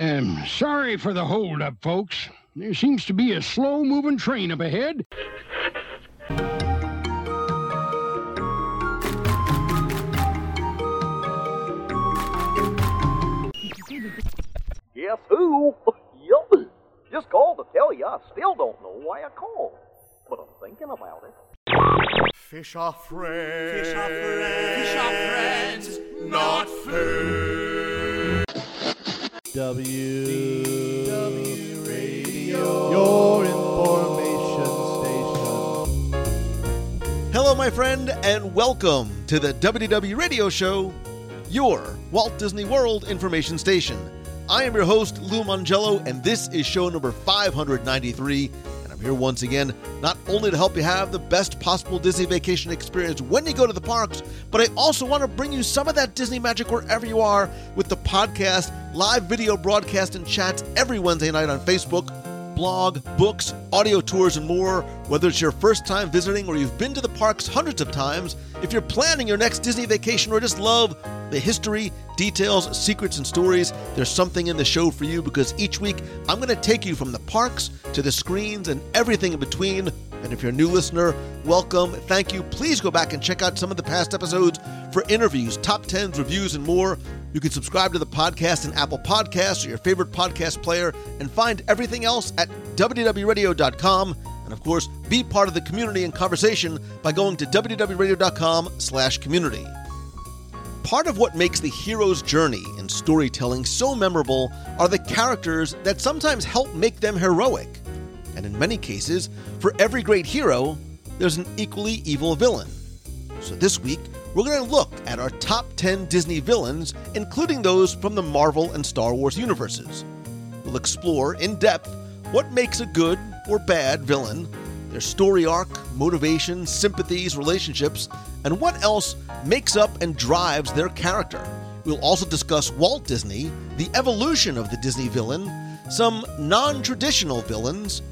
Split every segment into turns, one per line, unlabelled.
Um, sorry for the holdup, folks. There seems to be a slow moving train up ahead.
Guess who? yup. Just called to tell you I still don't know why I called. But I'm thinking about it.
Fish are friends.
Fish are friends. Fish are friends, not food.
W. W Radio. Your information station.
Hello, my friend, and welcome to the WDW Radio Show, your Walt Disney World information station. I am your host, Lou Mongello, and this is show number 593. I'm here once again, not only to help you have the best possible Disney vacation experience when you go to the parks, but I also want to bring you some of that Disney magic wherever you are with the podcast, live video broadcast, and chats every Wednesday night on Facebook blog, books, audio tours, and more. Whether it's your first time visiting or you've been to the parks hundreds of times, if you're planning your next Disney vacation or just love the history, details, secrets, and stories, there's something in the show for you because each week I'm going to take you from the parks to the screens and everything in between. And if you're a new listener, welcome, thank you. Please go back and check out some of the past episodes for interviews, top 10s, reviews, and more. You can subscribe to the podcast in Apple Podcasts or your favorite podcast player and find everything else at WDWRadio.com. And of course, be part of the community and conversation by going to WDWRadio.com slash community. Part of what makes the hero's journey in storytelling so memorable are the characters that sometimes help make them heroic. And in many cases, for every great hero, there's an equally evil villain. So this week, we're going to look at our top 10 Disney villains, including those from the Marvel and Star Wars universes. We'll explore in depth what makes a good or bad villain, their story arc, motivations, sympathies, relationships, and what else makes up and drives their character. We'll also discuss Walt Disney, the evolution of the Disney villain, some non traditional villains,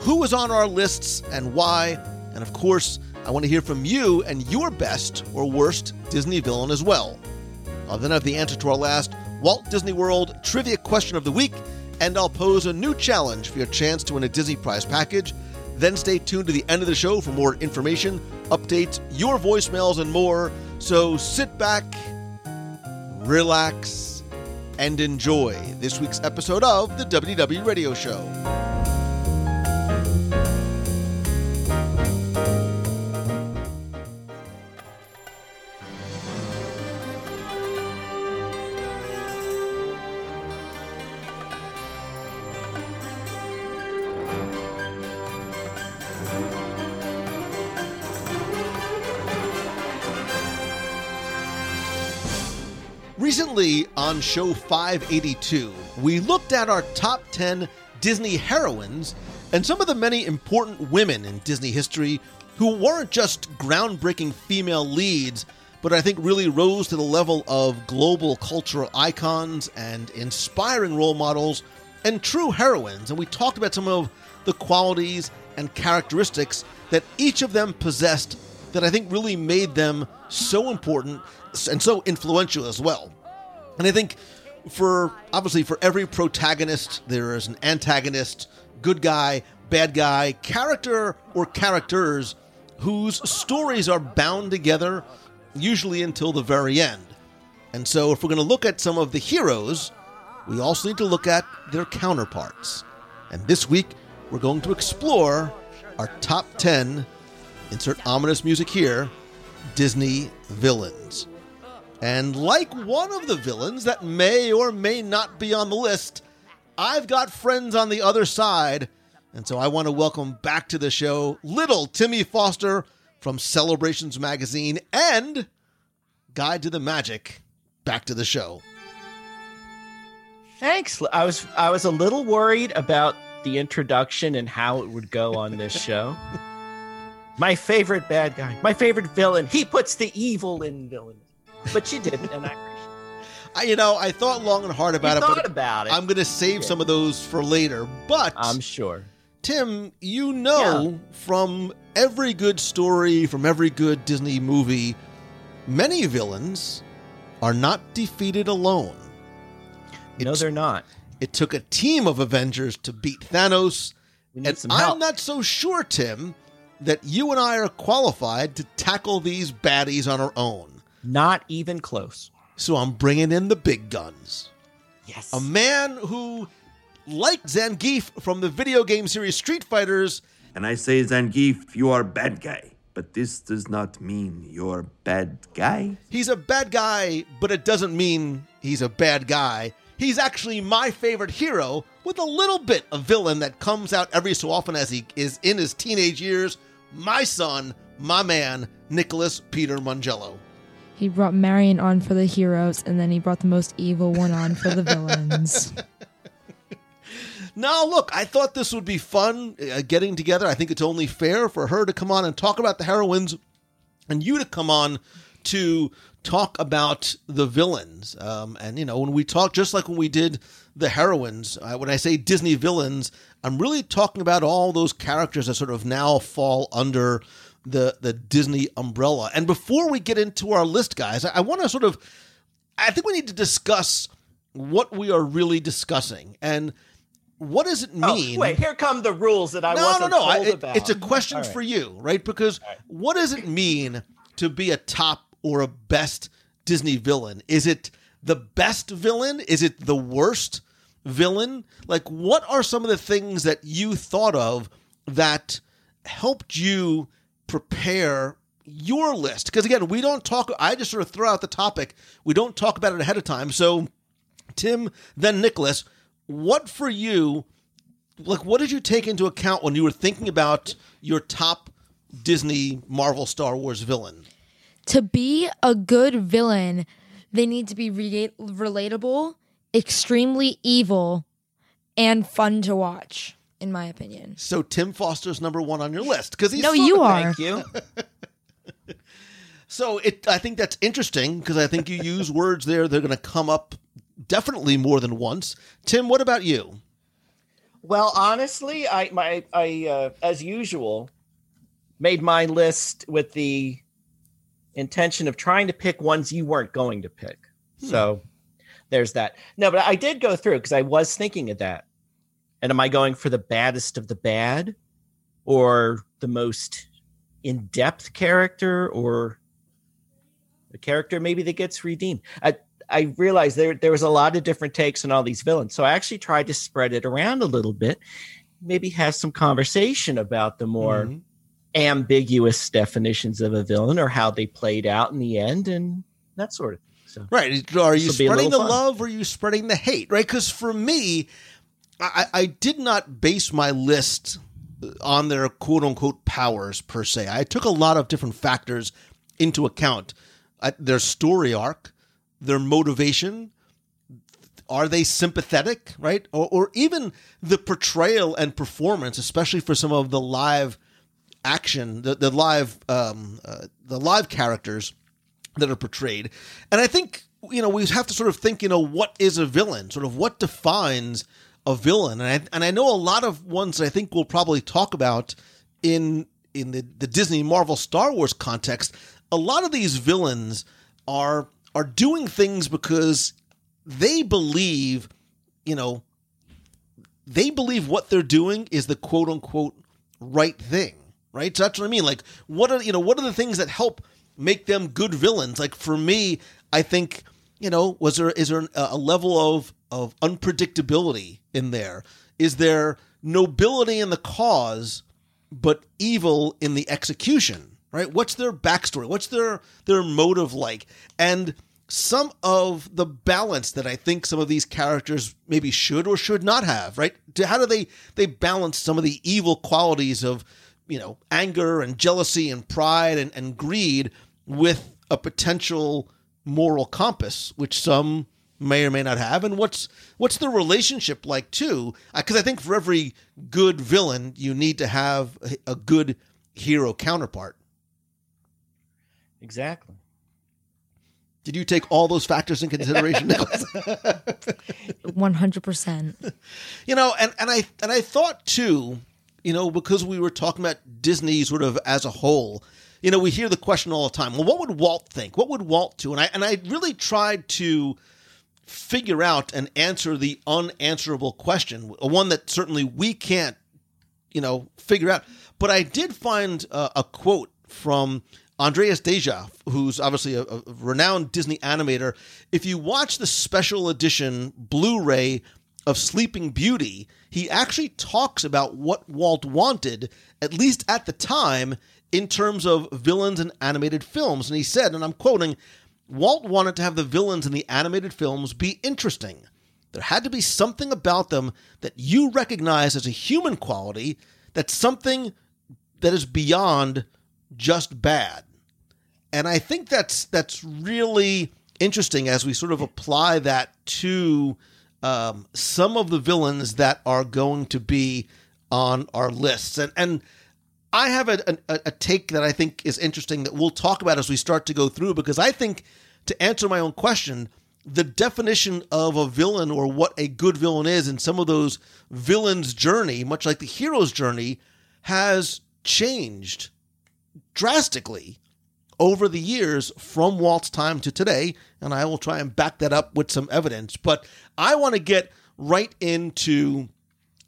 who is on our lists and why, and of course, I want to hear from you and your best or worst Disney villain as well. I'll then have the answer to our last Walt Disney World trivia question of the week, and I'll pose a new challenge for your chance to win a Disney Prize package. Then stay tuned to the end of the show for more information, updates, your voicemails, and more. So sit back, relax, and enjoy this week's episode of the WDW Radio Show. On show 582, we looked at our top 10 Disney heroines and some of the many important women in Disney history who weren't just groundbreaking female leads, but I think really rose to the level of global cultural icons and inspiring role models and true heroines. And we talked about some of the qualities and characteristics that each of them possessed that I think really made them so important and so influential as well. And I think for obviously for every protagonist there is an antagonist, good guy, bad guy, character or characters whose stories are bound together usually until the very end. And so if we're going to look at some of the heroes, we also need to look at their counterparts. And this week we're going to explore our top 10 insert ominous music here Disney villains. And like one of the villains that may or may not be on the list, I've got friends on the other side. And so I want to welcome back to the show little Timmy Foster from Celebrations Magazine and Guide to the Magic back to the show.
Thanks. I was I was a little worried about the introduction and how it would go on this show. my favorite bad guy, my favorite villain. He puts the evil in villains, but you didn't, and I.
I, you know, I thought long and hard about
You
it,
thought
but
about it.
I'm going to save some of those for later. But
I'm sure.
Tim, you know from every good story, from every good Disney movie, many villains are not defeated alone.
No,
It's-
they're not.
It took a team of Avengers to beat Thanos.
We need
And
some
I'm
help.
not so sure, Tim, that you and I are qualified to tackle these baddies on our own.
Not even close.
So I'm bringing in the big guns.
Yes.
A man who, like Zangief from the video game series Street Fighters,
And I say, Zangief, you are bad guy. But this does not mean you're bad guy.
he's a bad guy, but it doesn't mean he's a bad guy. He's actually my favorite hero with a little bit of villain that comes out every so often as he is in his teenage years. My son, my man, Nicholas Peter Mongello.
He brought Marion on for the heroes, and then he brought the most evil one on for the villains.
Now, look, I thought this would be fun uh, getting together. I think it's only fair for her to come on and talk about the heroines and you to come on to talk about the villains. Um, and, you know, when we talk, just like when we did the heroines, uh, when I say Disney villains, I'm really talking about all those characters that sort of now fall under the, the Disney umbrella. And before we get into our list, guys, I, I want to sort of, I think we need to discuss what we are really discussing. And what does it
Oh,
mean?
wait, here come the rules that I
no, no,
wasn't
no. I,
told
it-
about.
it's a question
right.
for you, right? Because what does it mean to be a top or a best Disney villain? Is it the best villain? Is it the worst villain? Like, what are some of the things that you thought of that helped you prepare your list? Because again, we don't talk. I just sort of throw out the topic. We don't talk about it ahead of time. So, Tim, then Nicholas, what for you? like what did you take into account when you were thinking about your top Disney Marvel Star Wars villain?
to be a good villain, they need to be re- relatable, extremely evil, and fun to watch, in my opinion.
So Tim Foster's number one on your list because he's
No,
fun.
you are.
Thank you.
So it, I think that's interesting because I think you use words there. They're going to come up definitely more than once. Tim, what about you?
Well, honestly, I my I uh, as usual made my list with the intention of trying to pick ones you weren't going to pick. So there's that. No, but I did go through because I was thinking of that. And am I going for the baddest of the bad, or the most in-depth character, or the character maybe that gets redeemed? I I realized there there was a lot of different takes on all these villains, so I actually tried to spread it around a little bit, maybe have some conversation about the more
Mhm.
ambiguous definitions of a villain or how they played out in the end, and that sort of thing. So
Right. Are you
a
spreading the
fun.
love or are you spreading the hate? Right. Because for me, I, I did not base my list on their quote unquote powers per se. I took a lot of different factors into account uh, their story arc, their motivation. Are they sympathetic, right? Or, or even the portrayal and performance, especially for some of the live action, the, the live, um, uh, the live characters that are portrayed. And I think, you know, we have to sort of think, you know, what is a villain? Sort of what defines a villain? And I, and I know a lot of ones that I think we'll probably talk about in in the, the Disney Marvel Star Wars context. A lot of these villains are are doing things because they believe, you know, they believe what they're doing is the quote unquote right thing, right? So that's what I mean. Like, what are you know, what are the things that help make them good villains? Like for me, I think you know, was there is there a level of of unpredictability in there? Is there nobility in the cause, but evil in the execution? Right? What's their backstory? What's their their motive like? And some of the balance that I think some of these characters maybe should or should not have, right? How do they they balance some of the evil qualities of, you know, anger and jealousy and pride and, and greed with a potential moral compass, which some may or may not have, and what's what's the relationship like too? Because I think for every good villain, you need to have a, a good hero counterpart.
exactly.
Did you take all those factors in consideration, Nicholas?
100%.
you know and, and i and i thought too you know because we were talking about disney sort of as a whole you know we hear the question all the time well what would walt think what would walt do and i and i really tried to figure out and answer the unanswerable question, one that certainly we can't, you know, figure out. But I did find uh, a quote from Andreas Deja, who's obviously a, a renowned Disney animator. If you watch the special edition Blu ray of Sleeping Beauty, he actually talks about what Walt wanted, at least at the time, in terms of villains in animated films. And he said, and I'm quoting, Walt wanted to have the villains in the animated films be interesting. There had to be something about them that you recognize as a human quality that's something that is beyond just bad. And I think that's that's really interesting as we sort of apply that to um, some of the villains that are going to be on our lists. And and I have a, a, a take that I think is interesting that we'll talk about as we start to go through because I think to answer my own question, the definition of a villain or what a good villain is in some of those villains' journey, much like the hero's journey, has changed drastically over the years from Walt's time to today, and I will try and back that up with some evidence. But I want to get right into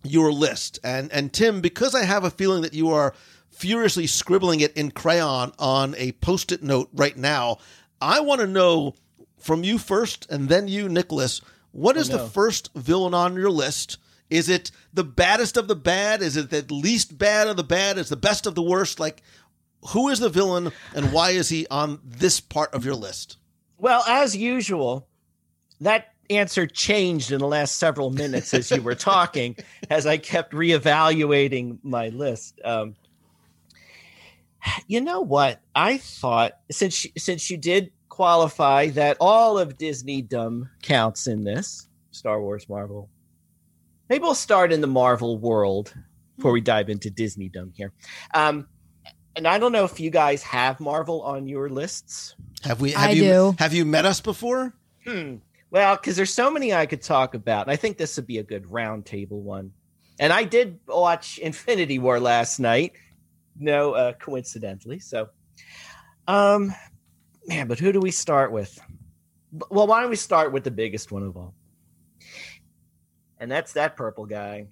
your list. And and Tim, because I have a feeling that you are furiously scribbling it in crayon on a post-it note right now, I want to know from you first and then you, Nicholas, what is
Oh, no.
the first villain on your list? Is it the baddest of the bad? Is it the least bad of the bad? Is the best of the worst? Like, who is the villain and why is he on this part of your list?
Well, as usual, that answer changed in the last several minutes as you were talking, as I kept reevaluating my list. Um, you know what? I thought since you, since you did qualify that all of Disneydom counts in this Star Wars, Marvel. Maybe we'll start in the Marvel world before we dive into Disneydom here. Um, and I don't know if you guys have Marvel on your lists.
Have we? Have
I
you?
do.
Have you met us before?
Hmm. Well, because there's so many I could talk about. And I think this would be a good roundtable one. And I did watch Infinity War last night. No, uh, coincidentally. So, um, man, but who do we start with? Well, why don't we start with the biggest one of all? And that's that purple guy.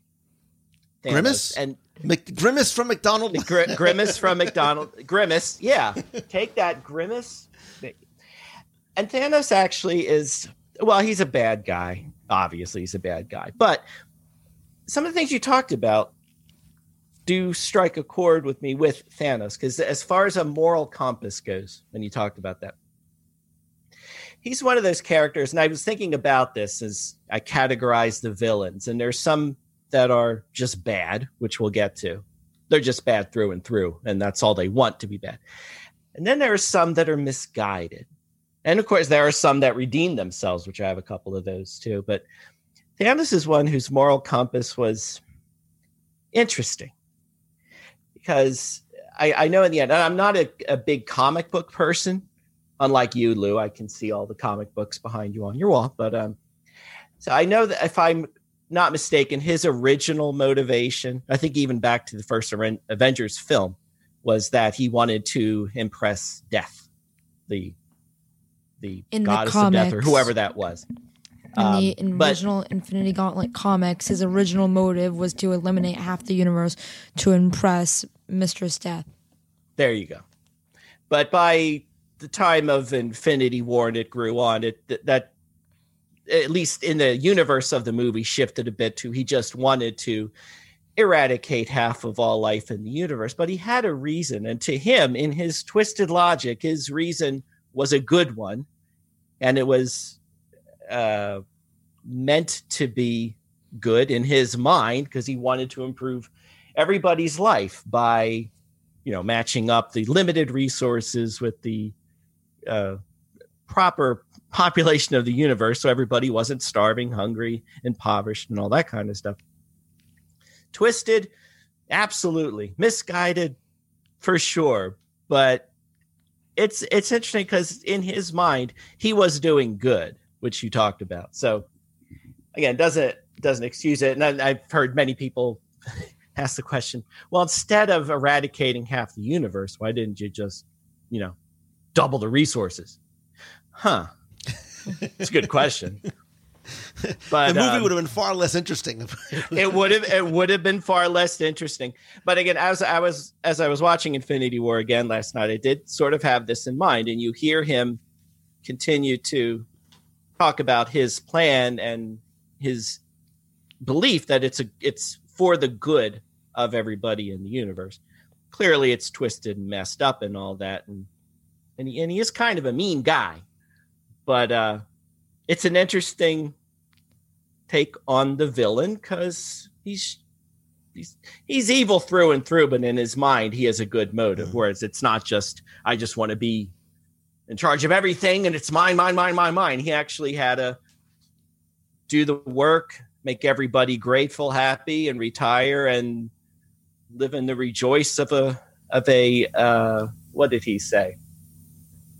Thanos.
Grimace?
And
Mc, Grimace from McDonald.
Gr- Grimace from McDonald. Grimace, yeah. Take that Grimace. And Thanos actually is well, he's a bad guy. Obviously, he's a bad guy. But some of the things you talked about do strike a chord with me with Thanos because as far as a moral compass goes, when you talked about that, he's one of those characters. And I was thinking about this as I categorize the villains, and there's some that are just bad, which we'll get to. They're just bad through and through, and that's all they want to be bad. And then there are some that are misguided. And of course, there are some that redeem themselves, which I have a couple of those too. But Thanos is one whose moral compass was interesting because I, I know in the end, I'm not a, a big comic book person, unlike you, Lou. I can see all the comic books behind you on your wall. But um, so I know that if I'm not mistaken, his original motivation, I think even back to the first Avengers film, was that he wanted to impress Death, the the
In the
goddess of death or whoever that was.
In the
Um, but-
original Infinity Gauntlet comics, his original motive was to eliminate half the universe to impress Mistress Death.
There you go. But by the time of Infinity War and it grew on, it that, that at least in the universe of the movie shifted a bit to he just wanted to eradicate half of all life in the universe. But he had a reason, and to him, in his twisted logic, his reason was a good one, and it was uh, meant to be good in his mind because he wanted to improve everybody's life by you know matching up the limited resources with the uh, proper population of the universe so everybody wasn't starving hungry impoverished and all that kind of stuff. Twisted absolutely. Misguided for sure. But it's it's interesting because in his mind he was doing good which you talked about. So again doesn't doesn't excuse it. And I, i've heard many people ask the question well instead of eradicating half the universe why didn't you just you know double the resources? Huh. It's a good question. But
the movie
um,
would have been far less interesting.
it would have it would have been far less interesting. But again, as I was as I was watching Infinity War again last night, I did sort of have this in mind, and you hear him continue to talk about his plan and his belief that it's a it's for the good of everybody in the universe. Clearly, it's twisted and messed up and all that, and and he, and he is kind of a mean guy, but uh, it's an interesting take on the villain because he's he's he's evil through and through, but in his mind he has a good motive. Whereas it's not just I just want to be in charge of everything and it's mine, mine, mine, mine, mine. He actually had to do the work, make everybody grateful, happy, and retire and live in the rejoice of a of a uh, what did he say?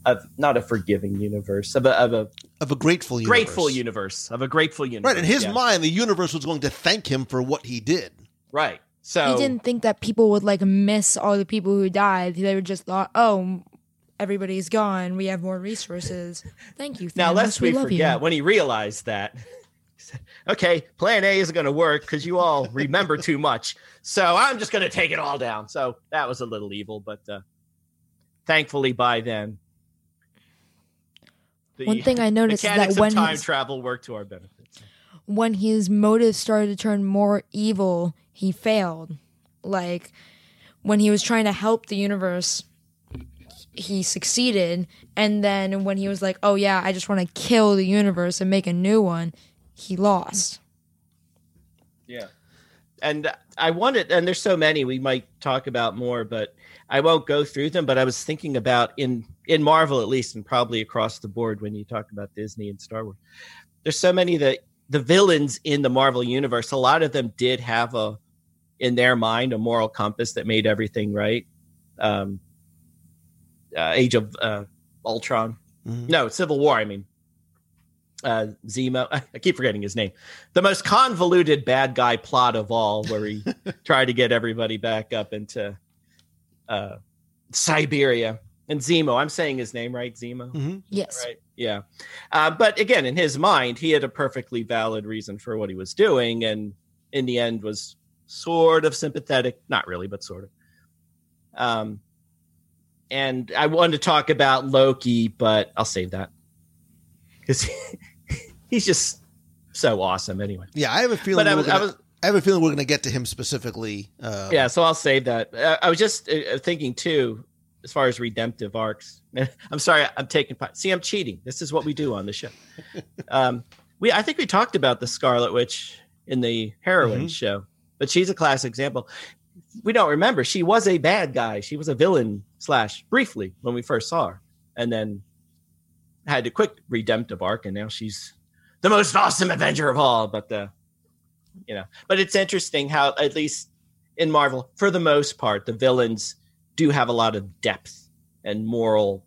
Of not a forgiving universe, of a of a
of a grateful universe.
grateful universe, of a grateful universe.
Right. In his
yeah.
mind, the universe was going to thank him for what he did.
Right. So
he didn't think that people would like miss all the people who died. They were just thought, oh, everybody's gone. We have more resources. Thank you.
now
Thanos.
lest we,
love
forget
you.
when he realized that he said, okay plan a isn't going to work because you all remember too much so i'm just going to take it all down so that was a little evil but uh thankfully by then the
One thing I noticed is that when
time
his-
travel worked to our benefit
when his motives started to turn more evil, he failed. Like when he was trying to help the universe, he succeeded. And then when he was like, oh, yeah, I just want to kill the universe and make a new one, he lost.
Yeah. And I wanted, and there's so many we might talk about more, but I won't go through them. But I was thinking about in in Marvel at least, and probably across the board when you talk about Disney and Star Wars. There's so many that the villains in the Marvel universe, a lot of them did have a in their mind a moral compass that made everything right. Um, uh, Age of uh, Ultron,
Mhm.
no Civil War. I mean, uh, Zemo. I keep forgetting his name. The most convoluted bad guy plot of all, where he tried to get everybody back up into uh, Siberia. And Zemo, I'm saying his name right, Zemo.
Mhm.
Yes.
Right. Yeah. Uh, but again, in his mind, he had a perfectly valid reason for what he was doing, and in the end, was sort of sympathetic. Not really, but sort of. Um, and I wanted to talk about Loki, but I'll save that because he's just so awesome. Anyway,
Yeah, I have a feeling.
I
we're
was,
gonna-
was
I have a feeling we're going to get to him specifically. Uh,
yeah, so I'll save that. Uh, I was just uh, thinking too, as far as redemptive arcs. I'm sorry, I'm taking part. See, I'm cheating. This is what we do on the show. um, we, I think we talked about the Scarlet Witch in the heroine
Mhm.
show, but she's a classic example. We don't remember she was a bad guy. She was a villain slash briefly when we first saw her, and then had a quick redemptive arc, and now she's the most awesome Avenger of all. But uh, you know, but it's interesting how at least in Marvel, for the most part, the villains do have a lot of depth and moral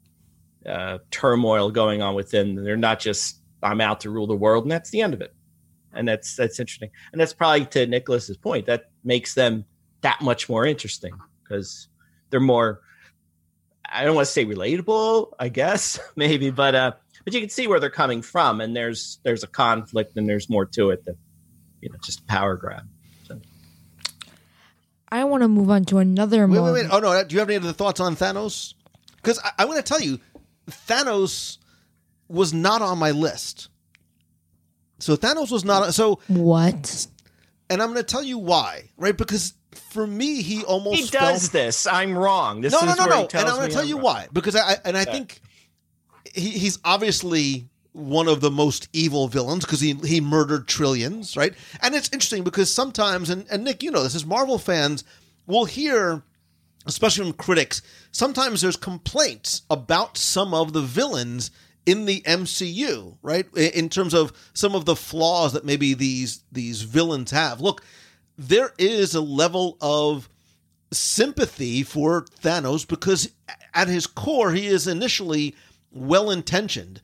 uh, turmoil going on within. They're not just I'm out to rule the world, and that's the end of it. And that's that's interesting, and that's probably to Nicholas's point that makes them that much more interesting because they're more. I don't want to say relatable, I guess maybe, but uh, but you can see where they're coming from, and there's there's a conflict, and there's more to it than you know just a power grab.
I want to move on to another
Wait, wait,
moment.
wait. Oh no, do you have any other thoughts on Thanos? Because I, I'm going to tell you, Thanos was not on my list. So Thanos was not. So,
What?
And I'm going to tell you why. Right? Because for me, he almost
He does this. I'm wrong. This
no,
is
no, no, no. And I'm going to tell
I'm
you
wrong.
why. Because I and I
Yeah.
think he, he's obviously one of the most evil villains because he he murdered trillions, right? And it's interesting because sometimes, and, and Nick, you know this, as Marvel fans will hear, especially from critics, sometimes there's complaints about some of the villains in the MCU, right? In terms of some of the flaws that maybe these these villains have. Look, there is a level of sympathy for Thanos because at his core he is initially well intentioned.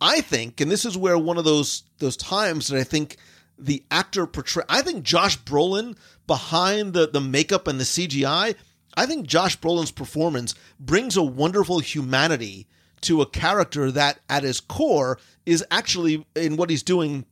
I think, and this is where one of those those times that I think the actor portray. I think Josh Brolin behind the the makeup and the CGI. I think Josh Brolin's performance brings a wonderful humanity to a character that, at his core, is actually in what he's doing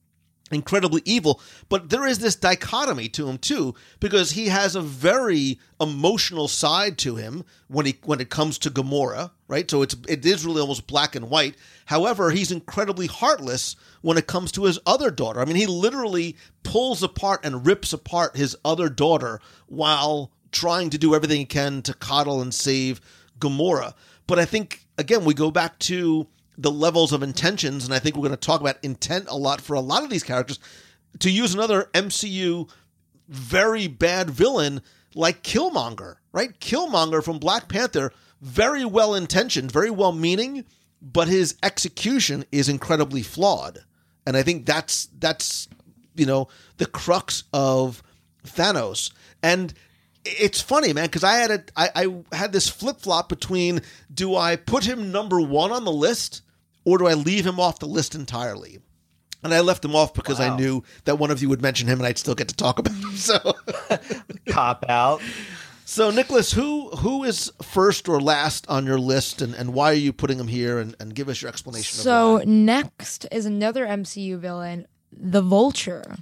incredibly evil. But there is this dichotomy to him too because he has a very emotional side to him when he when it comes to Gamora right? So it's it is really almost black and white. However he's incredibly heartless when it comes to his other daughter. I mean he literally pulls apart and rips apart his other daughter while trying to do everything he can to coddle and save Gamora. But i think again we go back to the levels of intentions, and I think we're going to talk about intent a lot for a lot of these characters. To use another MCU very bad villain like Killmonger, right? Killmonger from Black Panther, very well intentioned, very well meaning, but his execution is incredibly flawed. And I think that's that's you know the crux of Thanos. And it's funny, man, because I had a I, I had this flip flop between do I put him number one on the list or do I leave him off the list entirely? And I left him off because I knew that one of you would mention him and I'd still get to talk about him. So
Cop out.
So Nicholas, who who is first or last on your list and, and why are you putting him here and, and give us your explanation
So
of
next is another MCU villain, the Vulture.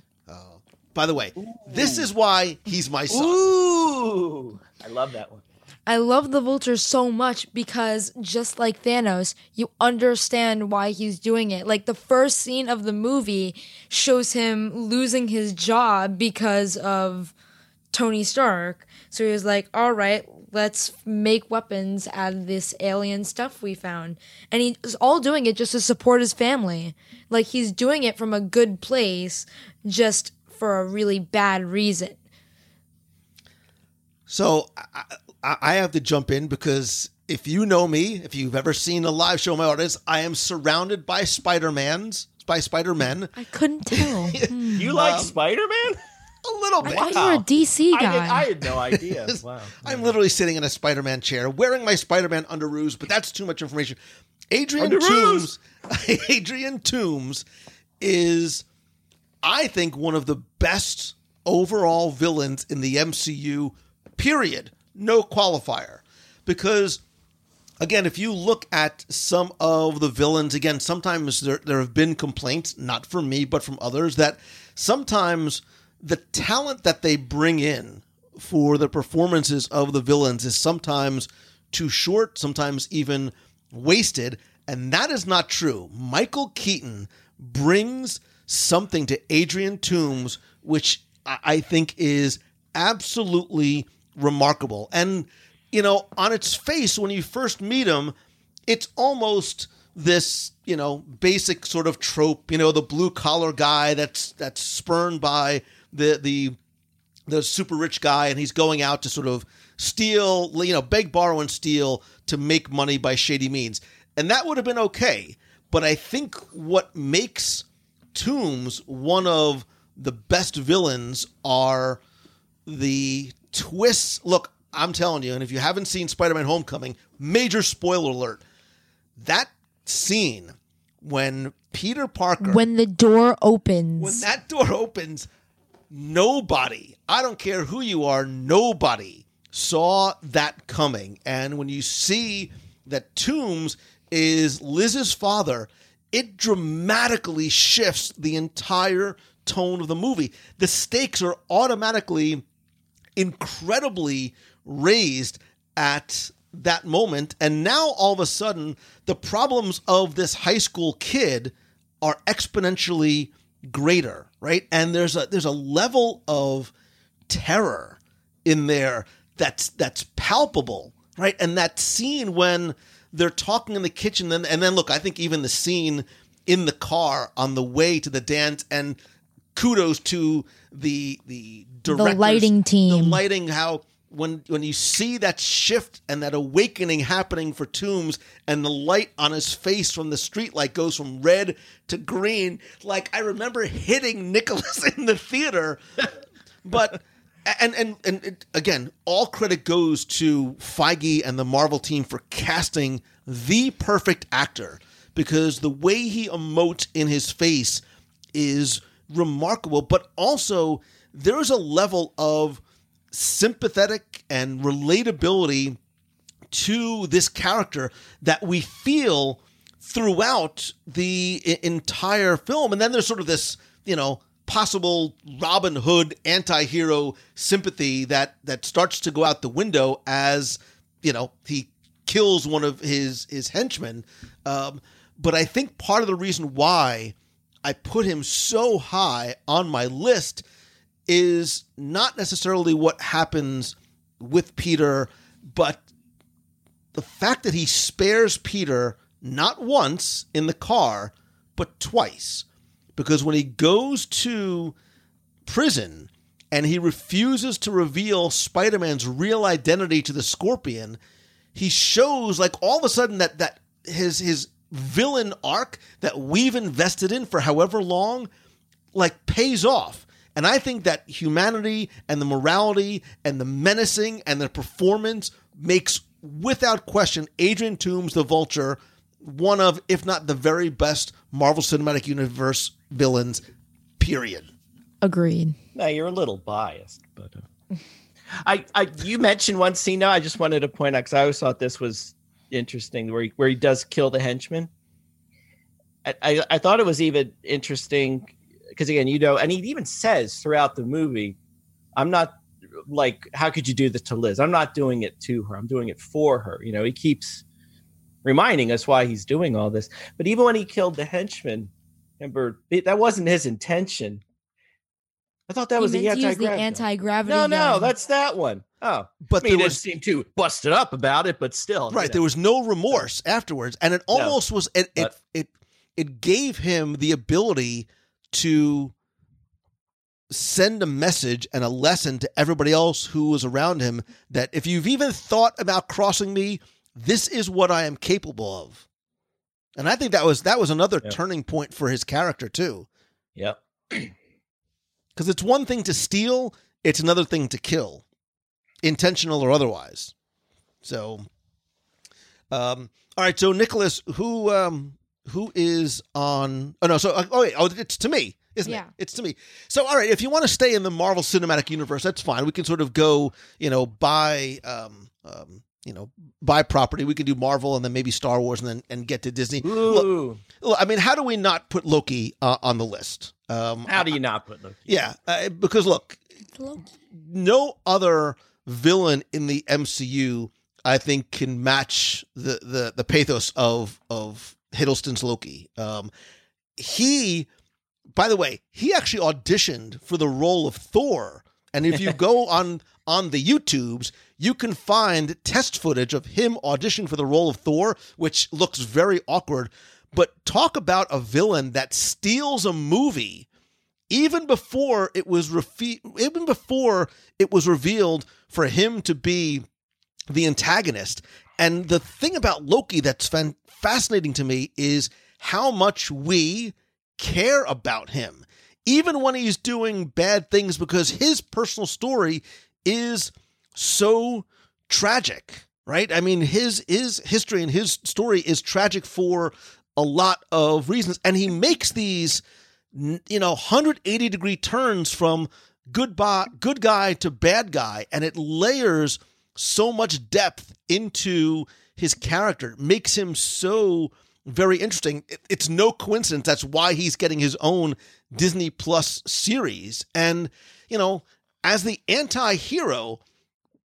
By the way, this is why he's my son.
Ooh, I love that one.
I love the Vulture so much because just like Thanos, you understand why he's doing it. Like the first scene of the movie shows him losing his job because of Tony Stark. So he was like, "All right, let's make weapons out of this alien stuff we found." And he's all doing it just to support his family. Like he's doing it from a good place just for a really bad reason.
So I, I, I have to jump in because if you know me, if you've ever seen a live show of my artists, I am surrounded by Spider Mans, by Spider Men.
I couldn't tell. Hmm.
You like Spider Man?
A little
I
bit.
thought you were a DC
I,
guy.
did, I had no idea. Wow.
I'm literally sitting in a Spider Man chair wearing my Spider Man underoos, but that's too much information. Adrian
Underoos!
Toomes, Adrian Toomes is, I think, one of the best overall villains in the MCU, period. No qualifier. Because, again, if you look at some of the villains, again, sometimes there, there have been complaints, not from me, but from others, that sometimes the talent that they bring in for the performances of the villains is sometimes too short, sometimes even wasted, and that is not true. Michael Keaton brings something to Adrian Toomes, which I think is absolutely remarkable. And, you know, on its face, when you first meet him, it's almost this you know basic sort of trope you know the blue collar guy that's that's spurned by the the the super rich guy and he's going out to sort of steal you know beg borrow and steal to make money by shady means and that would have been okay but i think what makes Toomes one of the best villains are the twists look i'm telling you and if you haven't seen spider-man homecoming major spoiler alert that scene when Peter Parker
when the door opens.
when that door opens, nobody, I don't care who you are, nobody saw that coming. And when you see that Toomes is Liz's father, it dramatically shifts the entire tone of the movie. The stakes are automatically incredibly raised at that moment and now all of a sudden the problems of this high school kid are exponentially greater right and there's a there's a level of terror in there that's that's palpable right and that scene when they're talking in the kitchen then and then look i think even the scene in the car on the way to the dance and kudos to the the directors, the
lighting team.
the lighting how when when you see that shift and that awakening happening for Toomes and the light on his face from the street light goes from red to green like I remember hitting Nicholas in the theater but and and and it, again all credit goes to Feige and the Marvel team for casting the perfect actor because the way he emotes in his face is remarkable but also there's a level of sympathetic and relatability to this character that we feel throughout the entire film. And then there's sort of this you know, possible Robin Hood anti-hero sympathy that that starts to go out the window as, you know, he kills one of his his henchmen. Um, but I think part of the reason why I put him so high on my list is not necessarily what happens with Peter, but the fact that he spares Peter not once in the car, but twice. Because when he goes to prison and he refuses to reveal Spider Man's real identity to the Scorpion, he shows like all of a sudden that that his his villain arc that we've invested in for however long like pays off. And I think that humanity and the morality and the menacing and the performance makes without question Adrian Toomes the Vulture one of if not the very best Marvel Cinematic Universe villains period.
Agreed.
No, you're a little biased, but uh, I, I, you mentioned one scene. Now, I just wanted to point out because I always thought this was interesting, where he, where he does kill the henchman. I, I, I thought it was even interesting because again, you know, and he even says throughout the movie, "I'm not like, how could you do this to Liz? I'm not doing it to her. I'm doing it for her." You know, he keeps reminding us why he's doing all this. But even when he killed the henchman, remember that wasn't his intention. I thought that
He
was the
meant to use
anti
the anti-gravity.
No, no,
gun.
that's that one. Oh,
But
I mean,
there
it
was
seemed too busted up about it, but still, you
right
know.
there was no remorse afterwards and it almost was it it, it it gave him the ability to send a message and a lesson to everybody else who was around him that if you've even thought about crossing me this is what i am capable of and i think that was that was another
Yeah.
turning point for his character too
Yep.
because it's one thing to steal it's another thing to kill intentional or otherwise so um all right so nicholas who um who is on oh no so uh, oh wait oh it's to me isn't
Yeah.
it it's to me so all right if you want to stay in the marvel cinematic universe that's fine we can sort of go you know by um um you know buy property we can do marvel and then maybe star wars and then and get to disney Look,
Ooh,
look, i mean how do we not put loki uh, on the list um
how do you not put Loki?
yeah, uh, because look,
Loki.
no other villain in the MCU I think can match the the the pathos of of Hiddleston's Loki. Um, he, by the way, he actually auditioned for the role of Thor, and if you go on on the YouTubes, you can find test footage of him auditioning for the role of Thor, which looks very awkward. But talk about a villain that steals a movie even before it was even before it was revealed for him to be the antagonist. And the thing about Loki that's fan- fascinating to me is how much we care about him, even when he's doing bad things, because his personal story is so tragic, right? I mean, his his history and his story is tragic for a lot of reasons, and he makes these you know 180 degree turns from good good guy to bad guy. And it layers so much depth into his character. Makes him so very interesting. It- it's no coincidence that's why he's getting his own disney plus series. And you know as the anti-hero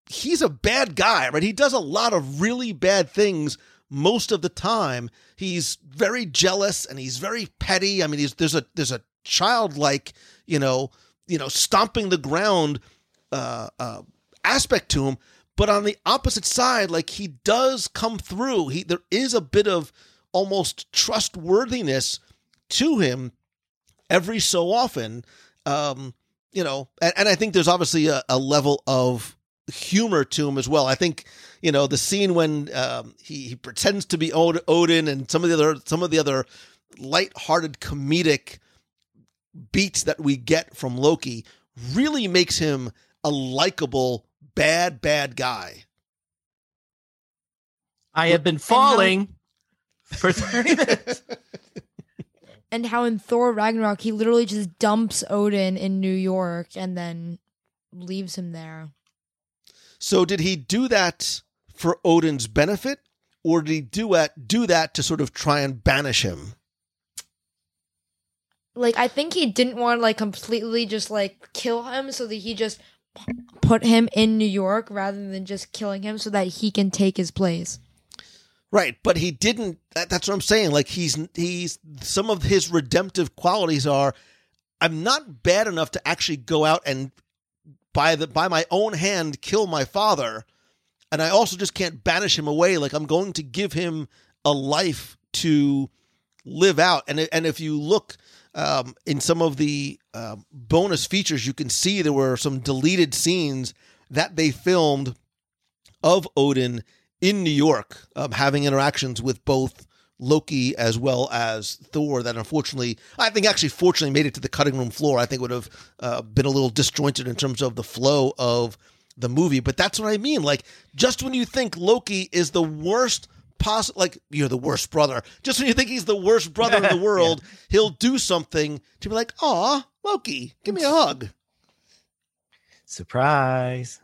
he's a bad guy, right? He does a lot of really bad things most of the time. He's very jealous and he's very petty. I mean, there's a there's a childlike, you know, you know, stomping the ground uh, uh, aspect to him. But on the opposite side, like he does come through. He there is a bit of almost trustworthiness to him every so often. Um, you know, and, and I think there's obviously a, a level of humor to him as well. I think you know the scene when um, he, he pretends to be Od- Odin and some of the other some of the other light-hearted comedic beats that we get from Loki really makes him a likable bad bad guy.
I have been falling for 30 minutes.
And how in Thor Ragnarok he literally just dumps Odin in New York and then leaves him there.
So did he do that for Odin's benefit or did he do that do that to sort of try and banish him?
like I think he didn't want to like completely just like kill him, so that he just put him in New York rather than just killing him, so that he can take his place.
Right, but he didn't. That, that's what I'm saying. Like he's he's some of his redemptive qualities are, I'm not bad enough to actually go out and by the by my own hand kill my father, and I also just can't banish him away. Like I'm going to give him a life to live out. And and if you look um, in some of the uh, bonus features, you can see there were some deleted scenes that they filmed of Odin in New York, um, having interactions with both Loki as well as Thor. That unfortunately, I think actually fortunately made it to the cutting room floor. I think would have uh, been a little disjointed in terms of the flow of the movie. But that's what I mean. Like just when you think Loki is the worst possible, like you're the worst brother. Just when you think he's the worst brother in the world, he'll do something to be like, "Aw, Loki, give me a hug."
Surprise.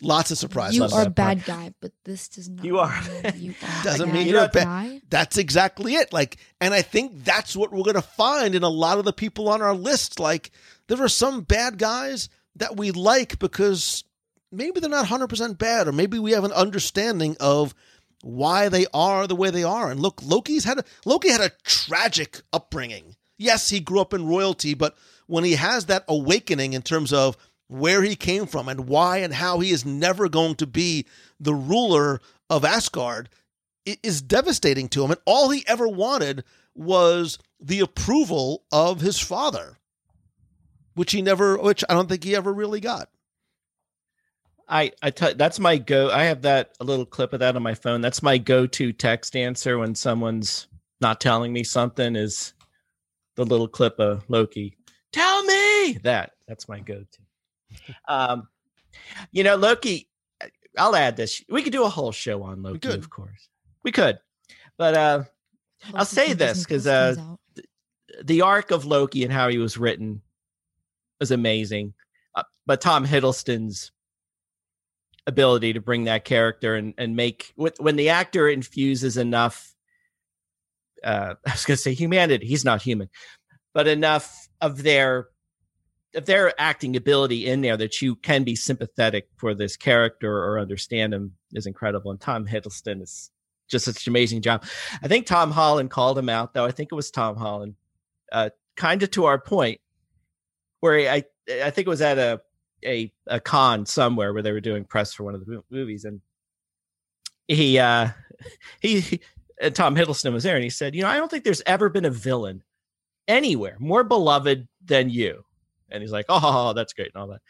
Lots of surprises.
you are a bad guy, but this does not.
You are.
You are
Doesn't mean you're a bad
guy.
That's exactly it. Like, and I think that's what we're going to find in a lot of the people on our list. Like, there are some bad guys that we like because maybe they're not 100% bad, or maybe we have an understanding of why they are the way they are. And look, Loki's had a, Loki had a tragic upbringing. Yes, he grew up in royalty, but when he has that awakening in terms of where he came from and why and how he is never going to be the ruler of Asgard, is devastating to him. And all he ever wanted was the approval of his father, which he never, which I don't think he ever really got.
I I t- that's my go. I have that a little clip of that on my phone. That's my go-to text answer when someone's not telling me something. Is the little clip of Loki? Tell me that. That's my go-to. Um, you know, Loki. I'll add this. We could do a whole show on Loki, of course. We could, but uh, I'll say this,
because
uh,
comes out.
the arc of Loki and how he was written was amazing. Uh, but Tom Hiddleston's ability to bring that character and and make wh- when the actor infuses enough uh I was going to say humanity, he's not human, but enough of their of their acting ability in there that you can be sympathetic for this character or understand him is incredible and Tom Hiddleston is just such an amazing job. I think Tom Holland called him out though. I think it was Tom Holland uh, kind of to our point, where I I think it was at a a a con somewhere where they were doing press for one of the movies, and he uh he, he and Tom Hiddleston was there, and he said, you know, I don't think there's ever been a villain anywhere more beloved than you, and he's like, oh, that's great and all that.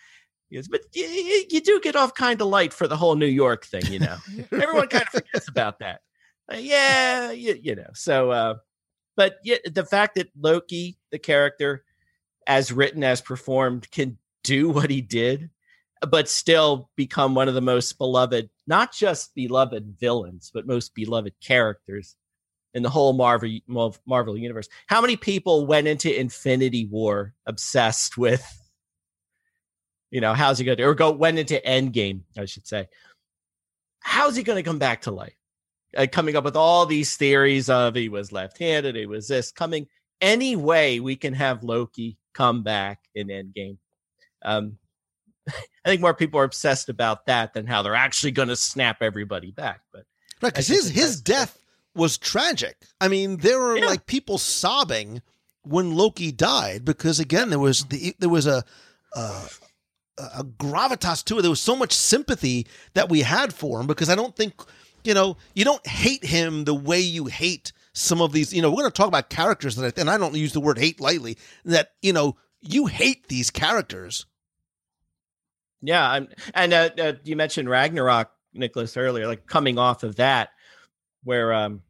He goes, but you, you, you do get off kind of light for the whole New York thing, you know. Everyone kind of forgets about that. Uh, yeah, you, you know. So, uh, but yeah, the fact that Loki, the character, as written, as performed, can do what he did, but still become one of the most beloved, not just beloved villains, but most beloved characters in the whole Marvel Marvel universe. How many people went into Infinity War obsessed with, you know, how's he going to, or go went into Endgame, I should say. How's he going to come back to life? uh, coming up with all these theories of he was left-handed, he was this coming any way we can have Loki come back in Endgame. Um, I think more people are obsessed about that than how they're actually going to snap everybody back. But
Right, because his his death was tragic. I mean, there were
Yeah.
like people sobbing when Loki died because again, there was the there was a a, a gravitas to it. There was so much sympathy that we had for him because I don't think you know you don't hate him the way you hate some of these. You know, we're going to talk about characters that, I, and I don't use the word hate lightly. That you know you hate these characters.
yeah, I'm, and uh, uh, you mentioned Ragnarok, Nicholas, earlier, like coming off of that, where um,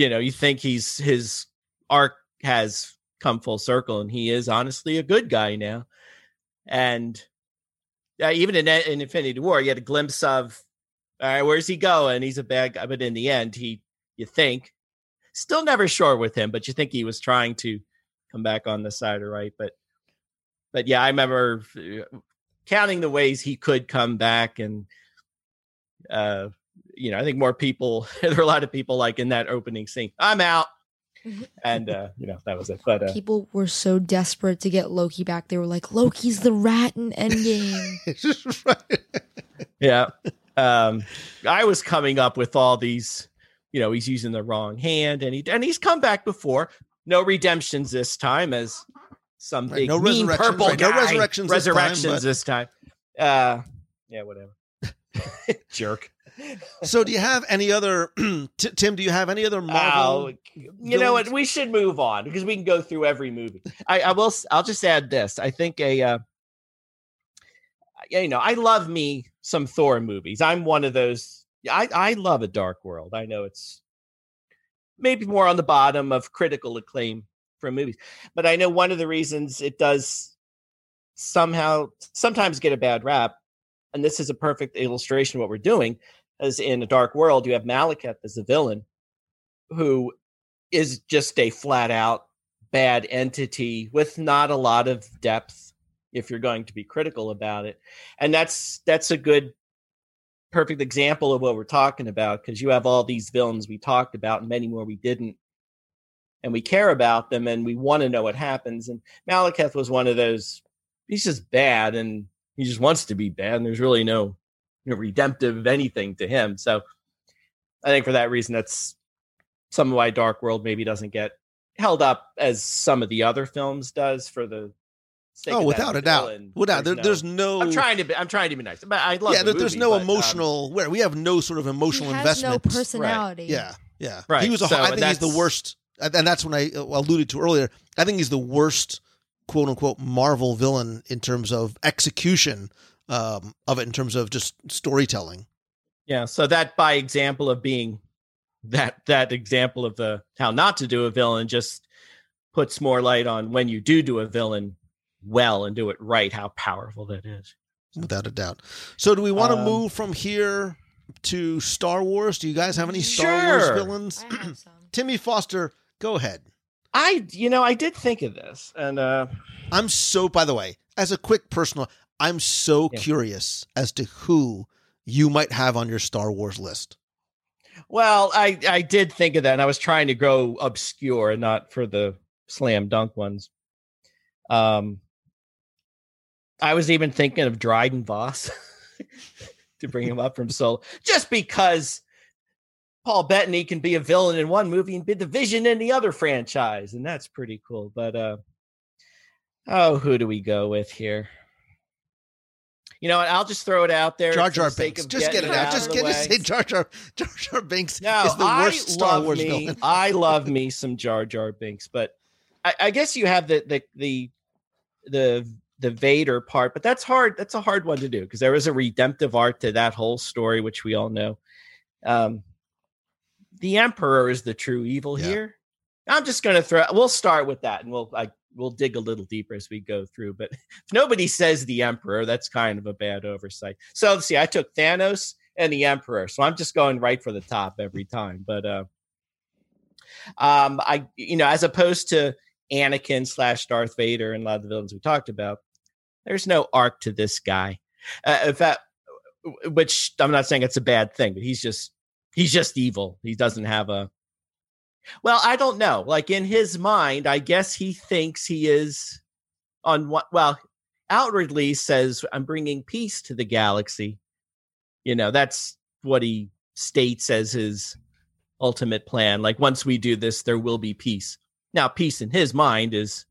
you know, you think he's his arc has come full circle, and he is honestly a good guy now, and uh, even in, in Infinity War, you had a glimpse of, all right, where's he going? He's a bad guy, but in the end, he, you think, still never sure with him, but you think he was trying to come back on the side of right, but. But yeah, I remember uh, counting the ways he could come back and uh you know i think more people there were a lot of people like in that opening scene i'm out and uh, you know that was it. But uh,
People were so desperate to get Loki back. They were like, Loki's the rat in Endgame.
Right.
yeah, um, I was coming up with all these. You know, he's using the wrong hand, and he and he's come back before. No redemptions this time, as some
Right,
big
no
mean purple
right, no
guy.
resurrections this time, but-
this time. Uh, yeah, whatever. Jerk.
So, do you have any other T- Tim? Do you have any other Marvel?
Oh, you know what? We should move on because we can go through every movie. I, I will. I'll just add this. I think a. Uh, you know, I love me some Thor movies. I'm one of those. I I love a Dark World. I know it's maybe more on the bottom of critical acclaim for movies, but I know one of the reasons it does somehow sometimes get a bad rap, and this is a perfect illustration of what we're doing. As in a Dark World, you have Malekith as a villain who is just a flat out bad entity with not a lot of depth if you're going to be critical about it. And that's that's a good perfect example of what we're talking about because you have all these villains we talked about and many more we didn't and we care about them and we want to know what happens and malekith was one of those he's just bad and he just wants to be bad and there's really no you know, redemptive anything to him so i think for that reason that's some of why Dark World maybe doesn't get held up as some of the other films does for the sake
Oh,
of
without
that
a doubt,
villain.
without there, there's no.
I'm trying to be. I'm trying to be nice, but I love.
yeah,
the
there's
movie,
no
but, um,
emotional. where we have no sort of
he
emotional
investment. no
investment.
personality.
Yeah, yeah.
Right,
He was. A,
so,
I think he's the worst, and and that's when I uh, alluded to earlier. I think he's the worst, quote unquote, Marvel villain in terms of execution um, of it, in terms of just storytelling.
yeah. So that by example of being that that example of the how not to do a villain just puts more light on when you do do a villain well and do it right how powerful that is.
without a doubt. So, do we want to
Um,
move from here to Star Wars? Do you guys have any Star Wars villains?
I have some.
Timmy Foster, go ahead.
I you know I did think of this and uh
I'm so. By the way, as a quick personal, I'm so
Yeah.
curious as to who you might have on your Star Wars list.
Well, I I did think of that, and I was trying to go obscure, and not for the slam dunk ones. Um, I was even thinking of Dryden Voss to bring him up from Solo, just because Paul Bettany can be a villain in one movie and be the Vision in the other franchise, and that's pretty cool. But uh, oh, who do we go with here? You know what? I'll just throw it out there.
Jar Jar Binks. Just get it out. Just get
way.
say Jar Jar Jar Jar Binks
No,
is the
I
worst Star Wars
me.
villain.
I love me some Jar Jar Binks, but I, I guess you have the the the the the Vader part, but that's hard. That's a hard one to do because there is a redemptive art to that whole story, which we all know. Um, the Emperor is the true evil
Yeah.
here. I'm just going to throw. We'll start with that, and we'll like we'll dig a little deeper as we go through. But if nobody says the Emperor, that's kind of a bad oversight. So let's see. I took Thanos and the Emperor, so I'm just going right for the top every time. But uh, um, I you know, as opposed to Anakin slash Darth Vader and a lot of the villains we talked about, there's no arc to this guy. Uh, in fact, which I'm not saying it's a bad thing, but he's just he's just evil. He doesn't have a well, I don't know. Like in his mind, I guess he thinks he is on what well, outwardly says I'm bringing peace to the galaxy. You know, that's what he states as his ultimate plan. Like once we do this, there will be peace. Now, peace in his mind is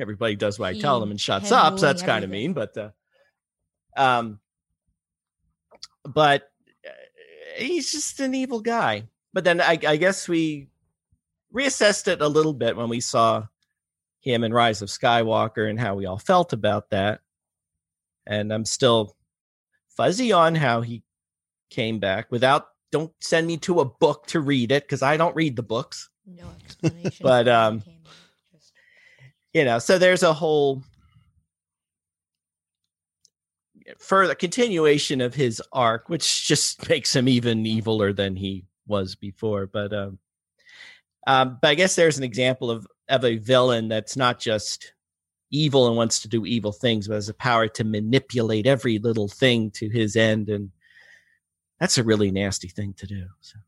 everybody does what I tell them and shuts up. So that's kind of mean, but uh, um, but uh, he's just an evil guy. But then I, I guess we reassessed it a little bit when we saw him in Rise of Skywalker and how we all felt about that. And I'm still fuzzy on how he came back without don't send me to a book to read it because I don't read the books.
No explanation.
But, um,
it came out. Just-
You know, so there's a whole further continuation of his arc, which just makes him even eviler than he was before. But um, um, but I guess there's an example of of a villain that's not just evil and wants to do evil things, but has the power to manipulate every little thing to his end, and that's a really nasty thing to do. So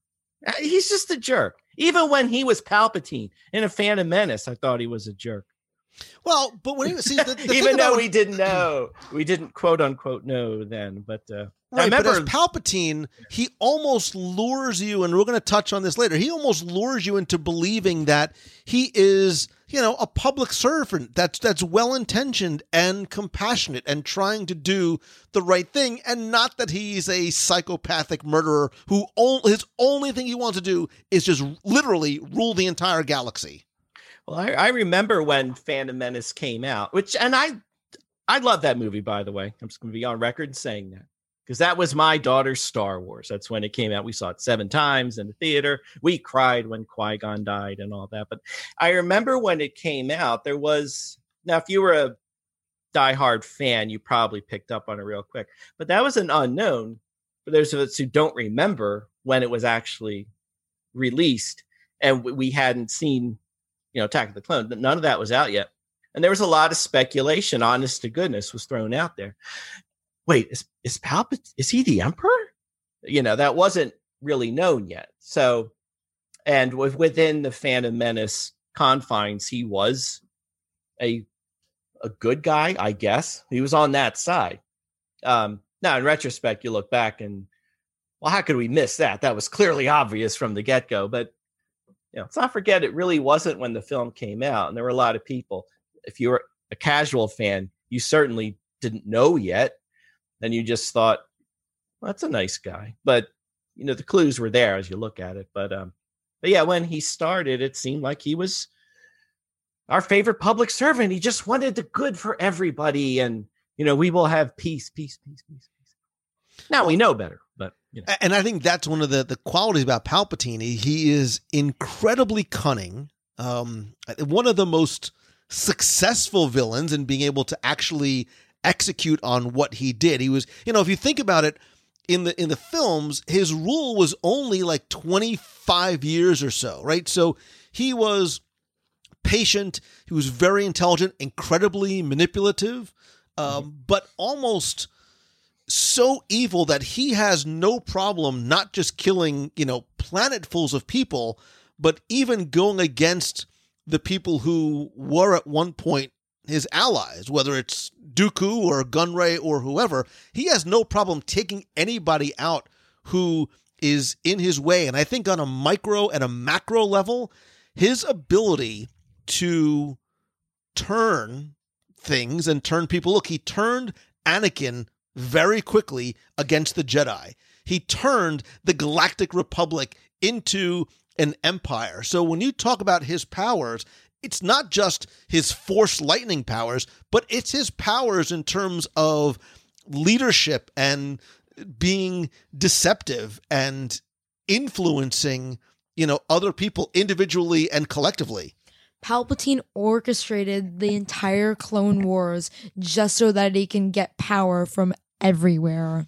Uh, He's just a jerk. Even when he was Palpatine in a Phantom Menace, I thought he was a jerk.
Well, but when see the, the
Even though
about-
we didn't know, we didn't quote unquote know then. But uh, I
Right,
remember
but as Palpatine, he almost lures you, and we're going to touch on this later. He almost lures you into believing that he is, you know, a public servant that's that's well intentioned and compassionate and trying to do the right thing, and not that he's a psychopathic murderer who on, his only thing he wants to do is just literally rule the entire galaxy.
Well, I, I remember when Phantom Menace came out, which and I I love that movie, by the way. I'm just gonna be on record saying that. Because that was my daughter's Star Wars. That's when it came out. We saw it seven times in the theater. We cried when Qui-Gon died and all that. But I remember when it came out, there was now if you were a diehard fan, you probably picked up on it real quick. But that was an unknown for those of us who don't remember when it was actually released and we- we hadn't seen you know attack of the clone none of that was out yet and there was a lot of speculation honest to goodness was thrown out there wait is is palpatine is he the emperor? You know that wasn't really known yet. So and with, within the phantom menace confines he was a a good guy i guess. He was on that side. Um now in retrospect you look back and well how could we miss that? That was clearly obvious from the get-go but you know, let's not forget it really wasn't when the film came out, and there were a lot of people. If you were a casual fan, you certainly didn't know yet, and you just thought, well, "That's a nice guy." But you know, the clues were there as you look at it. But um, but yeah, when he started, it seemed like he was our favorite public servant. He just wanted the good for everybody, and you know, we will have peace, peace, peace, peace, peace. Now we know better, but you know.
And I think that's one of the, the qualities about Palpatine. He, he is incredibly cunning. Um, one of the most successful villains in being able to actually execute on what he did. He was, you know, if you think about it, in the in the films, his rule was only like 25 years or so, right? So he was patient, he was very intelligent, incredibly manipulative, um, but almost so evil that he has no problem not just killing, you know, planetfuls of people, but even going against the people who were at one point his allies, whether it's Dooku or Gunray or whoever. He has no problem taking anybody out who is in his way. And I think on a micro and a macro level, his ability to turn things and turn people. Look, he turned Anakin very quickly against the Jedi. He turned the Galactic Republic into an empire. So when you talk about his powers, it's not just his force lightning powers, but it's his powers in terms of leadership and being deceptive and influencing, you know, other people individually and collectively.
Palpatine orchestrated the entire Clone Wars just so that he can get power from everywhere.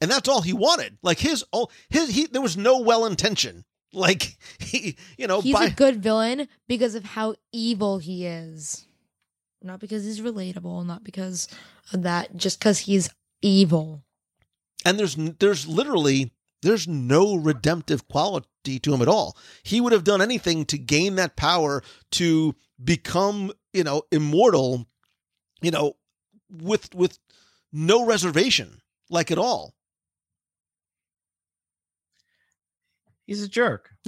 and that's all he wanted. Like his, all his, he, there was no well intention. Like he, you know,
He's
by
a good villain because of how evil he is. Not because he's relatable, not because of that, just because he's evil.
and there's there's literally there's no redemptive quality to him at all. He would have done anything to gain that power to become, you know, immortal, you know, with with no reservation, like at all.
He's a jerk.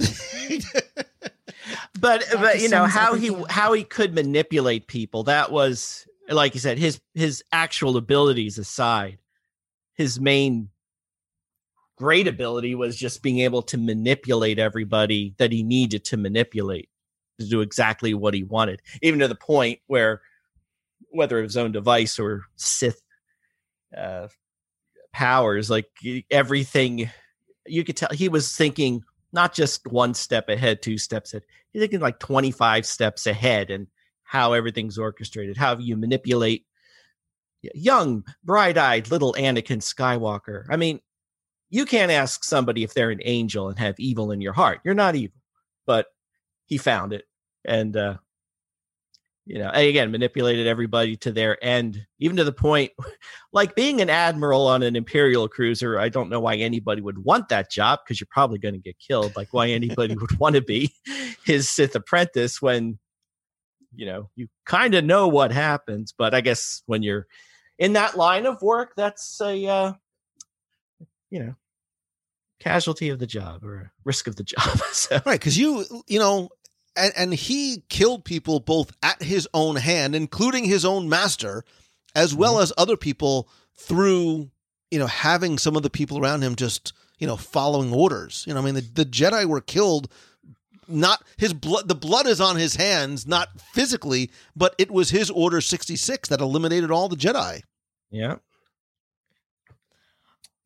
but
That
but you know how he how he could manipulate people that was like you said his his actual abilities aside his main great ability was just being able to manipulate everybody that he needed to manipulate to do exactly what he wanted even to the point where whether it was his own device or sith uh powers like everything you could tell he was thinking not just one step ahead, two steps ahead. He's thinking like 25 steps ahead and how everything's orchestrated, how you manipulate young, bright eyed little Anakin Skywalker. I mean, you can't ask somebody if they're an angel and have evil in your heart. You're not evil, but he found it. And, uh, you know, and again, manipulated everybody to their end, even to the point like being an admiral on an imperial cruiser. I don't know why anybody would want that job because you're probably going to get killed. Like why anybody would want to be his Sith apprentice when you know you kind of know what happens. But I guess when you're in that line of work, that's a uh, you know casualty of the job or risk of the job. so
Right, because you you know, and and he killed people both at his own hand, including his own master, as well mm-hmm. as other people through you know having some of the people around him just you know following orders. You know, I mean, the, the Jedi were killed. Not his blood. The blood is on his hands, not physically, but it was his Order sixty six that eliminated all the Jedi.
yeah.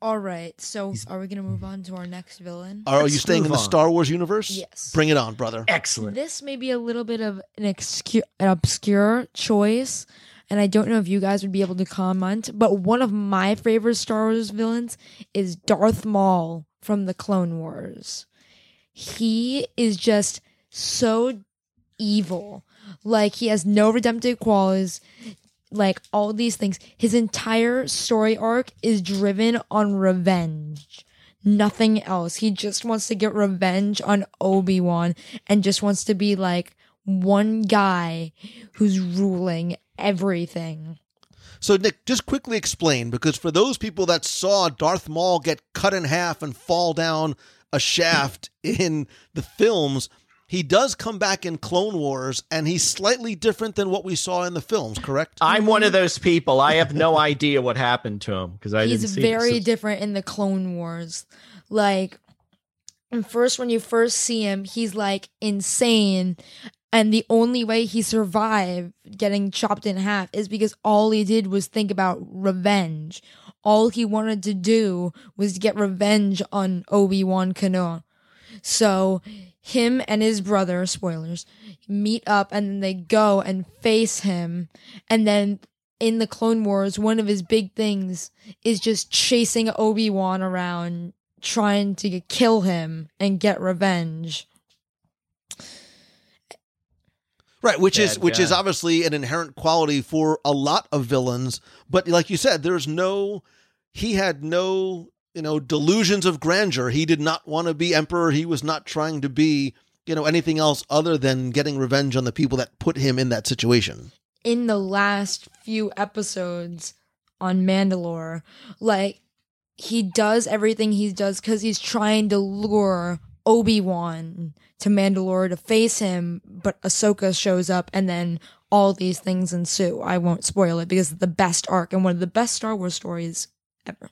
All right. So are we gonna move on to our next villain?
Are
Let's
you staying in the
on.
Star Wars universe?
Yes.
Bring it on, brother.
Excellent.
This may be a little bit of an, excu- an obscure choice, and I don't know if you guys would be able to comment, but one of my favorite Star Wars villains is Darth Maul from the Clone Wars. He is just so evil. Like, he has no redemptive qualities. Like, all these things. His entire story arc is driven on revenge nothing else. He just wants to get revenge on Obi Wan and just wants to be like one guy who's ruling everything.
So, Nick, just quickly explain because for those people that saw Darth Maul get cut in half and fall down a shaft in the films, he does come back in Clone Wars and he's slightly different than what we saw in the films, correct?
I'm one of those people. I have no idea what happened to him because I
He's
didn't see
very
this.
different in the Clone Wars. Like, and first, when you first see him, he's like insane. And the only way he survived getting chopped in half is because all he did was think about revenge. All he wanted to do was to get revenge on Obi Wan Kenobi. So him and his brother, spoilers, meet up and then they go and face him. And then in the Clone Wars, one of his big things is just chasing Obi Wan around, trying to kill him and get revenge.
Right, which is
Bad
which is obviously an inherent quality for a lot of villains, but like you said, there's no he had no, you know, delusions of grandeur. He did not want to be emperor. He was not trying to be, you know, anything else other than getting revenge on the people that put him in that situation.
In the last few episodes on Mandalore, like he does everything he does because he's trying to lure Obi Wan to Mandalore to face him, but Ahsoka shows up and then all these things ensue. I won't spoil it because it's the best arc and one of the best Star Wars stories ever.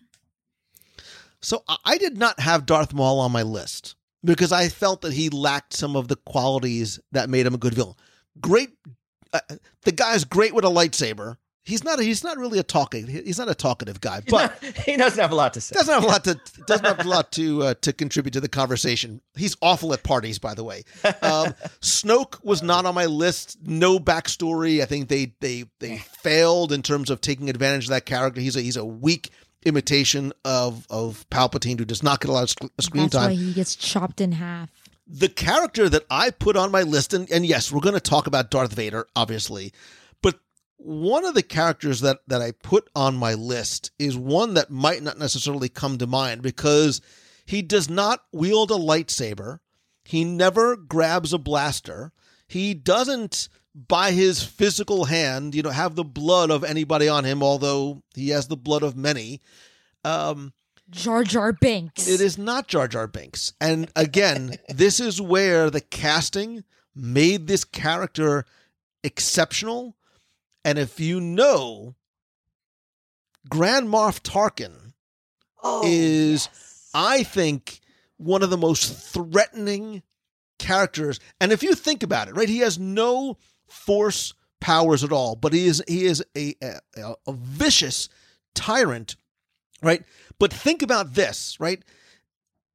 So I- did not have Darth Maul on my list because I felt that he lacked some of the qualities that made him a good villain. Great, uh, the guy's great with a lightsaber. He's not. He's not really a talking. He's not a talkative guy, but
he doesn't have a lot to say.
doesn't have a lot to doesn't have a lot to uh, to contribute to the conversation. He's awful at parties, by the way. Um, Snoke was not on my list. No backstory. I think they they they failed in terms of taking advantage of that character. He's a he's a weak imitation of of Palpatine who does not get a lot of sc- screen
That's
time
why he gets chopped in half.
the character that I put on my list, and, and yes, we're going to talk about Darth Vader, obviously, but one of the characters that, that I put on my list is one that might not necessarily come to mind because he does not wield a lightsaber. He never grabs a blaster. He doesn't, by his physical hand, you know, have the blood of anybody on him, although he has the blood of many. Um,
Jar Jar Binks.
it is not Jar Jar Binks. And again, this is where the casting made this character exceptional. And if you know, Grand Moff Tarkin is, I think, one of the most threatening characters. And if you think about it, right, he has no force powers at all, but he is he is a a, a vicious tyrant, right? But think about this, right?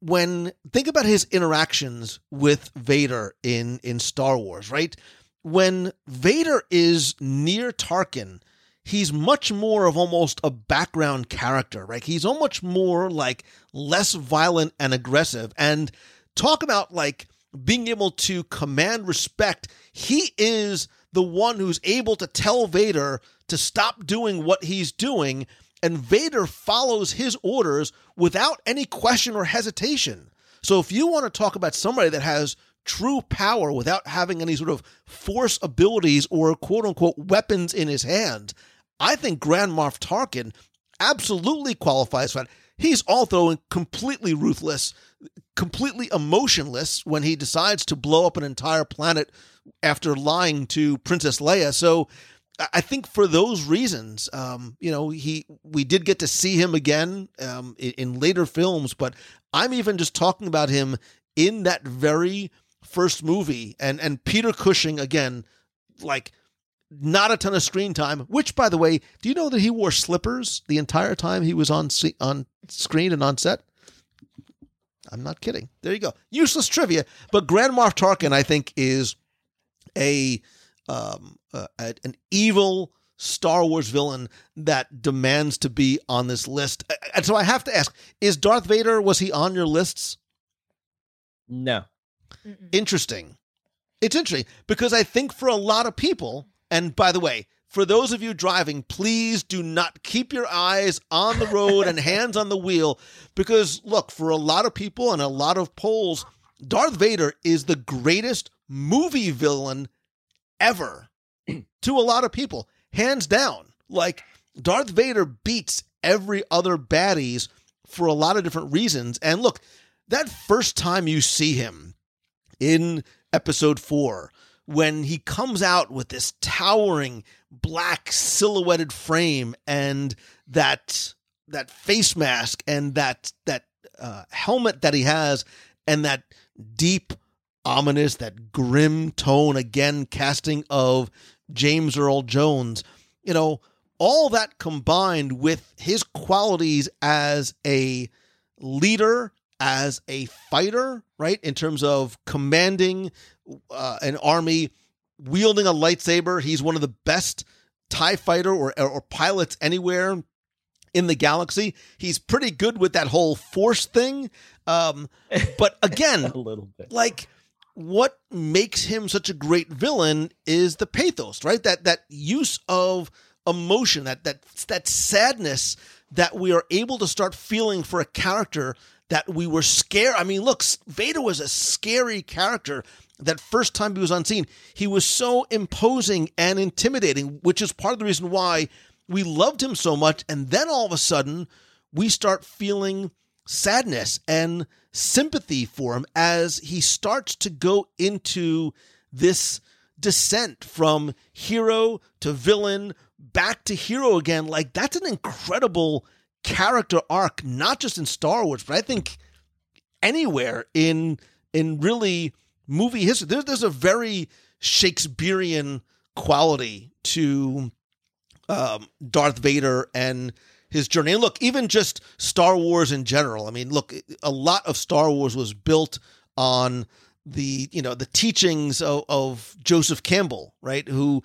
When think about his interactions with Vader in in Star Wars, right? When Vader is near Tarkin, he's much more of almost a background character, right? He's much more like less violent and aggressive. And talk about like being able to command respect. He is the one who's able to tell Vader to stop doing what he's doing, and Vader follows his orders without any question or hesitation. So if you want to talk about somebody that has true power without having any sort of force abilities or quote unquote weapons in his hand, I think Grand Moff Tarkin absolutely qualifies for that. He's also completely ruthless, completely emotionless when he decides to blow up an entire planet after lying to Princess Leia. So I think for those reasons, um, you know, he we did get to see him again um, in, in later films, but I'm even just talking about him in that very first movie, and and Peter Cushing again, like not a ton of screen time. Which, by the way, do you know that he wore slippers the entire time he was on on screen and on set? I'm not kidding. There you go. Useless trivia, but Grand Moff Tarkin, I think, is a um, uh, an evil Star Wars villain that demands to be on this list. And so I have to ask: Is Darth Vader was he on your lists?
No.
Mm-mm.
Interesting. It's interesting because I think for a lot of people, and by the way, for those of you driving, please do not keep your eyes on the road and hands on the wheel because, look, for a lot of people and a lot of polls, Darth Vader is the greatest movie villain ever to a lot of people, hands down. Like, Darth Vader beats every other baddies for a lot of different reasons. And look, that first time you see him in episode four, when he comes out with this towering black silhouetted frame and that that face mask and that that uh, helmet that he has and that deep ominous that grim tone again casting of James Earl Jones you know all that combined with his qualities as a leader as a fighter right in terms of commanding uh, an army wielding a lightsaber. He's one of the best TIE fighter or, or pilots anywhere in the galaxy. He's pretty good with that whole force thing. Um, but again,
a little bit.
like what makes him such a great villain is the pathos, right? That that use of emotion, that that that sadness that we are able to start feeling for a character that we were scared. I mean, look, Vader was a scary character that first time he was on scene, he was so imposing and intimidating, which is part of the reason why we loved him so much. And then all of a sudden, we start feeling sadness and sympathy for him as he starts to go into this descent from hero to villain back to hero again. Like, that's an incredible character arc, not just in Star Wars, but I think anywhere in in really movie history. There's there's a very Shakespearean quality to um, Darth Vader and his journey. And look, even just Star Wars in general. I mean, look, a lot of Star Wars was built on the you know the teachings of, of Joseph Campbell, right? Who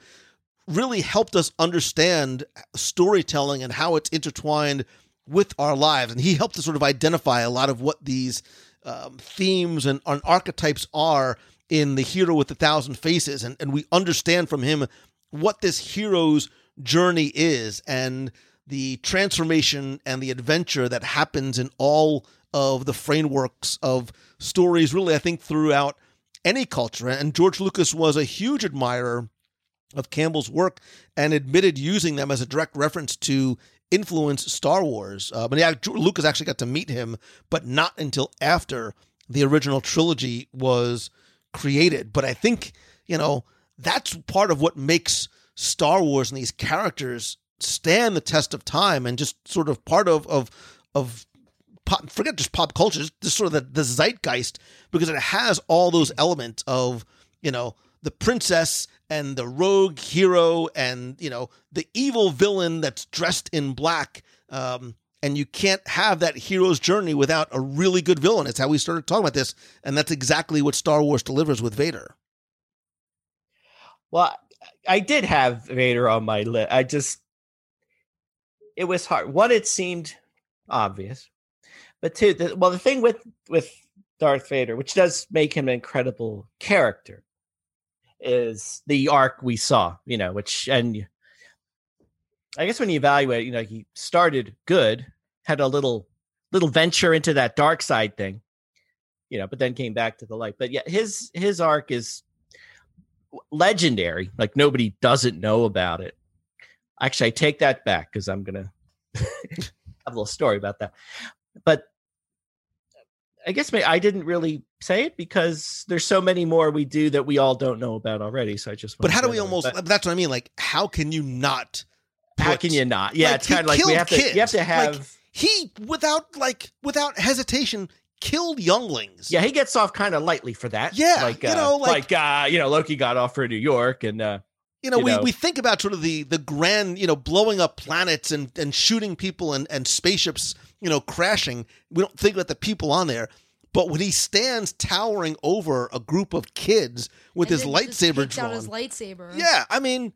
really helped us understand storytelling and how it's intertwined with our lives, and he helped us sort of identify a lot of what these um, themes and, and, archetypes are in the hero with a thousand faces and, and we understand from him what this hero's journey is and the transformation and the adventure that happens in all of the frameworks of stories really i think throughout any culture. And george lucas was a huge admirer of campbell's work and admitted using them as a direct reference to influence Star Wars. Uh, but yeah, Lucas actually got to meet him, but not until after the original trilogy was created. But I think, you know, that's part of what makes Star Wars and these characters stand the test of time and just sort of part of of of pop, forget just pop culture, just sort of the, the zeitgeist because it has all those elements of, you know, the princess and the rogue hero and you know the evil villain that's dressed in black um, and you can't have that hero's journey without a really good villain. It's how we started talking about this and that's exactly what star wars delivers with vader.
Well i did have vader on my list i just it was hard. One it seemed obvious but two the, well the thing with with darth vader which does make him an incredible character is the arc we saw, you know, which and I guess when you evaluate, you know, he started good, had a little little venture into that dark side thing, you know, but then came back to the light. But yeah, his his arc is legendary. Like nobody doesn't know about it. Actually, I take that back because I'm gonna have a little story about that. But I guess I didn't really say it because there's so many more we do that we all don't know about already. So I just.
But how do we almost?
But
That's what I mean. Like, how can you not?
how can you not? Yeah,
like,
it's kind of like we have to. You have to have.
Like, He without like without hesitation killed younglings.
yeah, he gets off kind of lightly for that.
Yeah,
like
you
uh,
know,
like,
like-
uh, you know, Loki got off for New York, and uh,
you know,
you
we,
know.
we think about sort of the the grand, you know, blowing up planets and and shooting people and and spaceships, you know, crashing. We don't think about the people on there. But when he stands towering over a group of kids with
And
his
then
lightsaber
takes out
drawn,
his lightsaber.
yeah, I mean,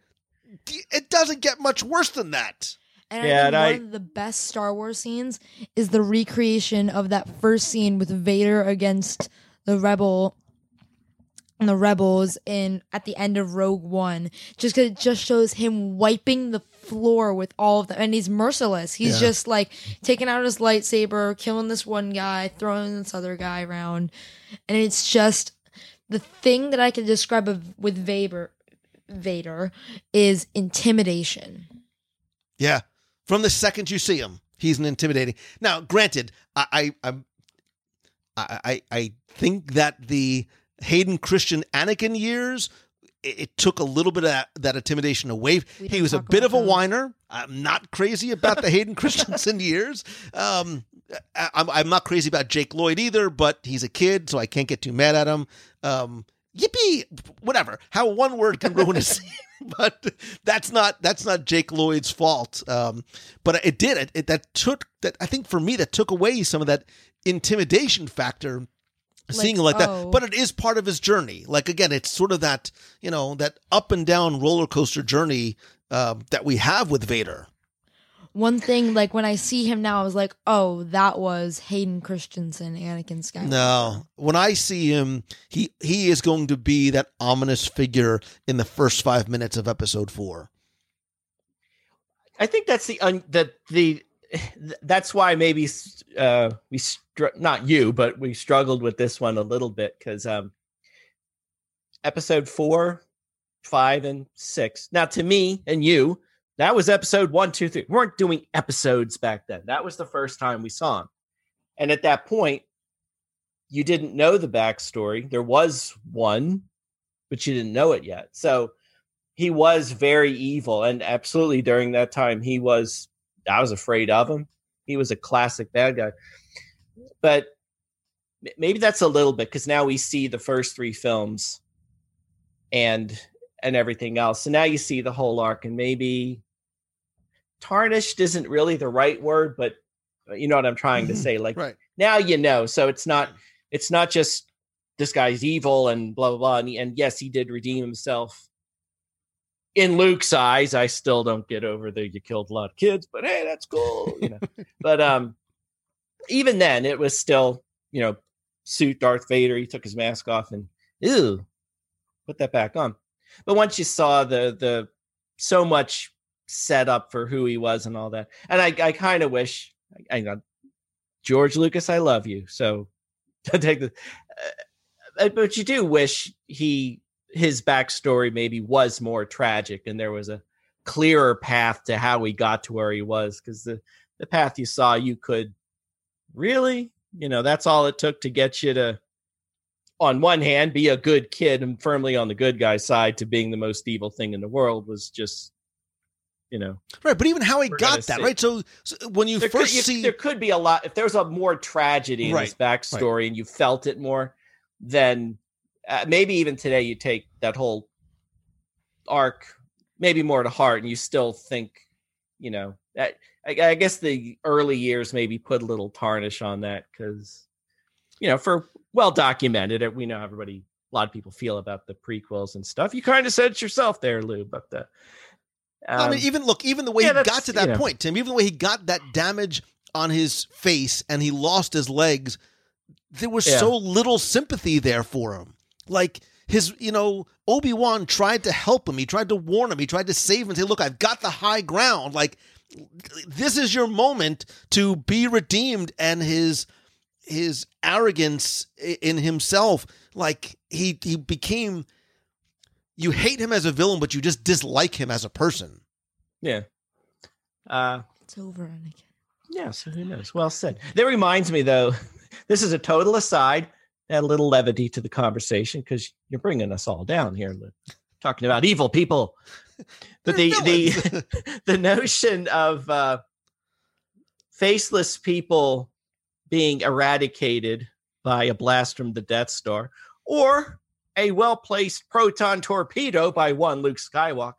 it doesn't get much worse than that.
And
Yeah,
I think
and
one
I-
of the best Star Wars scenes is the recreation of that first scene with Vader against the rebel and the rebels in at the end of Rogue One. Just because it just shows him wiping the floor with all of them, and he's merciless. He's
Yeah.
just like taking out his lightsaber, killing this one guy, throwing this other guy around, and it's just the thing that I can describe of, with Vader. Vader is intimidation.
Yeah, from the second you see him, he's an intimidating. Now, granted, I I I'm, I I I think that the Hayden Christensen Anakin years. It took a little bit of that, that intimidation away. He was a bit of a whiner. I'm not crazy about the Hayden Christensen years. Um, I, I'm, I'm not crazy about Jake Lloyd either, but he's a kid, so I can't get too mad at him. Um, yippee, whatever. How one word can ruin a scene, but that's not that's not Jake Lloyd's fault. Um, but it did it, it. That took that. I think for me, that took away some of that intimidation factor. Seeing it like that,
oh.
but it is part of his journey. Like again, it's sort of that you know that up and down roller coaster journey um, that we have with Vader.
One thing, like when I see him now, I was like, "Oh, that was Hayden Christensen, Anakin Skywalker."
No, when I see him, he he is going to be that ominous figure in the first five minutes of Episode Four.
I think that's the un, that the that's why maybe uh we str- not you but we struggled with this one a little bit because um episode four five and six. Now to me and you that was episode one two three. We weren't doing episodes back then. That was the first time we saw him and at that point you didn't know the backstory. There was one but you didn't know it yet. So he was very evil and absolutely during that time he was i was afraid of him. He was a classic bad guy but maybe that's a little bit because now we see the first three films and and everything else so now you see the whole arc and maybe tarnished isn't really the right word but uh, you know what i'm trying to
Mhm.
say like
Right.
now you know so it's not it's not just this guy's evil and blah blah blah and, he- and yes he did redeem himself in luke's eyes i still don't get over the you killed a lot of kids but hey that's cool you know but um even then it was still you know suit darth vader he took his mask off and ew put that back on. But once you saw the the so much set up for who he was and all that and i i kind of wish I, I george lucas i love you so take the uh, but you do wish he his backstory maybe was more tragic and there was a clearer path to how he got to where he was because the the path you saw you could really you know that's all it took to get you to on one hand be a good kid and firmly on the good guy side to being the most evil thing in the world was just you know
Right, but even how he got that,
see.
right? So, so when you
there
first
could,
see,
there could be a lot if there's a more tragedy in his backstory and you felt it more then uh, maybe even today you take that whole arc maybe more to heart and you still think you know I, I guess the early years maybe put a little tarnish on that because you know for well documented it we know everybody a lot of people feel about the prequels and stuff you kind of said it yourself there lou but the
I mean,
um,
even look, even the way
yeah,
he got to that
you know.
point, Tim, even the way he got that damage on his face and he lost his legs, there was
Yeah.
so little sympathy there for him. Like his, you know, Obi Wan tried to help him. He tried to warn him. He tried to save him. and Say, look, I've got the high ground. Like, this is your moment to be redeemed. And his his arrogance in himself, like he he became. You hate him as a villain, but you just dislike him as a person.
Yeah. Uh,
It's over, Anakin.
yeah. So who knows? Well said. That reminds me, though. This is a total aside. Add a little levity to the conversation because you're bringing us all down here, Lou. talking about evil people. But the the the notion of uh, faceless people being eradicated by a blast from the Death Star, or a well placed proton torpedo by one Luke Skywalker.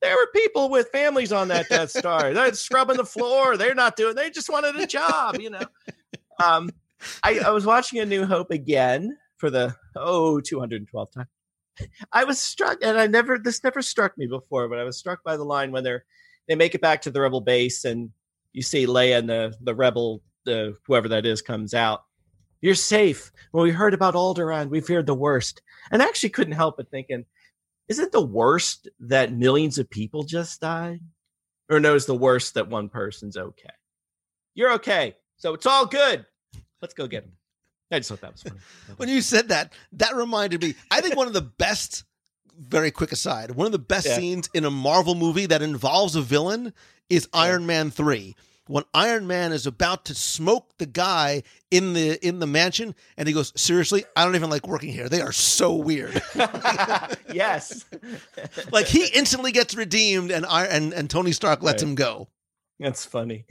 There were people with families on that Death Star. They're scrubbing the floor. They're not doing. They just wanted a job, you know. Um, I, I was watching A New Hope again for the oh 212th time. I was struck, and I never this never struck me before, but I was struck by the line when they're they make it back to the rebel base, and you see Leia and the the rebel, the whoever that is, comes out. You're safe. When we heard about Alderaan, we feared the worst, and I actually couldn't help but thinking, is it the worst that millions of people just died, or no, is the worst that one person's okay? You're okay, so it's all good. Let's go get him. I just thought that was funny.
when you said that, that reminded me. I think one of the best, very quick aside, one of the best
Yeah.
scenes in a Marvel movie that involves a villain is Iron Man 3. When Iron Man is about to smoke the guy in the in the mansion and he goes, "Seriously, I don't even like working here. They are so weird."
yes.
like he instantly gets redeemed and I, and and Tony Stark lets
Right.
him go.
That's funny.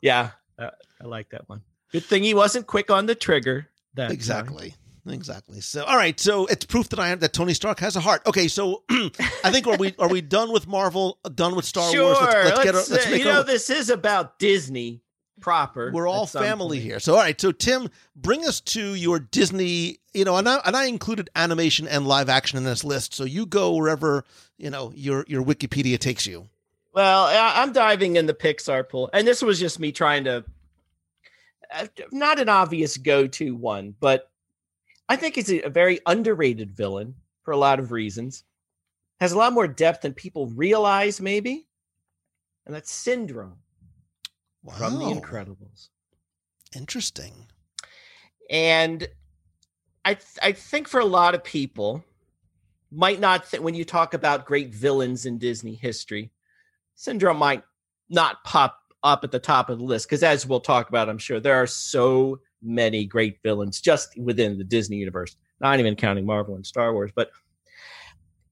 Yeah, uh, I like that one. Good thing he wasn't quick on the trigger. That time.
Exactly. Exactly. So, all right. So it's proof that I am that Tony Stark has a heart. Okay. So I think are we are we done with Marvel? Done with Star
sure.
Wars? Let's, get. A,
let's,
let's
uh,
make
you know,
our,
this is about Disney proper.
We're all family
point.
here. So, all right. So, Tim, bring us to your Disney. You know, and I, and I included animation and live action in this list. So you go wherever you know your your Wikipedia takes you.
Well, I- I'm diving in the Pixar pool, and this was just me trying to, Uh, not an obvious go-to one, but I think it's a, very underrated villain for a lot of reasons. Has a lot more depth than people realize, maybe, and that's Syndrome from The Incredibles.
Interesting.
And I th- I think for a lot of people, might not th- when you talk about great villains in Disney history, Syndrome might not pop up at the top of the list because as we'll talk about, I'm sure there are so many great villains just within the Disney universe, not even counting Marvel and Star Wars, but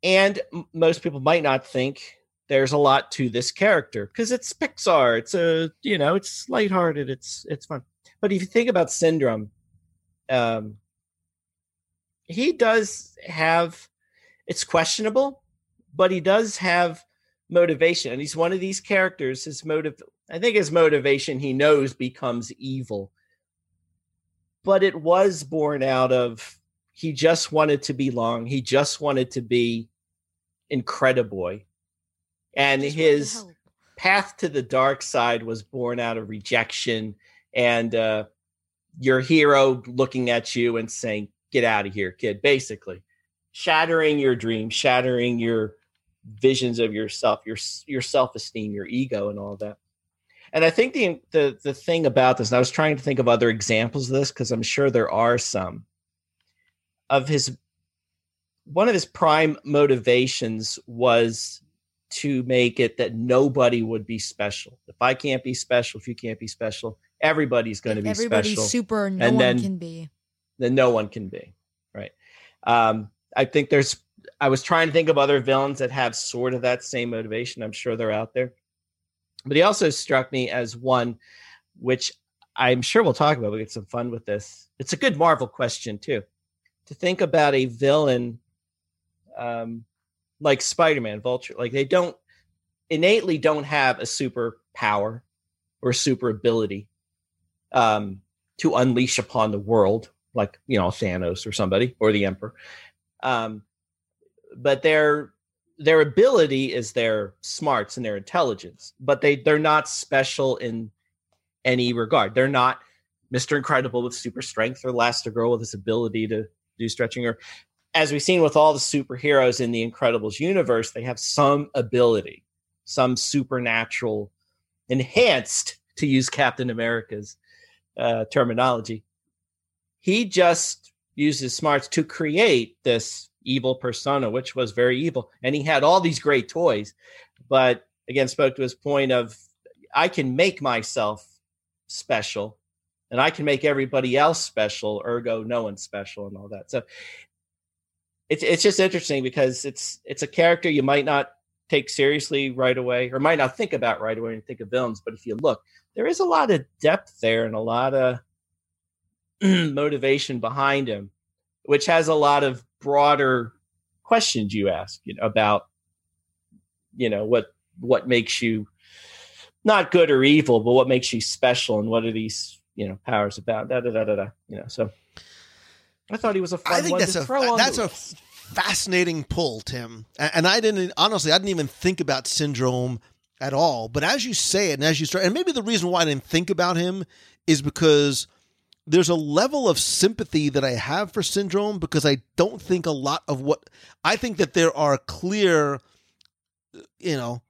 and most people might not think there's a lot to this character because it's Pixar. It's a you know it's lighthearted. It's it's fun. But if you think about Syndrome, um, he does have it's questionable, but he does have motivation, and he's one of these characters. His motive, I think, his motivation he knows becomes evil, but it was born out of he just wanted to belong. He just wanted to be Incrediboy, and
Just wanted to
his path to the dark side was born out of rejection and uh, your hero looking at you and saying, "Get out of here, kid." Basically, shattering your dreams, shattering your visions of yourself, your your self esteem, your ego, and all that. And I think the the the thing about this, and I was trying to think of other examples of this because I'm sure there are some of his. One of his prime motivations was to make it that nobody would be special. If I can't be special, if you can't be special, everybody's going to be
everybody's
special.
super, no
And
one
then-
can be.
then no one can be right. Um, I think there's. I was trying to think of other villains that have sort of that same motivation. I'm sure they're out there, but he also struck me as one, which I'm sure we'll talk about. We get some fun with this. It's a good Marvel question too, to think about a villain, um, like Spider-Man, Vulture. Like they don't innately don't have a super power or super ability um, to unleash upon the world, like you know Thanos or somebody or the Emperor. Um, but their their ability is their smarts and their intelligence, but they they're not special in any regard. They're not Mister Incredible with super strength or Elastigirl with his ability to do stretching or as we've seen with all the superheroes in the Incredibles universe, they have some ability, some supernatural, enhanced, to use Captain America's uh, terminology. He just uses smarts to create this evil persona, which was very evil. And he had all these great toys, but again, spoke to his point of I can make myself special and I can make everybody else special, ergo no one's special and all that. So it's it's just interesting because it's it's a character you might not take seriously right away or might not think about right away and think of villains, but if you look, there is a lot of depth there and a lot of motivation behind him, which has a lot of broader questions you ask you know, about you know what what makes you not good or evil, but what makes you special and what are these you know powers about? Da da da da da. You know, so I thought he was a fun
I think
one
that's
to
a
throw on
that's a
list.
fascinating pull, Tim. And I didn't honestly, I didn't even think about Syndrome at all. But as you say it, and as you start, and maybe the reason why I didn't think about him is because there's a level of sympathy that I have for Syndrome because I don't think a lot of what I think that there are clear, you know,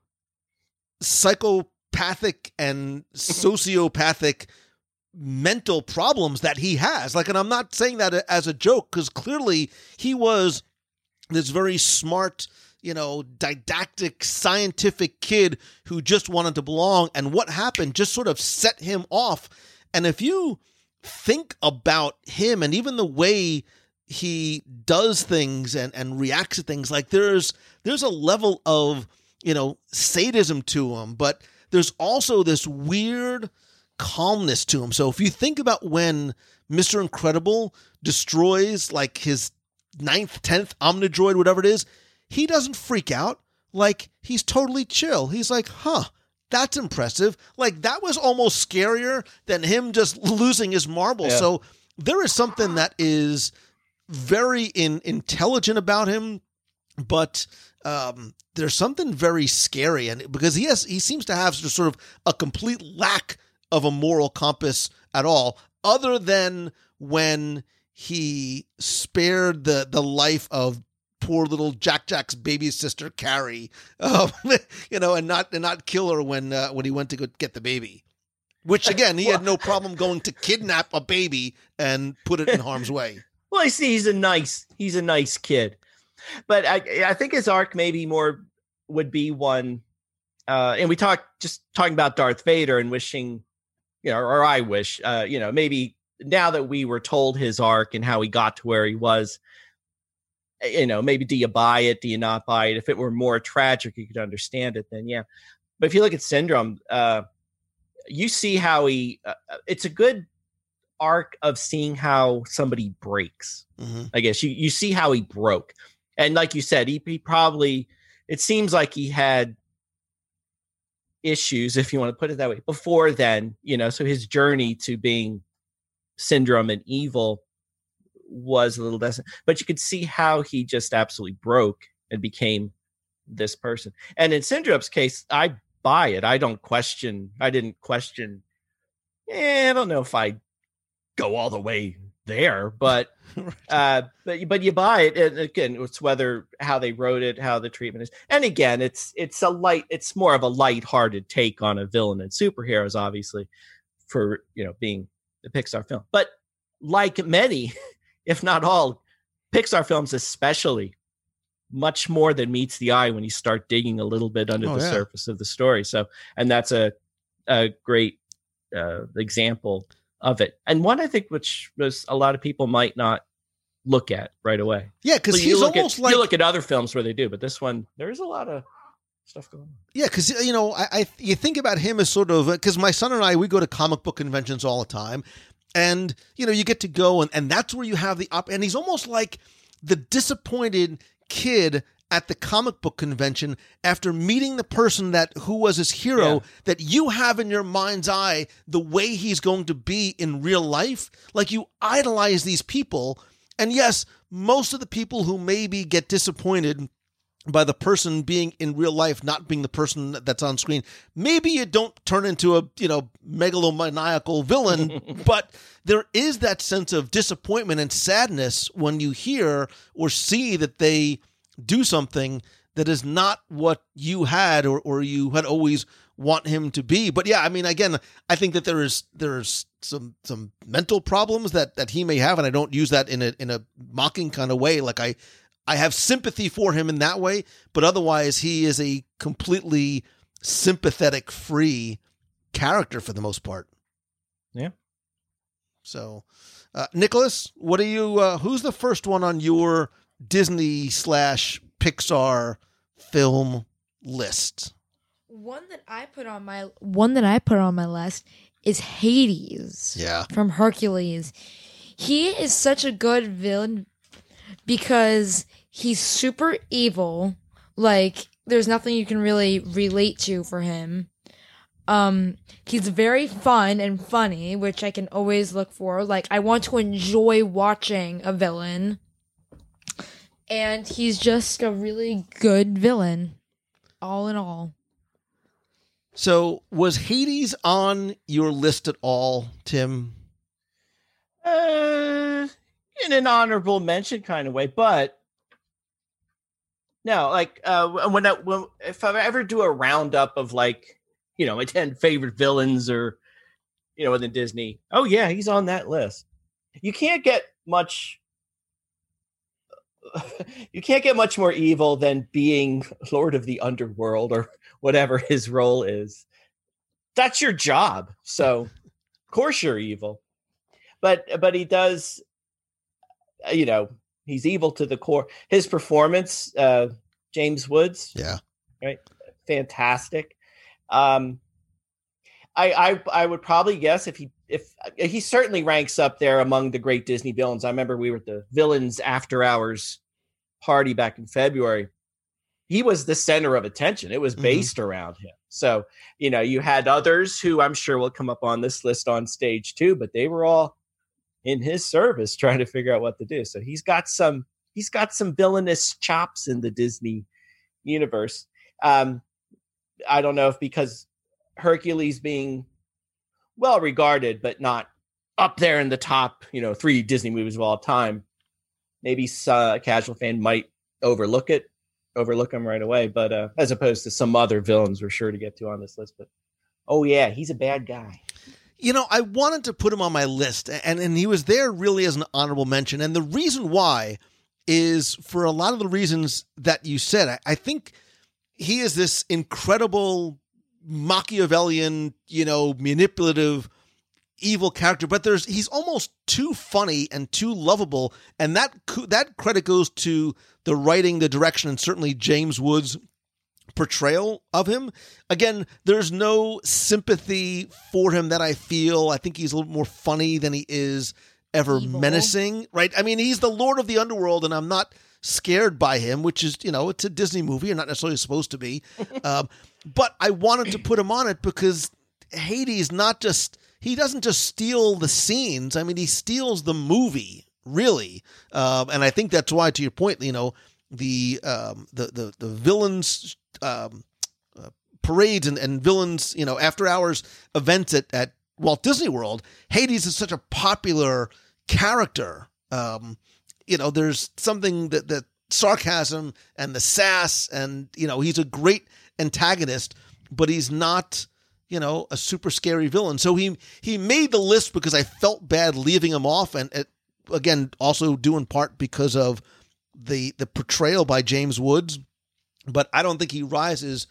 psychopathic and mm-hmm. sociopathic mental problems that he has. Like, and I'm not saying that as a joke because clearly he was this very smart, you know, didactic, scientific kid who just wanted to belong. And what happened just sort of set him off. And if you think about him and even the way he does things and, and reacts to things, like there's there's a level of, you know, sadism to him, but there's also this weird calmness to him. So if you think about when Mr. Incredible destroys like his ninth, tenth Omnidroid, whatever it is, he doesn't freak out. Like he's totally chill. He's like, huh, that's impressive. Like that was almost scarier than him just losing his marble.
Yeah.
So there is something that is very in, intelligent about him, but um, there's something very scary, and because he has, he seems to have just sort of a complete lack of a moral compass at all, other than when he spared the the life of poor little Jack Jack's baby sister Kari, um, you know, and not and not kill her when uh, when he went to go get the baby. Which again, he had no problem going to kidnap a baby and put it in harm's way.
Well, I see he's a nice he's a nice kid, but I I think his arc maybe more would be one, uh, and we talked just talking about Darth Vader and wishing, you know, or I wish, uh, you know, maybe now that we were told his arc and how he got to where he was, you know, maybe do you buy it? Do you not buy it? If it were more tragic, you could understand it. Then yeah, but if you look at Syndrome, uh, you see how he. Uh, it's a good arc of seeing how somebody breaks.
Mhm.
I guess you you see how he broke, and like you said, he, he probably it seems like he had issues, if you want to put it that way, before then. You know, so his journey to being syndrome and evil was a little less, but you could see how he just absolutely broke and became this person. And in Syndrome's case, I buy it. I don't question. I didn't question. Eh, I don't know if I go all the way there, but uh, but but you buy it. And again, it's whether how they wrote it, how the treatment is, and again, it's it's a light. It's more of a light-hearted take on a villain and superheroes, obviously, for you know being the Pixar film. But like many, if not all, Pixar films, especially, much more than meets the eye when you start digging a little bit under
Oh,
the
yeah.
surface of the story. So, and that's a a great uh, example of it, and one I think which was a lot of people might not look at right away.
Yeah, because
So
he's
look
almost
at,
like
you look at other films where they do, but this one there is a lot of stuff going on.
Yeah, because you know, I, I you think about him as sort of because my son and I we go to comic book conventions all the time, and you know you get to go and and that's where you have the up, and he's almost like the disappointed kid at the comic book convention after meeting the person that who was his hero
Yeah.
that you have in your mind's eye the way he's going to be in real life like you idolize these people and yes most of the people who maybe get disappointed by the person being in real life not being the person that's on screen. Maybe you don't turn into a, you know, megalomaniacal villain, but there is that sense of disappointment and sadness when you hear or see that they do something that is not what you had or, or you had always want him to be. But yeah, I mean, again, I think that there is there's some some mental problems that that he may have, and I don't use that in a in a mocking kind of way. Like I I have sympathy for him in that way, but otherwise he is a completely sympathetic free character for the most part.
Yeah.
So, uh, Nicholas, what are you? Uh, who's the first one on your Disney slash Pixar film list?
One that I put on my one that I put on my list is Hades.
Yeah.
From Hercules. He is such a good villain because he's super evil. Like there's nothing you can really relate to for him. Um he's very fun and funny, which I can always look for. Like I want to enjoy watching a villain. And he's just a really good villain all in all.
So, was Hades on your list at all, Tim?
Uh, in an honorable mention kind of way, but no, like uh, when I when, if I ever do a roundup of like you know my ten favorite villains or you know within Disney, oh yeah, he's on that list. You can't get much. You can't get much more evil than being Lord of the Underworld or whatever his role is. That's your job. So, of course you're evil. But but he does you know, he's evil to the core. His performance uh James Woods,
Yeah.
right? Fantastic. Um I I I would probably guess if he if uh, he certainly ranks up there among the great Disney villains. I remember we were at the villains after hours party back in February he was the center of attention. It was
Mhm.
based around him. So, you know, you had others who I'm sure will come up on this list on stage too, but they were all in his service trying to figure out what to do. So he's got some he's got some villainous chops in the Disney universe. Um I don't know if because Hercules being well regarded but not up there in the top, you know, three Disney movies of all time, maybe uh, a casual fan might overlook it overlook him right away. But uh, as opposed to some other villains we're sure to get to on this list. But oh yeah, he's a bad guy.
You know, I wanted to put him on my list, and, and he was there really as an honorable mention. And the reason why is for a lot of the reasons that you said. I, I think he is this incredible Machiavellian, you know, manipulative, evil character, but there's he's almost too funny and too lovable, and that that credit goes to the writing, the direction, and certainly James Woods' portrayal of him. Again, there's no sympathy for him that I feel. I think he's a little more funny than he is ever
Evil.
menacing, right? I mean, he's the Lord of the Underworld, and I'm not scared by him, which is, you know, it's a Disney movie. You're not necessarily supposed to be. um, but I wanted to put him on it because Hades not just he doesn't just steal the scenes. I mean, he steals the movie, really. Um, and I think that's why, to your point, you know, the um, the the the villains um, uh, parades and, and villains, you know, after hours events at, at Walt Disney World. Hades is such a popular character. Um, you know, there's something that that sarcasm and the sass, and you know, he's a great antagonist, but he's not you know a super scary villain. So he he made the list because I felt bad leaving him off, and it, again, also due in part because of the the portrayal by James Woods. But I don't think he rises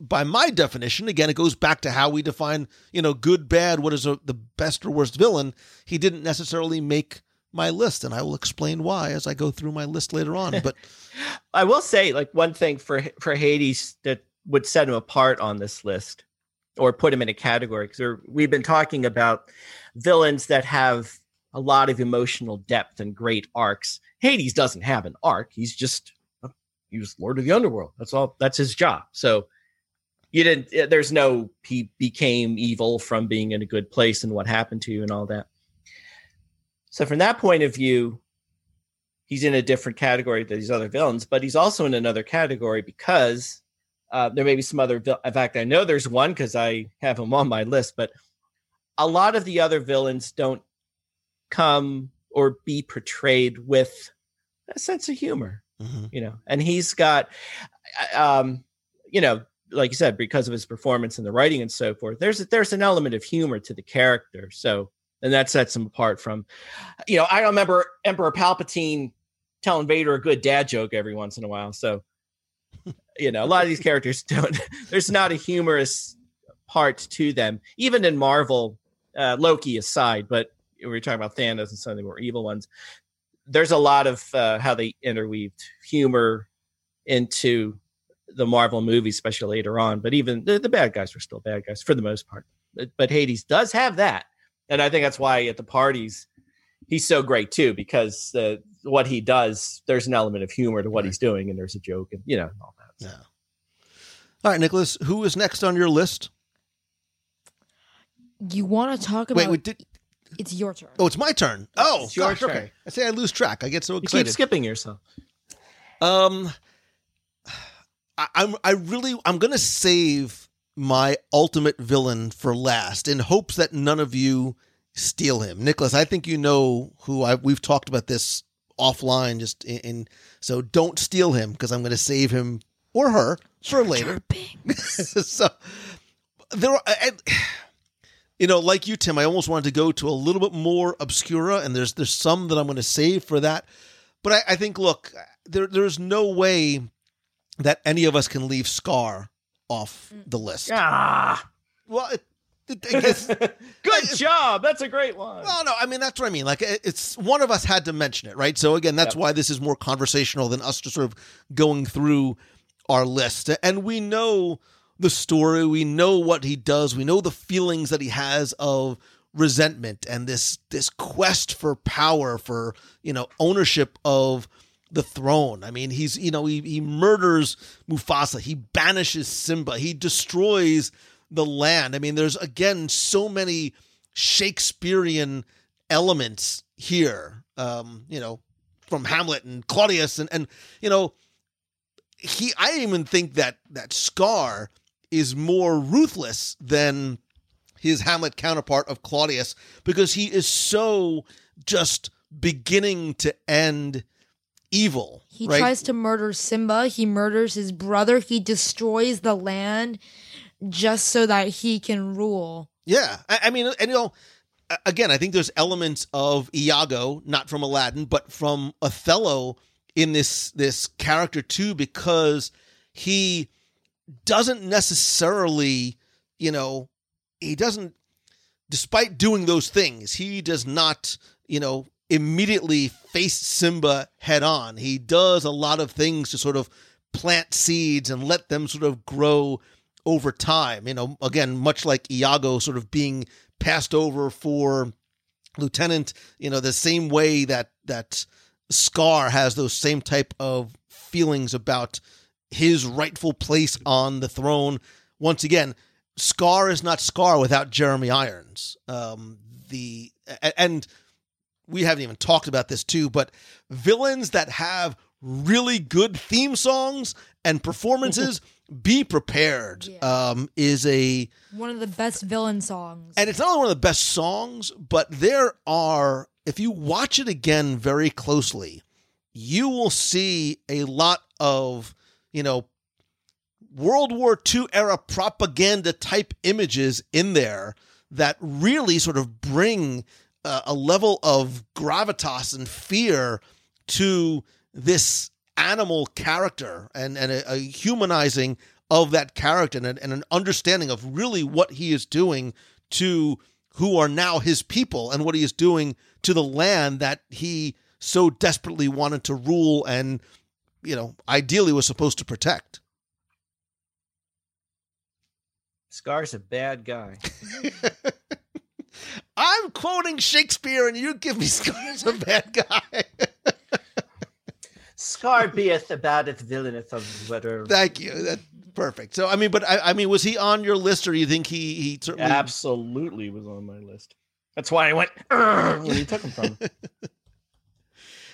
by my definition. Again, it goes back to how we define you know good bad. What is a, the best or worst villain? He didn't necessarily make my list, and I will explain why as I go through my list later on. But
I will say, like one thing for for Hades that would set him apart on this list, or put him in a category, because we've been talking about villains that have a lot of emotional depth and great arcs. Hades doesn't have an arc; he's just he was Lord of the Underworld. That's all. That's his job. So you didn't. There's no he became evil from being in a good place and what happened to you and all that. So from that point of view, he's in a different category than these other villains, but he's also in another category because uh, there may be some other. vil- In fact, I know there's one because I have him on my list, but a lot of the other villains don't come or be portrayed with a sense of humor
Mhm.
you know and he's got um you know like you said because of his performance and the writing and so forth there's a, there's an element of humor to the character so and that sets him apart from you know i remember emperor palpatine telling vader a good dad joke every once in a while so you know a lot of these characters don't there's not a humorous part to them even in marvel uh, loki aside but we were talking about thanos and some of the more evil ones there's a lot of uh, how they interweaved humor into the Marvel movies, especially later on. But even the, the bad guys were still bad guys for the most part. But, but Hades does have that, and I think that's why at the parties he's so great too, because uh, what he does, there's an element of humor to what he's doing, and there's a joke, and you know all that.
Yeah. All right, Nicholas, who is next on your list?
You want to talk about?
Wait, wait, did,
it's your turn.
oh, it's my turn. Oh,
It's your
gosh,
turn.
okay. I say I lose track. I get so
You keep
excited.
skipping yourself.
Um, I, I'm I really I'm gonna save my ultimate villain for last in hopes that none of you steal him. Nicholas, I think you know who I we've talked about this offline. Just in, in so don't steal him because I'm gonna save him or her for later. so there are. I, you know, like you, Tim, I almost wanted to go to a little bit more obscura, and there's there's some that I'm going to save for that. But I, I think, look, there there's no way that any of us can leave Scar off the list.
Ah,
Well, it, it, I guess.
good job. That's a great one.
No, no. I mean, that's what I mean. Like, it- it's one of us had to mention it, right? So again, that's
Yep.
why this is more conversational than us just sort of going through our list. And we know the story. We know what he does. We know the feelings that he has of resentment and this this quest for power, for you know ownership of the throne. I mean, he's you know he he murders Mufasa. He banishes Simba. He destroys the land. I mean, there's again so many Shakespearean elements here. Um, you know, from Hamlet and Claudius and and you know, he I even think that that Scar is more ruthless than his Hamlet counterpart of Claudius because he is so just beginning to end evil.
He
right?
tries to murder Simba. He murders his brother. He destroys the land just so that he can rule.
Yeah, I, I mean, and you know, again, I think there's elements of Iago, not from Aladdin, but from Othello in this this character too, because he doesn't necessarily, you know, he doesn't, despite doing those things, he does not, you know, immediately face Simba head on. He does a lot of things to sort of plant seeds and let them sort of grow over time. You know, again, much like Iago sort of being passed over for lieutenant, you know, the same way that that Scar has those same type of feelings about his rightful place on the throne. Once again, Scar is not Scar without Jeremy Irons. Um, the and we haven't even talked about this too, but villains that have really good theme songs and performances, be prepared. Um, is a
One of the best villain songs.
and it's not only one of the best songs, but there are, if you watch it again very closely, you will see a lot of, you know, World War II era propaganda type images in there that really sort of bring uh, a level of gravitas and fear to this animal character and, and a, a humanizing of that character and, and an understanding of really what he is doing to who are now his people and what he is doing to the land that he so desperately wanted to rule and you know ideally was supposed to protect
Scar's a bad guy.
i'm quoting shakespeare and you give me Scar's a bad guy
Scar beeth the baddest villainess of whatever.
thank you that's perfect so i mean but I, I mean was he on your list or do you think he he certainly
Absolutely was on my list. That's why I went "Urgh," when you took him from.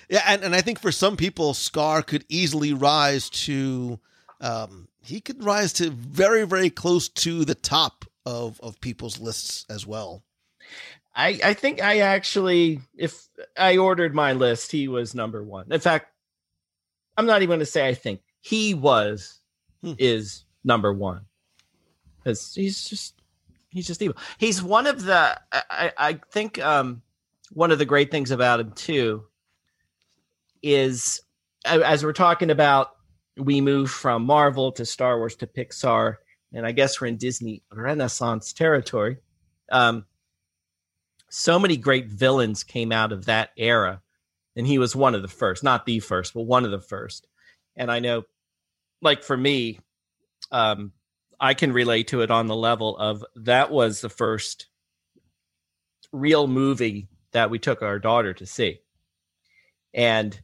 Yeah, and, and I think for some people, Scar could easily rise to um, he could rise to very, very close to the top of of people's lists as well.
I, I think I actually, if I ordered my list, he was number one. In fact, I'm not even going to say I think he was
Hmm.
is number one because he's just he's just evil. He's one of the I, I I think um one of the great things about him too is as we're talking about we move from Marvel to Star Wars to Pixar and I guess we're in Disney Renaissance territory. Um, so many great villains came out of that era, and he was one of the first, not the first, but one of the first. And I know, like for me, um, I can relate to it on the level of that was the first real movie that we took our daughter to see, and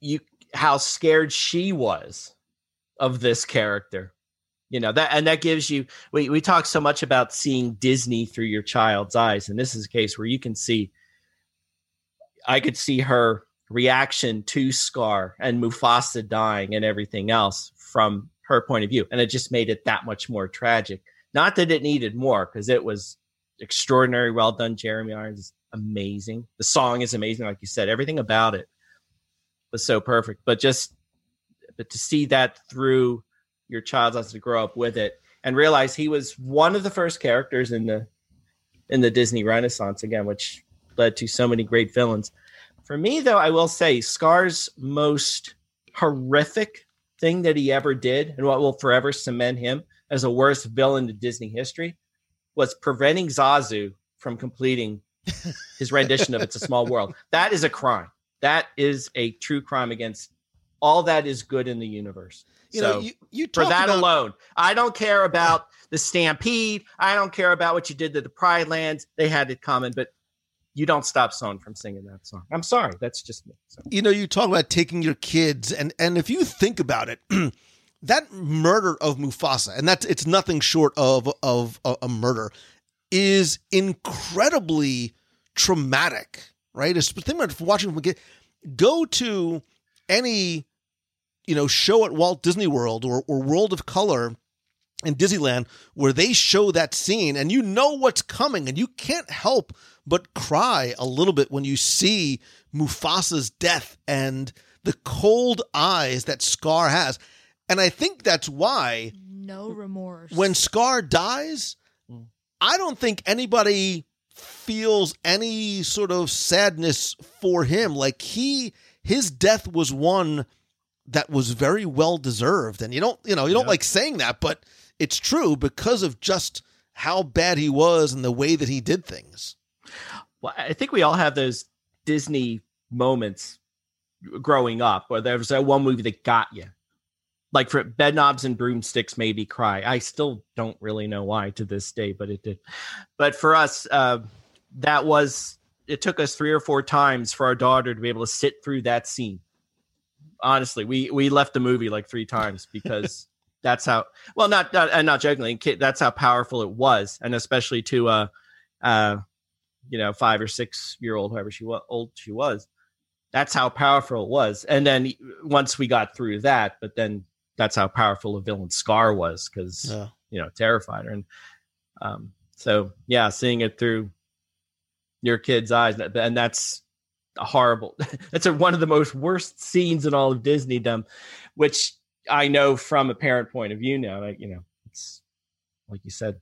you how scared she was of this character. You know that and that gives you we, we talk so much about seeing disney through your child's eyes and this is a case where you can see i could see her reaction to scar and mufasa dying and everything else from her point of view and it just made it that much more tragic. Not that it needed more because it was extraordinary well done jeremy irons is amazing. The song is amazing like you said everything about it was so perfect but just but to see that through your child has to grow up with it and realize he was one of the first characters in the in the Disney Renaissance again, which led to so many great villains. For me, though, I will say Scar's most horrific thing that he ever did, and what will forever cement him as the worst villain in Disney history, was preventing Zazu from completing his rendition of "It's a Small World." That is a crime. That is a true crime against all that is good in the universe.
You
so
know, you, you
for that
about,
alone, I don't care about the stampede. I don't care about what you did to the Pride Lands. They had it coming, but you don't stop someone from singing that song. I'm sorry, that's just me. So.
you know, you talk about taking your kids, and and if you think about it, that murder of Mufasa, and that's it's nothing short of of a, a murder, is incredibly traumatic, right? It's think about watching from a kid. Go to any you know show at Walt Disney World or, or World of Color in Disneyland where they show that scene and you know what's coming and you can't help but cry a little bit when you see Mufasa's death and the cold eyes that Scar has. And I think that's why
No remorse.
when Scar dies, mm. I don't think anybody feels any sort of sadness for him. Like he his death was one that was very well deserved. And you don't, you know, you don't
Yeah.
like saying that, but it's true because of just how bad he was and the way that he did things.
Well, I think we all have those Disney moments growing up where there was that one movie that got you. Like for Bedknobs and Broomsticks made me cry. I still don't really know why to this day, but it did. But for us, uh, that was it took us three or four times for our daughter to be able to sit through that scene. Honestly, we we left the movie like three times because that's how well not not and not jokingly that's how powerful it was and especially to uh uh you know five or six year old whoever she was old she was that's how powerful it was and then once we got through that but then that's how powerful a villain scar was because
Yeah.
you know terrified her and um so yeah seeing it through your kid's eyes and that's a horrible that's a, one of the most worst scenes in all of disneydom which i know from a parent point of view now like you know it's like you said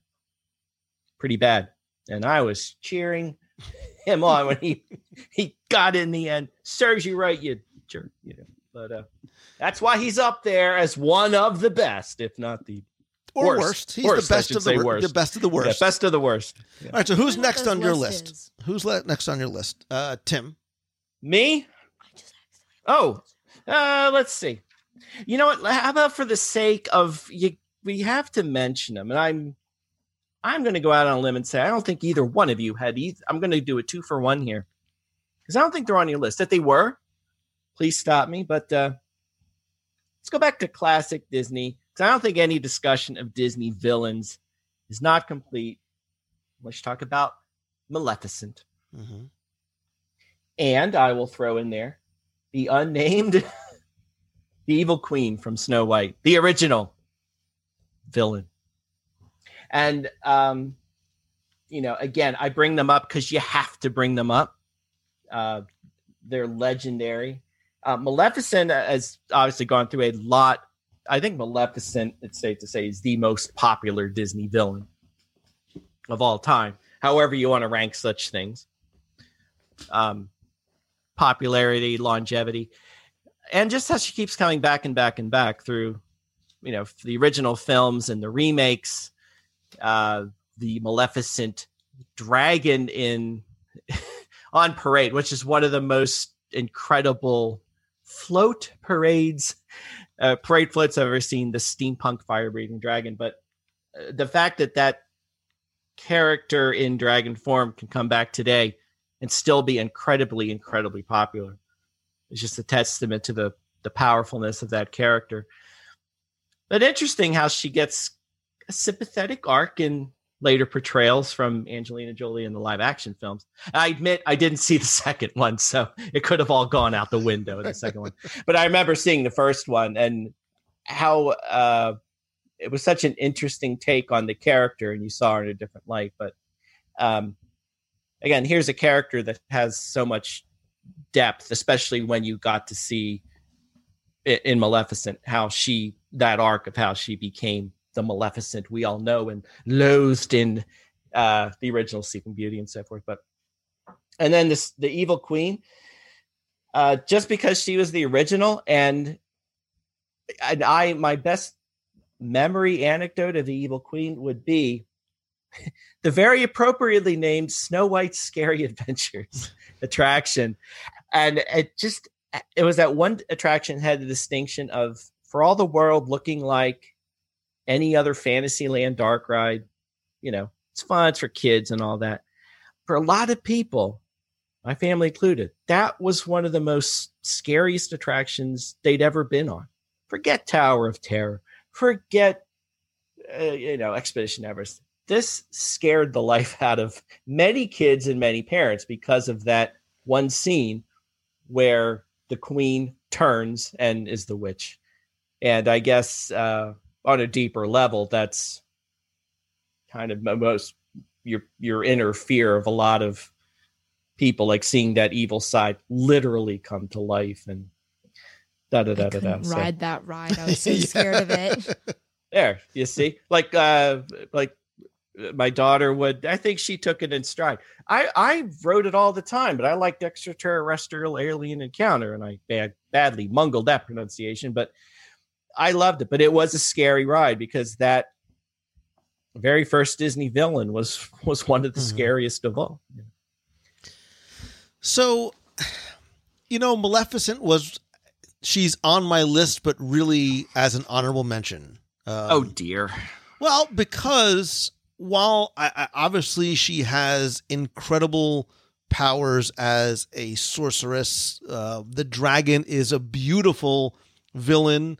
pretty bad. And i was cheering him on when he he got in the end. Serves you right you jerk you know. But uh that's why he's up there as one of the best if not the
Or
Worst.
worst. He's
Worst,
the best of the,
worst.
the best of the
yeah,
worst.
best of the worst
All right, so who's next on your
list
list?
is.
Who's le- next on your list? Uh, Tim.
me Oh, uh, let's see. You know what? How about for the sake of you, we have to mention them, and I'm, I'm going to go out on a limb and say I don't think either one of you had. Either, I'm going to do a two for one here because I don't think they're on your list. If they were, please stop me. But uh, let's go back to classic Disney because I don't think any discussion of Disney villains is not complete. Let's talk about Maleficent.
Mm-hmm.
And I will throw in there the unnamed, the evil queen from Snow White, the original villain. And, um, you know, again, I bring them up because you have to bring them up. Uh, they're legendary. Uh, Maleficent has obviously gone through a lot. I think Maleficent, it's safe to say, is the most popular Disney villain of all time. However, you want to rank such things. Um, popularity, longevity, and just how she keeps coming back and back and back through, you know, the original films and the remakes. Uh, the Maleficent dragon in on parade, which is one of the most incredible float parades, uh, parade floats I've ever seen. The steampunk fire breathing dragon, but uh, the fact that that character in dragon form can come back today and still be incredibly, incredibly popular is just a testament to the the powerfulness of that character. But interesting how she gets a sympathetic arc in later portrayals from Angelina Jolie in the live action films. I admit I didn't see the second one, so it could have all gone out the window the second one. But I remember seeing the first one and how uh, it was such an interesting take on the character, and you saw her in a different light. But um, again, here's a character that has so much depth, especially when you got to see it in Maleficent how she that arc of how she became the Maleficent we all know and loathed in uh, the original Sleeping Beauty and so forth. But and then this the Evil Queen, uh, just because she was the original, and and I my best memory anecdote of the Evil Queen would be the very appropriately named Snow White's Scary Adventures attraction, and it just it was that one attraction had the distinction of for all the world looking like any other Fantasyland dark ride, you know, it's fun, it's for kids and all that. For a lot of people, my family included, that was one of the most scariest attractions they'd ever been on. Forget Tower of Terror, forget, uh, you know, Expedition Everest. This scared the life out of many kids and many parents because of that one scene where the queen turns and is the witch. And I guess uh, on a deeper level, that's kind of most your your inner fear of a lot of people, like seeing that evil side literally come to life and da da da da da. So-
Ride that ride. I was so
Yeah.
scared of it.
there, you see, like uh, like my daughter would. I think she took it in stride. I I wrote it all the time, but I liked extraterrestrial alien encounter, and I bad badly mungled that pronunciation, but I loved it. But it was a scary ride because that very first Disney villain was was one of the
Mhm.
scariest of all.
So, you know, Maleficent was she's on my list, but really as an honorable mention. Um,
oh dear.
Well, because while I, I, obviously she has incredible powers as a sorceress, uh, the dragon is a beautiful villain.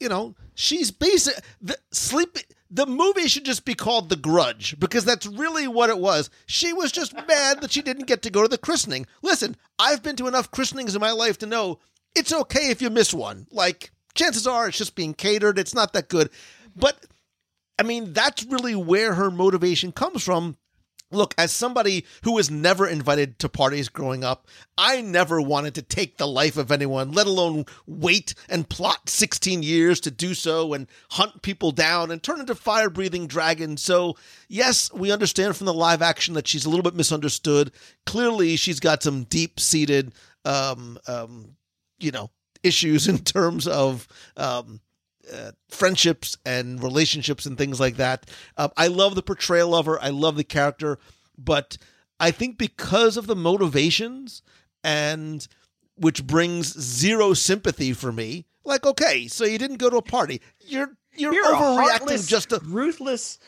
You know, she's basic. The sleep. The movie should just be called The Grudge because that's really what it was. She was just mad that she didn't get to go to the christening. Listen, I've been to enough christenings in my life to know it's okay if you miss one. Like, chances are it's just being catered. It's not that good. But I mean, that's really where her motivation comes from. Look, as somebody who was never invited to parties growing up, I never wanted to take the life of anyone, let alone wait and plot 16 years to do so and hunt people down and turn into fire breathing dragons. So, yes, we understand from the live action that she's a little bit misunderstood. Clearly, she's got some deep seated, um, um, you know, issues in terms of um, uh, friendships and relationships and things like that. Um, I love the portrayal of her. I love the character, but I think because of the motivations and which brings zero sympathy for me. Like, okay, so you didn't go to a party. You're you're,
You're
overreacting just to
ruthless.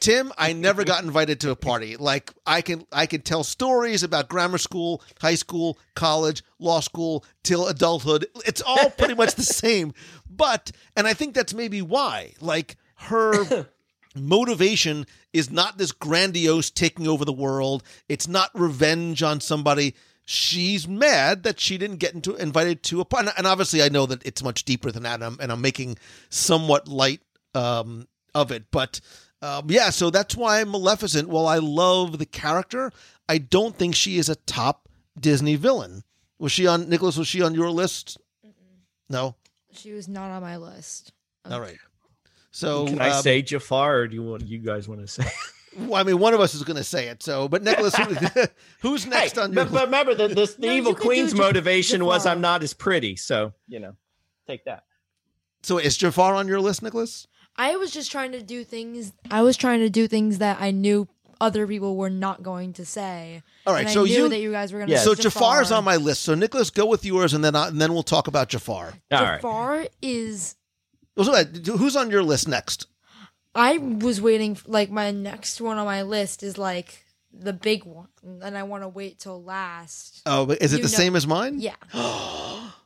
Tim, I never got invited to a party. Like I can I can tell stories about grammar school, high school, college, law school, till adulthood. It's all pretty much the same. But and I think that's maybe why. Like her motivation is not this grandiose taking over the world. It's not revenge on somebody. she's mad that she didn't get into invited to a party. And obviously, I know that it's much deeper than that, and I'm, and I'm making somewhat light um, of it. But um, yeah, so that's why Maleficent. While I love the character, I don't think she is a top Disney villain. Was she on Nicholas? Was she on your list? No.
She was not on my list.
All right. So
Can I
um,
say Jafar, or do you want you guys want to say?
Well, I mean, one of us is going to say it. So, but Nicholas, who- who's next
Hey,
on your
but, but remember, the, this, the
No,
evil
you could do
queen's
Jaf-
motivation was I'm not as pretty. So, you know, take that.
So, is Jafar on your list, Nicholas?
I was just trying to do things. I was trying to do things that I knew other people were not going to say.
All right.
and
so
I knew
you,
that you guys were going to.
Yeah.
so Jafar is on my list. So Nicholas, go with yours, and then I, and then we'll talk about Jafar.
All right.
Jafar is.
Who's on your list next?
I was waiting. Like my next one on my list is like the big one, and I want to wait till last.
Oh, but is it
You
the
know-
same as mine?
Yeah.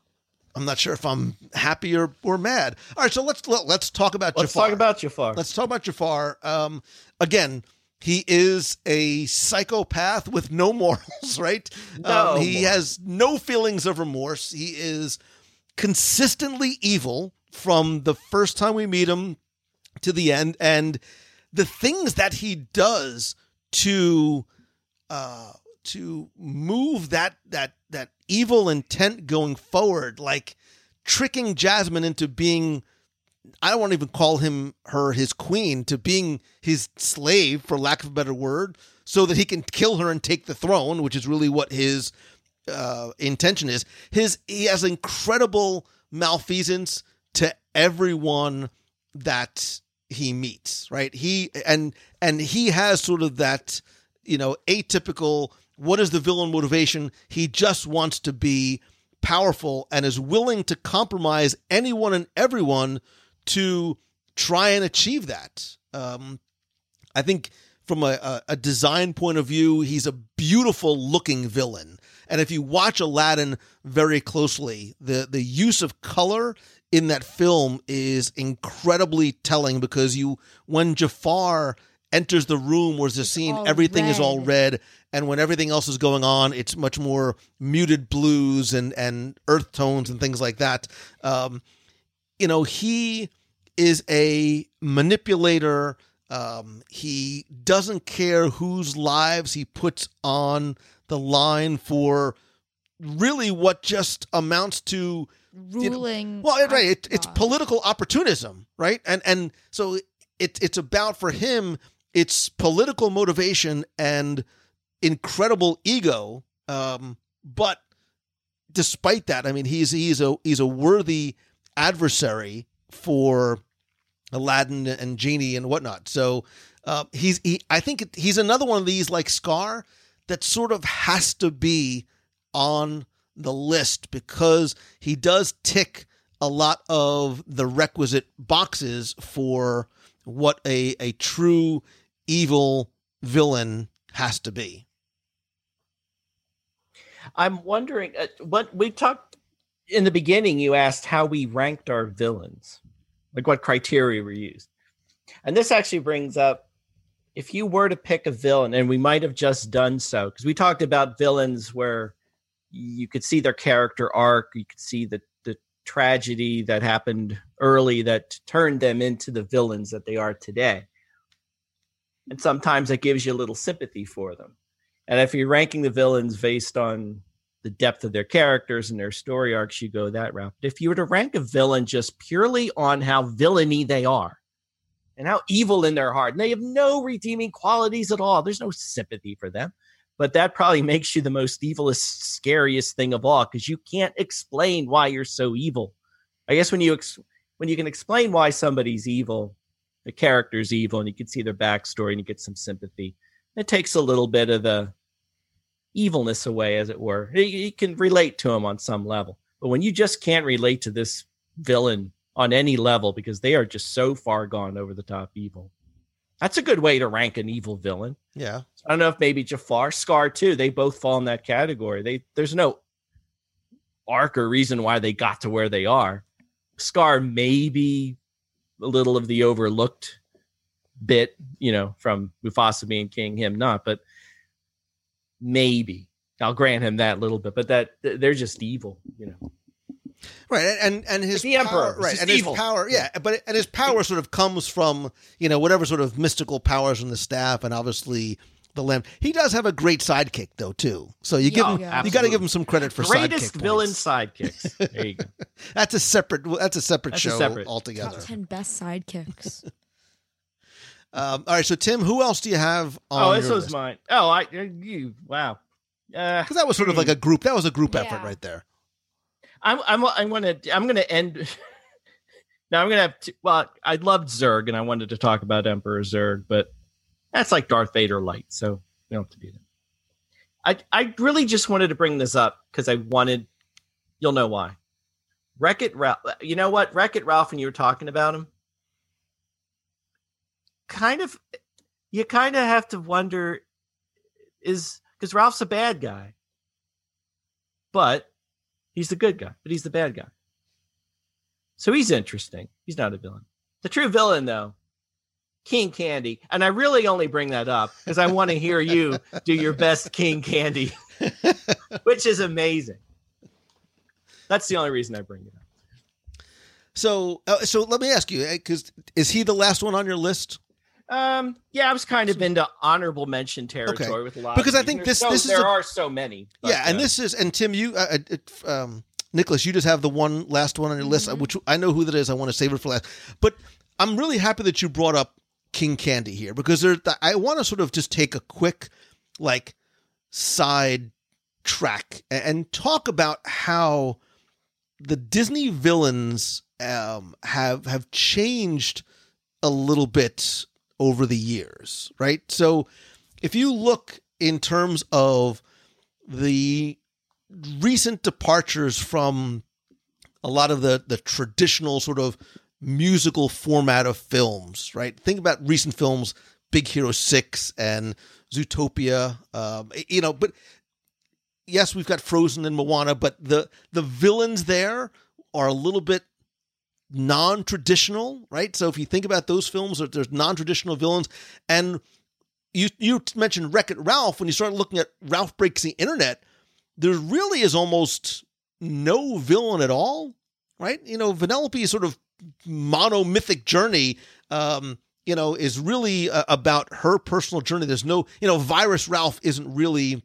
I'm not sure if I'm happy or, or mad. All right, so let's let, let's talk about Jafar.
Let's
Jafar.
talk about Jafar.
Let's talk about Jafar. Um, again, he is a psychopath with no morals, right?
No
um, he has no feelings of remorse. He is consistently evil from the first time we meet him to the end, and the things that he does to uh, to move that that that evil intent going forward, like tricking Jasmine into being I don't want to even call him her his queen to being his slave for lack of a better word so that he can kill her and take the throne which is really what his uh, intention is. His he has incredible malfeasance to everyone that he meets right? He and and he has sort of that you know atypical what is the villain motivation he just wants to be powerful and is willing to compromise anyone and everyone to try and achieve that. Um, I think from a, a, design point of view, he's a beautiful looking villain. And if you watch Aladdin very closely, the, the use of color in that film is incredibly telling because you when Jafar enters the room where there's a scene, everything is all
red.
red and when everything else is going on, it's much more muted blues and and earth tones and things like that. Um, you know, he is a manipulator. Um, he doesn't care whose lives he puts on the line for really what just amounts to you know,
Ruling.
well, right, it, it's political opportunism, right? And and so it it's about for him, it's political motivation and incredible ego. Um, but despite that, I mean, he's he's a he's a worthy adversary for Aladdin and Genie and whatnot. So uh, he's he, I think he's another one of these like Scar that sort of has to be on the list because he does tick a lot of the requisite boxes for what a a true evil villain has to be.
I'm wondering uh, what we talked in the beginning. You asked how we ranked our villains, like what criteria were used. And this actually brings up if you were to pick a villain, and we might have just done so because we talked about villains where you could see their character arc, you could see the the tragedy that happened early that turned them into the villains that they are today. And sometimes that gives you a little sympathy for them. And if you're ranking the villains based on the depth of their characters and their story arcs, you go that route. But if you were to rank a villain just purely on how villainy they are and how evil in their heart, and they have no redeeming qualities at all, there's no sympathy for them. But that probably makes you the most evilest, scariest thing of all because you can't explain why you're so evil. I guess when you ex- when you can explain why somebody's evil, the character's evil, and you can see their backstory and you get some sympathy, it takes a little bit of the evilness away, as it were. You, you can relate to him on some level, but when you just can't relate to this villain on any level because they are just so far gone over the top evil, that's a good way to rank an evil villain.
Yeah.
I don't know if maybe Jafar, Scar too. They both fall in that category. They there's no arc or reason why they got to where they are. Scar maybe a little of the overlooked bit, you know, from Mufasa being king, him not, but maybe. I'll grant him that little bit, but that they're just evil, you know.
Right, and and his
the Emperor,
power,
it's
right, and
evil.
his power, yeah, but and his power sort of comes from you know whatever sort of mystical powers from the staff, and obviously the lamb. He does have a great sidekick though too, so you give
Yeah,
him
yeah.
you got to give him some credit for
Greatest
sidekick
villain
points.
sidekicks. There you go.
That's a separate. That's a separate
That's a
show
separate-
altogether.
Top ten best sidekicks.
Um, all right, so Tim, who else do you have? on
oh, this
your
was
list?
mine. Oh, I you wow. Uh,
Because that was sort of like a group. That was a group effort right there.
I'm I'm I'm gonna I'm gonna end. now I'm gonna have to. Well, I loved Zurg, and I wanted to talk about Emperor Zurg, but that's like Darth Vader light, so we don't have to do that. I I really just wanted to bring this up because I wanted. You'll know why. Wreck It Ralph. Uh, you know what? Wreck It Ralph. and you were talking about him, kind of, you kind of have to wonder, is because Ralph's a bad guy, but He's the good guy, but he's the bad guy. So he's interesting. He's not a villain. The true villain, though, King Candy. And I really only bring that up because I want to hear you do your best King Candy, which is amazing. That's the only reason I bring it up.
So, uh, so let me ask you, because is he the last one on your list?
Um, yeah, I was kind of into honorable mention territory
Okay.
with a lot
Because I think this-
so-
this is
there
a-
are so many. but,
yeah, and
uh,
this is and Tim, you, uh, uh, it, um, Nicholas, you just have the one last one on your list, uh, which I know who that is. I want to save it for last, but I'm really happy that you brought up King Candy here because there, I want to sort of just take a quick, like, side track and talk about how the Disney villains um, have have changed a little bit over the years, right? So if you look in terms of the recent departures from a lot of the the traditional sort of musical format of films, right? Think about recent films, Big Hero Six and Zootopia. Um, you know, but yes, we've got Frozen and Moana, but the the villains there are a little bit non-traditional, right? So if you think about those films, there's non-traditional villains, and you you mentioned Wreck It Ralph. When you start looking at Ralph Breaks the Internet, there really is almost no villain at all, right? You know, Vanellope's sort of monomythic journey, um, you know, is really uh, about her personal journey. There's no, you know, Virus Ralph isn't really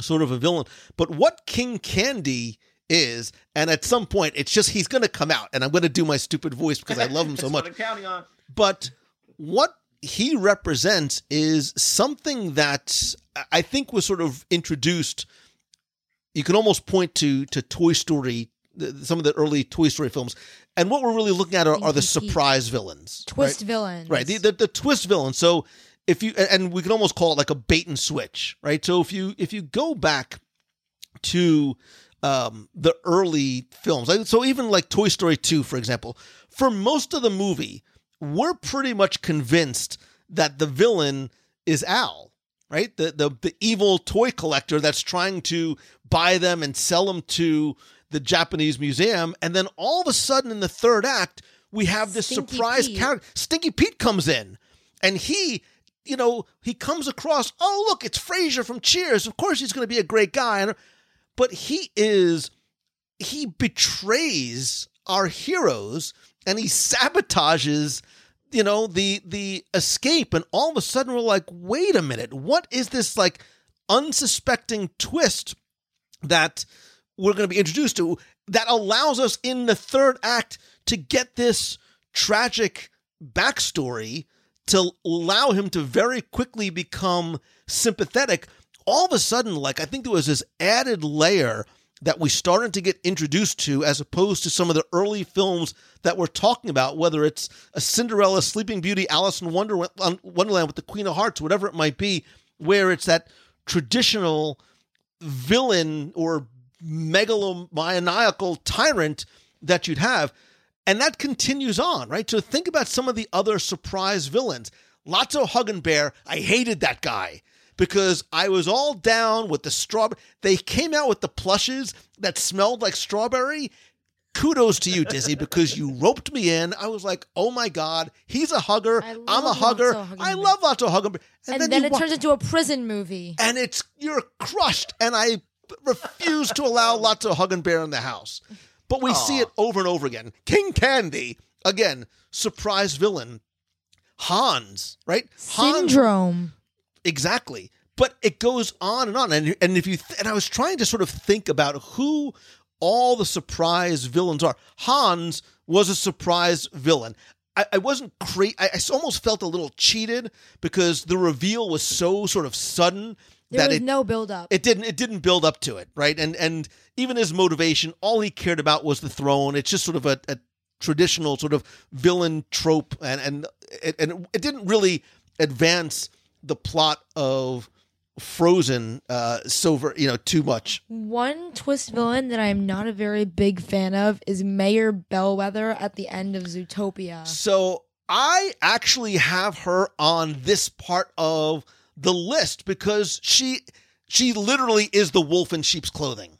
sort of a villain, but what King Candy is, and at some point, it's just he's going to come out, and I'm going to do my stupid voice because I love him so much
what I'm counting on.
but what he represents is something that I think was sort of introduced. You can almost point to to Toy Story, some of the early Toy Story films, and what we're really looking at are, are the surprise villains,
Twist
right?
villains.
right? The, the the twist villains. So if you and we can almost call it like a bait and switch, right? So if you if you go back to um, the early films, like, so even like Toy Story two, for example, for most of the movie, we're pretty much convinced that the villain is Al, right? The the the evil toy collector that's trying to buy them and sell them to the Japanese museum, and then all of a sudden in the third act, we have this
Stinky
surprise
Pete.
character. Stinky Pete comes in, and he. You know, he comes across, oh, look, it's Frasier from Cheers. Of course, he's going to be a great guy. But he is he betrays our heroes and he sabotages you know the the escape and all of a sudden we're like wait a minute what is this like unsuspecting twist that we're going to be introduced to that allows us in the third act to get this tragic backstory to allow him to very quickly become sympathetic. All of a sudden like i think there was this added layer that we started to get introduced to as opposed to some of the early films that we're talking about whether it's a cinderella sleeping beauty alice in Wonder- wonderland with the queen of hearts whatever it might be where it's that traditional villain or megalomaniacal tyrant that you'd have. And that continues on, right? So think about some of the other surprise villains. Lotso Huggin Bear, I hated that guy because I was all down with the strawberry. They came out with the plushes that smelled like strawberry. kudos to you, Dizzy, because you roped me in. I was like, oh my God, he's a hugger. I'm a hugger. I love Lotso Huggenberg.
And, then,
you
it
wa-
turns into a prison movie.
and it's you're crushed. And I refuse to allow lots of Lotso Huggenbear in the house. But we see it over and over again. King Candy, again, surprise villain. Hans, right? Hans
Syndrome.
Exactly. But it goes on and on. And, and if you th- and I was trying to sort of think about who all the surprise villains are. Hans was a surprise villain. I, I wasn't crazy. I, I almost felt a little cheated because the reveal was so sort of sudden
There
that
was
it
no build up.
it didn't it didn't build up to it, right? And and even his motivation, all he cared about was the throne. It's just sort of a, a traditional sort of villain trope, and and it, and it didn't really advance the plot of Frozen uh so ver- you know too much.
One twist villain that I'm not a very big fan of is Mayor Bellwether at the end of Zootopia.
So I actually have her on this part of the list because she she literally is the wolf in sheep's clothing.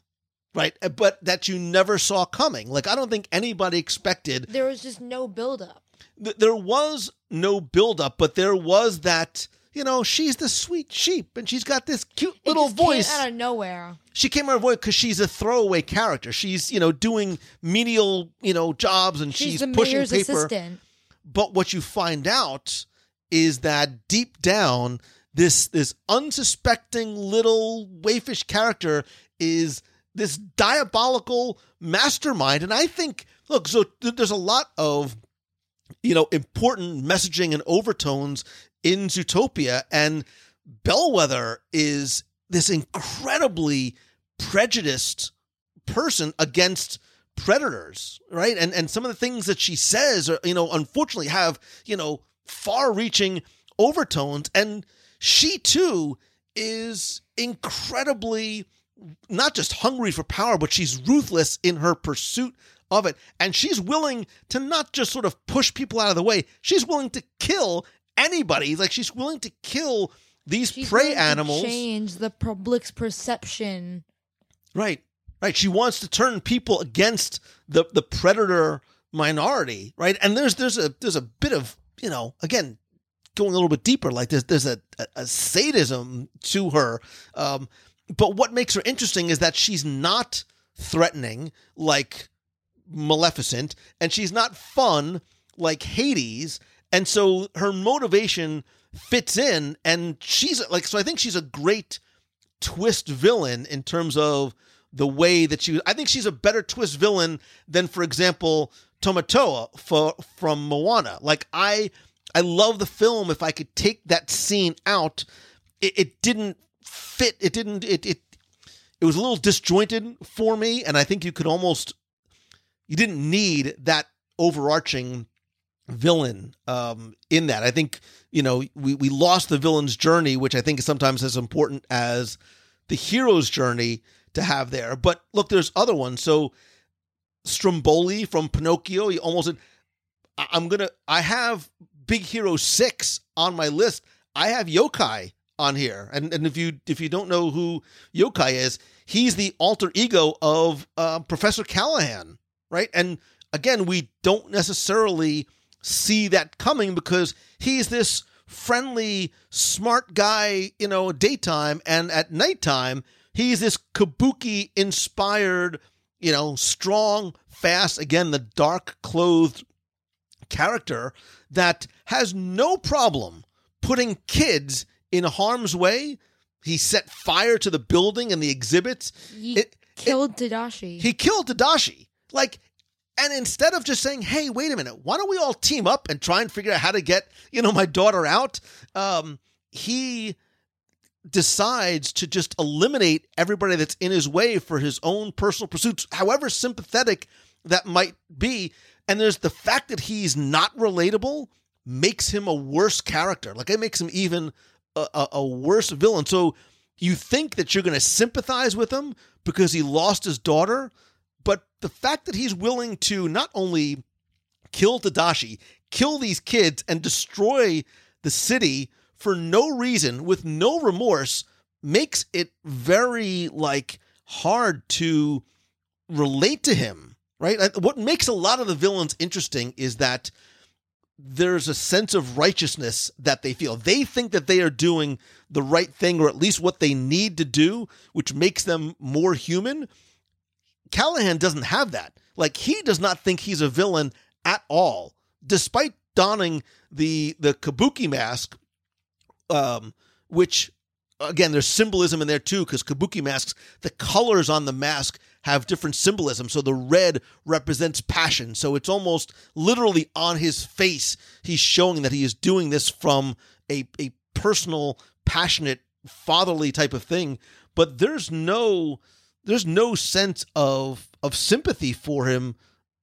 Right? Uh, but that you never saw coming. Like I don't think anybody expected
There was just no build up.
th- there was no buildup, but there was that, you know, she's the sweet sheep and she's got this cute
It
little voice.
out of nowhere.
she came out of nowhere because she's a throwaway character. She's, you know, doing menial, you know, jobs and
She's,
she's, pushing paper.
assistant.
But what you find out is that deep down, this this unsuspecting little waifish character is this diabolical mastermind. And I think, look, so th- there's a lot of you know important messaging and overtones in Zootopia, and Bellwether is this incredibly prejudiced person against predators right and and some of the things that she says are you know unfortunately have you know far reaching overtones and she too is incredibly not just hungry for power but she's ruthless in her pursuit of it and she's willing to not just sort of push people out of the way she's willing to kill anybody like she's willing to kill these
She's
prey animals
change the public's perception.
Right. Right. She wants to turn people against the the predator minority, right? And there's there's a there's a bit of, you know, again, going a little bit deeper, like there's there's a, a, sadism to her. Um, but what makes her interesting is that she's not threatening like Maleficent, and she's not fun like Hades. And so her motivation fits in, and she's like, so I think she's a great twist villain in terms of the way that she I think she's a better twist villain than for example Tamatoa for from Moana. Like I I love the film if I could take that scene out it, it didn't fit it didn't it it it was a little disjointed for me and I think you could almost you didn't need that overarching villain um in that. I think you know we we lost the villain's journey which I think is sometimes as important as the hero's journey to have there. But look, there's other ones. So Stromboli from Pinocchio, you almost I'm gonna I have Big Hero Six on my list. I have Yokai on here, and and if you if you don't know who Yokai is, he's the alter ego of uh, Professor Callahan, right? And again, we don't necessarily see that coming because he's this friendly, smart guy, you know, daytime, and at nighttime, he's this kabuki inspired, you know, strong, fast, again, the dark clothed character that has no problem putting kids in harm's way. He set fire to the building and the exhibits.
He
It-
killed Tadashi.
He killed Tadashi. Like, and instead of just saying, "Hey, wait a minute, why don't we all team up and try and figure out how to get you know my daughter out?" Um, he decides to just eliminate everybody that's in his way for his own personal pursuits, however sympathetic that might be. And there's the fact that he's not relatable makes him a worse character. Like it makes him even a, a, a worse villain. So you think that you're going to sympathize with him because he lost his daughter, but the fact that he's willing to not only kill Tadashi, kill these kids, and destroy the city for no reason with no remorse makes it very like hard to relate to him right? What makes a lot of the villains interesting is that there's a sense of righteousness that they feel. They think that they are doing the right thing, or at least what they need to do, which makes them more human. Callahan doesn't have that. Like he does not think he's a villain at all, despite donning the the kabuki mask, um, which again there's symbolism in there too because kabuki masks the colors on the mask have different symbolism so the red represents passion so it's almost literally on his face he's showing that he is doing this from a, a personal passionate fatherly type of thing but there's no there's no sense of of sympathy for him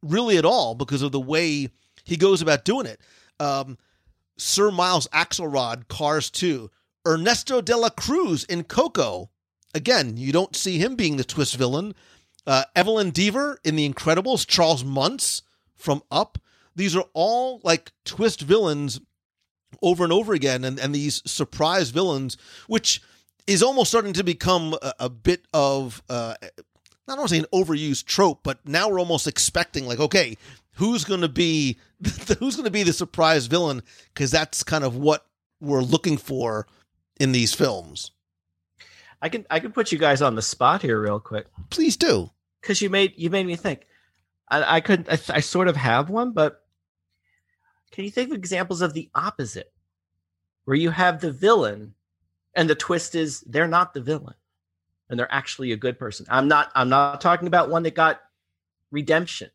really at all because of the way he goes about doing it um, Sir Miles Axelrod, Cars 2. Ernesto de la Cruz in Coco. Again, you don't see him being the twist villain. Uh, Evelyn Deavor in The Incredibles. Charles Muntz from Up. These are all like twist villains over and over again, and, and these surprise villains, which is almost starting to become a, a bit of uh, not want to say an overused trope, but now we're almost expecting like, okay, who's going to be who's going to be the surprise villain? Because that's kind of what we're looking for in these films.
I can I can put you guys on the spot here real quick
Please do.
Because you made you made me think. I, I could I, I sort of have one, but can you think of examples of the opposite, where you have the villain, and the twist is they're not the villain, and they're actually a good person. I'm not I'm not talking about one that got redemption.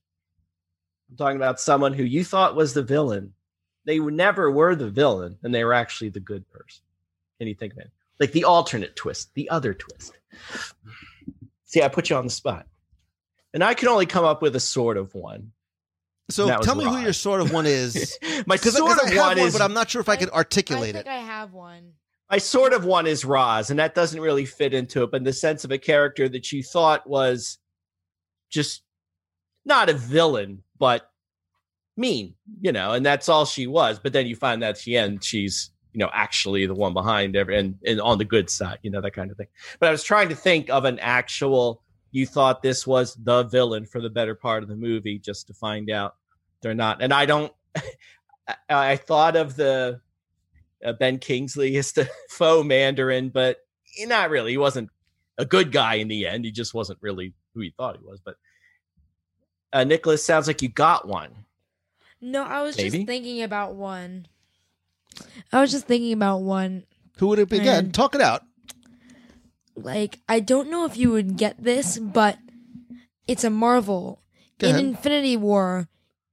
I'm talking about someone who you thought was the villain. They never were the villain, and they were actually the good person. Can you think of it? Like the alternate twist, the other twist. See, I put you on the spot. And I can only come up with a sort of one.
So tell me who your sort of one is.
My
Because
sort
I
of
have
one
one,
is
but I'm not sure if I could
I
articulate
think
it.
I have one.
my sort of one is Roz, and that doesn't really fit into it, but in the sense of a character that you thought was just not a villain, but mean, you know, and that's all she was. But then you find that at the end, she's you know actually the one behind every and, and on the good side, you know, that kind of thing. But I was trying to think of an actual. You thought this was the villain for the better part of the movie, just to find out they're not. And I don't. I, I thought of the uh, Ben Kingsley as the faux Mandarin, but not really. He wasn't a good guy in the end. He just wasn't really who he thought he was. But uh, Nicholas, sounds like you got one.
No, I was
Maybe?
just thinking about one. I was just thinking about one.
Who would it be? Again,
Man.
talk it out.
Like, I don't know if you would get this, but it's a Marvel.
Go
In
ahead.
Infinity War,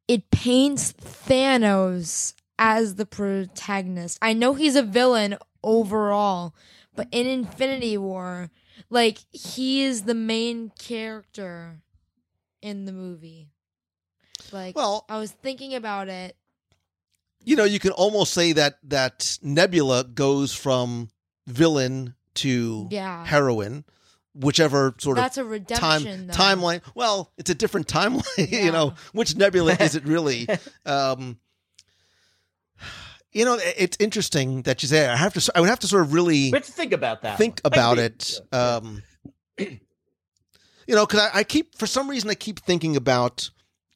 it paints Thanos as the protagonist. I know he's a villain overall, but in Infinity War, like, he is the main character in the movie. Like,
Well-
I was thinking about it.
You know, you can almost say that that Nebula goes from villain to
Yeah.
heroine, whichever sort
That's a
of
redemption,
time
though.
timeline. Well, it's a different timeline. you know, which Nebula is it really? Um, you know, it's interesting that you say. I have to. I would have to sort of really
But think about that.
think
one.
about
I
it.
agree.
Um, you know, because I, I keep for some reason I keep thinking about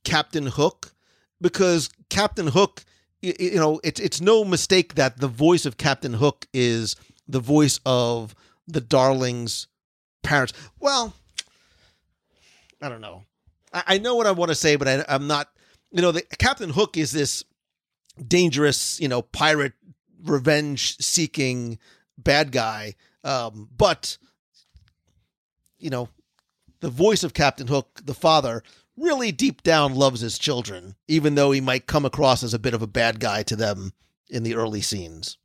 Captain Hook because Captain Hook, y- y- you know, it's it's no mistake that the voice of Captain Hook is the voice of the Darlings' parents. Well, I don't know. I, I know what I want to say, but I, I'm not. You know, the Captain Hook is this dangerous, you know, pirate revenge seeking bad guy. Um, but you know, the voice of Captain Hook, the father, really deep down loves his children, even though he might come across as a bit of a bad guy to them in the early scenes.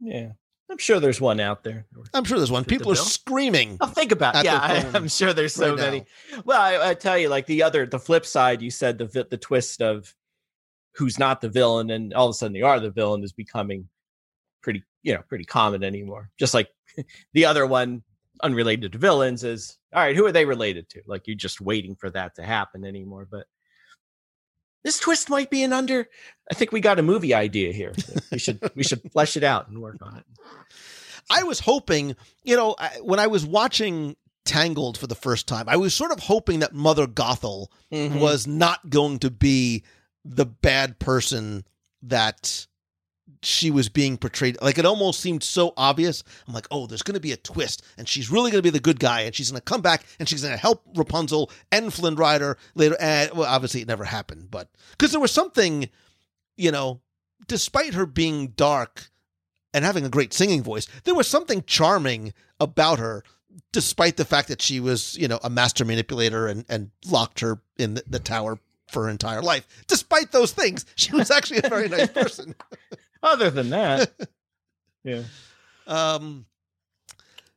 Yeah. I'm sure there's one out there.
I'm sure there's one. People are screaming.
I'll think about
At
yeah, I, I'm sure there's so
right now.
many. Well, I, I tell you, like the other, the flip side, you said the the twist of who's not the villain, and all of a sudden they are the villain is becoming pretty, you know, pretty common anymore. Just like the other one, unrelated to villains, is all right. Who are they related to? Like you're just waiting for that to happen anymore. But this twist might be an under. I think we got a movie idea here. We should we should flesh it out and work on it.
I was hoping, you know, when I was watching Tangled for the first time. I was sort of hoping that Mother Gothel
Mhm.
was not going to be the bad person that she was being portrayed. Like it almost seemed so obvious. I'm like, oh, there's going to be a twist, and she's really going to be the good guy, and she's going to come back, and she's going to help Rapunzel and Flynn Rider later. And well, obviously, it never happened, but because there was something, you know, despite her being dark and having a great singing voice, there was something charming about her. Despite the fact that she was, you know, a master manipulator and, and locked her in the, the tower for her entire life. Despite those things, she was actually a very nice person.
Other than that, yeah.
Um,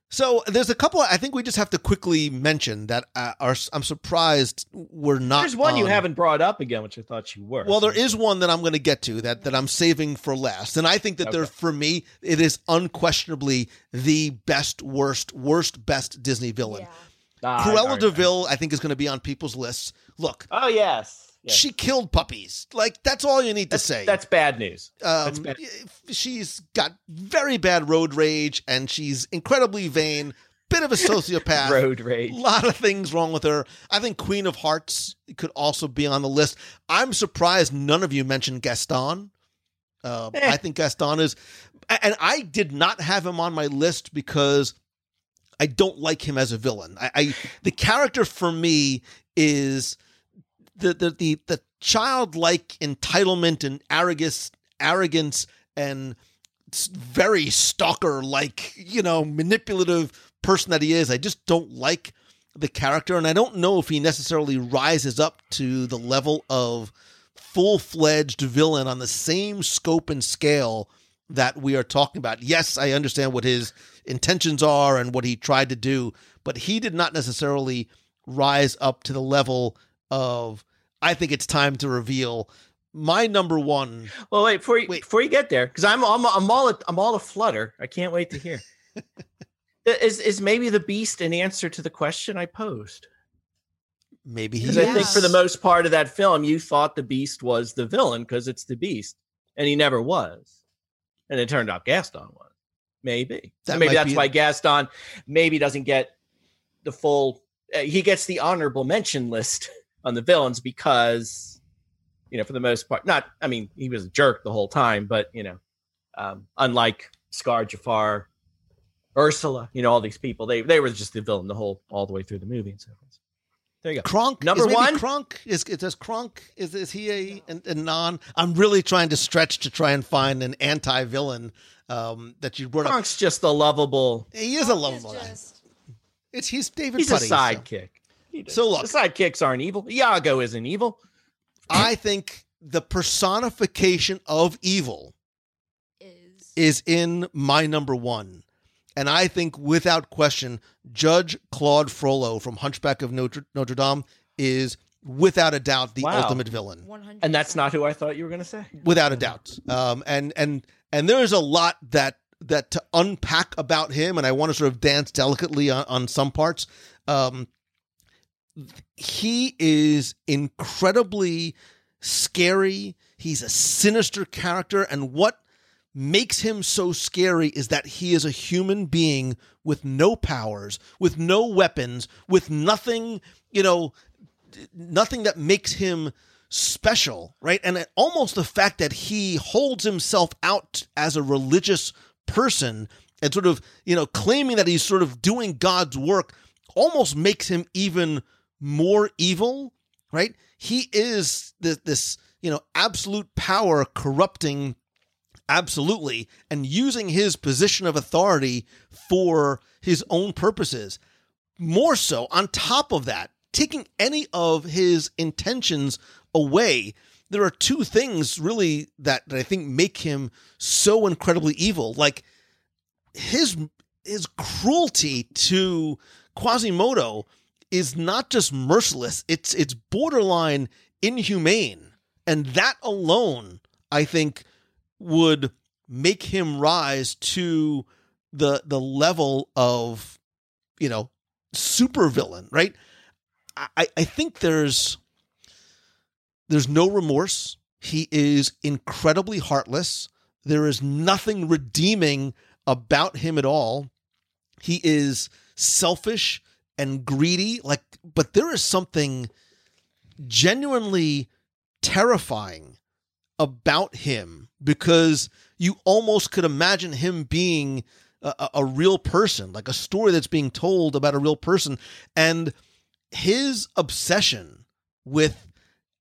so there's a couple. I think we just have to quickly mention that uh, are. I'm surprised we're not.
There's one you haven't brought up again, which I thought you were.
Well, there is one that I'm going to get to that that I'm saving for last, and I think that there, for me, it is unquestionably the best, worst, worst, best Disney villain.
Ah,
Cruella
I-
De Vil, I think, is going to be on people's lists. Look,
Oh yes.
She killed puppies. Like that's all you need
that's,
to say.
That's bad news. That's
Um,
bad.
she's got very bad road rage and she's incredibly vain, bit of a sociopath.
Road rage.
A lot of things wrong with her. I think Queen of Hearts could also be on the list. I'm surprised none of you mentioned Gaston. Uh,
Eh.
I think Gaston is, and I did not have him on my list because I don't like him as a villain. I, I the character for me is the the the, the childlike entitlement and arrogance, arrogance and very stalker like you know manipulative person that he is. I just don't like the character, and I don't know if he necessarily rises up to the level of full fledged villain on the same scope and scale that we are talking about. Yes, I understand what his intentions are and what he tried to do, but he did not necessarily rise up to the level of. I think it's time to reveal my number one.
Well, wait before you
Wait.
before you get there, because I'm I'm I'm all a, I'm all a flutter. I can't wait to hear. is is maybe the beast an answer to the question I posed?
Maybe he.
I think for the most part of that film, you thought the beast was the villain because it's the beast, and he never was, and it turned out Gaston was. Maybe.
That
maybe that's why Gaston maybe doesn't get the full. Uh, he gets the honorable mention list on the villains because, you know, for the most part, not. I mean, he was a jerk the whole time, but you know, um, unlike Scar Jafar, Ursula, you know, all these people, they they were just the villain the whole all the way through the movie and so forth. There you go.
Kronk
Number
is maybe
one?
Kronk is is does Kronk is is he a, a, a non? I'm really trying to stretch to try and find an anti villain um, that you brought up.
Kronk's just a lovable.
He is a lovable guy. It's he's David.
He's
Putty,
a sidekick. He does.
So look-
the sidekicks aren't evil. Iago isn't evil.
I think the personification of evil
Is
is in my number one. And I think without question, Judge Claude Frollo from Hunchback of Notre, Notre Dame is without a doubt the
Wow.
ultimate villain.
one hundred.
And that's not who I thought you were going to say.
without a doubt. Um, and and and there is a lot that that to unpack about him, and I want to sort of dance delicately on, on some parts. Um, he is incredibly scary. He's a sinister character, and what makes him so scary is that he is a human being with no powers, with no weapons, with nothing, you know, nothing that makes him special, right? And almost the fact that he holds himself out as a religious person and sort of, you know, claiming that he's sort of doing God's work almost makes him even more evil, right? He is this, this you know, absolute power corrupting absolutely and using his position of authority for his own purposes more so on top of that taking any of his intentions away there are two things really that, that i think make him so incredibly evil like his his cruelty to quasimodo is not just merciless it's it's borderline inhumane. And that alone i think would make him rise to the the level of you know supervillain right? I i think there's there's no remorse. He is incredibly heartless. There is nothing redeeming about him at all. He is selfish and greedy like but there is something genuinely terrifying about him because you almost could imagine him being a, a- real person like a story that's being told about a real person and his obsession with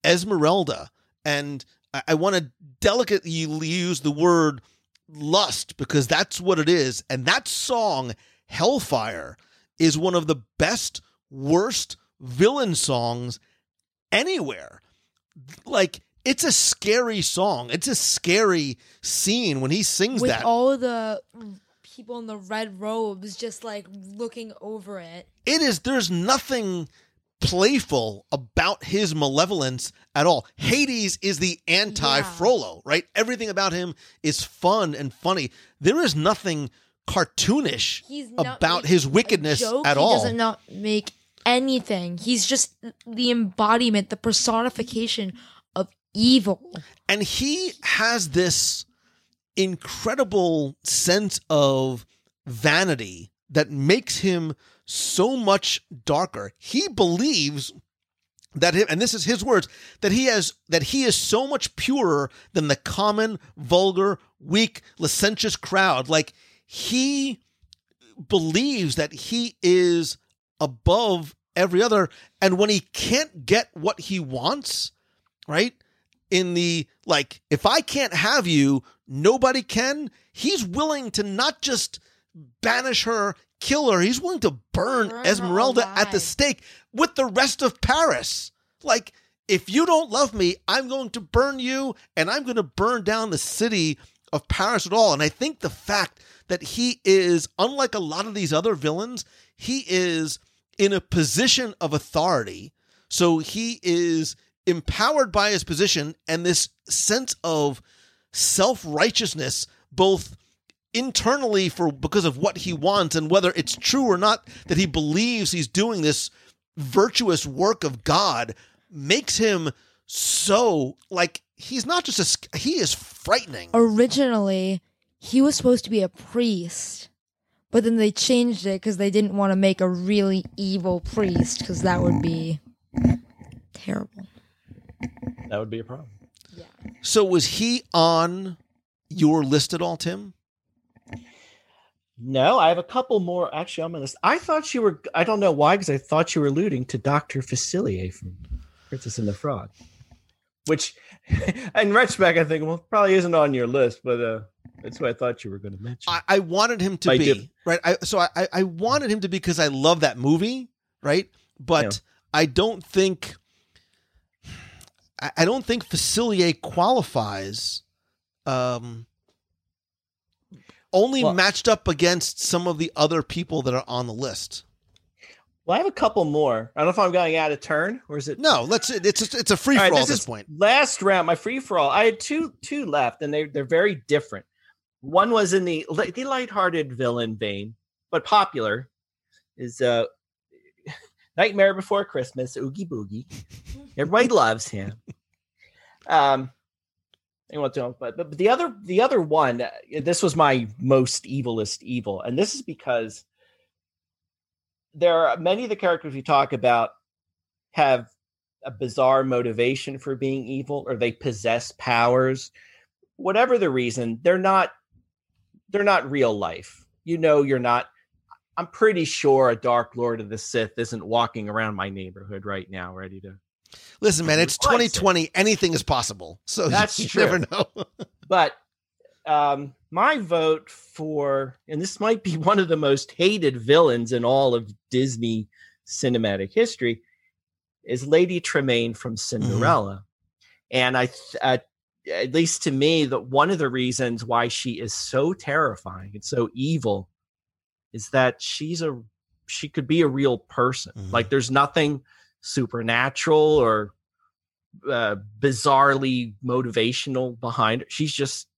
Esmeralda and I, I want to delicately use the word lust because that's what it is. And that song, Hellfire, is one of the best, worst villain songs anywhere. Like, it's a scary song. It's a scary scene when he sings
With
that.
all the people in the red robes just like looking over it.
it is there's nothing playful about his malevolence at all. Hades is the anti Frollo, right? Everything about him is fun and funny. There is nothing cartoonish
He's not
about
making
his
a
wickedness
joke.
at
he
all.
doesn't not make anything. He's just the embodiment, the personification of evil.
and he has this incredible sense of vanity that makes him so much darker. He believes that him, and this is his words that he has that he is so much purer than the common, vulgar, weak, licentious crowd. Like he believes that he is above every other, and when he can't get what he wants, right? in the like if I can't have you, nobody can. He's willing to not just banish her, kill her. He's willing to burn,
Burn
Esmeralda at the stake with the rest of Paris. Like if you don't love me, I'm going to burn you and I'm going to burn down the city of Paris at all. And I think the fact that he is unlike a lot of these other villains, he is in a position of authority. So he is empowered by his position and this sense of self-righteousness both internally for because of what he wants and whether it's true or not that he believes he's doing this virtuous work of God makes him so like he's not just a he is frightening.
Originally, he was supposed to be a priest, but then they changed it because they didn't want to make a really evil priest because that would be terrible.
That would be a problem. Yeah.
So was he on your list at all, Tim?
No, I have a couple more actually on my list. I thought you were. I don't know why, because I thought you were alluding to Doctor Facilier from Princess and the Frog, which, in retrospect, I think well probably isn't on your list, but uh, that's what I thought you were going to mention.
I, I wanted him to be right. I, so I, I- wanted him to be because I love that movie, right? But
Yeah.
I don't think I, I don't think Facilier qualifies. Um, only
Well-
matched up against some of the other people that are on the list.
well, I have a couple more. I don't know if I'm going out of turn or is it
No, let's. It's a, it's a free
All
for
right,
all
this
at this
is
point.
Last round, my free for all. I had two two left, and they they're very different. One was in the the lighthearted villain vein, but popular. Is uh Nightmare Before Christmas, Oogie Boogie. Everybody loves him. Um, I won't do but, but the other the other one, uh, this was my most evilest evil, and this is because there are many of the characters we talk about have a bizarre motivation for being evil or they possess powers whatever the reason they're not they're not real life you know you're not i'm pretty sure a dark lord of the sith isn't walking around my neighborhood right now ready to
Listen, man, it's
Replace it.
2020. Anything is possible. So
That's
you
true.
never know.
but um my vote for and this might be one of the most hated villains in all of disney cinematic history is lady tremaine from cinderella and i th- uh, at least to me that one of the reasons why she is so terrifying and so evil is that she's a she could be a real person
Mhm.
like there's nothing supernatural or uh, bizarrely motivational behind her. She's just,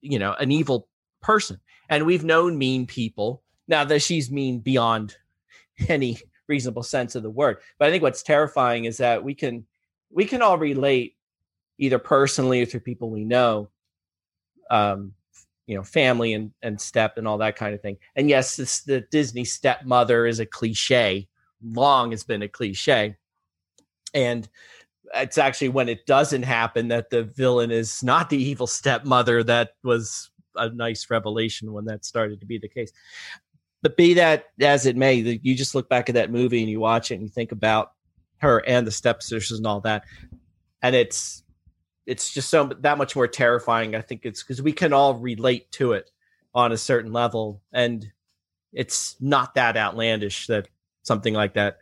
you know, an evil person. And we've known mean people. Now that she's mean beyond any reasonable sense of the word. But I think what's terrifying is that we can we can all relate either personally or through people we know. Um, you know family and and step and all that kind of thing. And yes, this, the Disney stepmother is a cliche. Long has been a cliche, and it's actually when it doesn't happen that the villain is not the evil stepmother that was a nice revelation when that started to be the case but be that as it may you just look back at that movie and you watch it and you think about her and the stepsisters and all that and it's it's just so that much more terrifying i think it's because we can all relate to it on a certain level and it's not that outlandish that something like that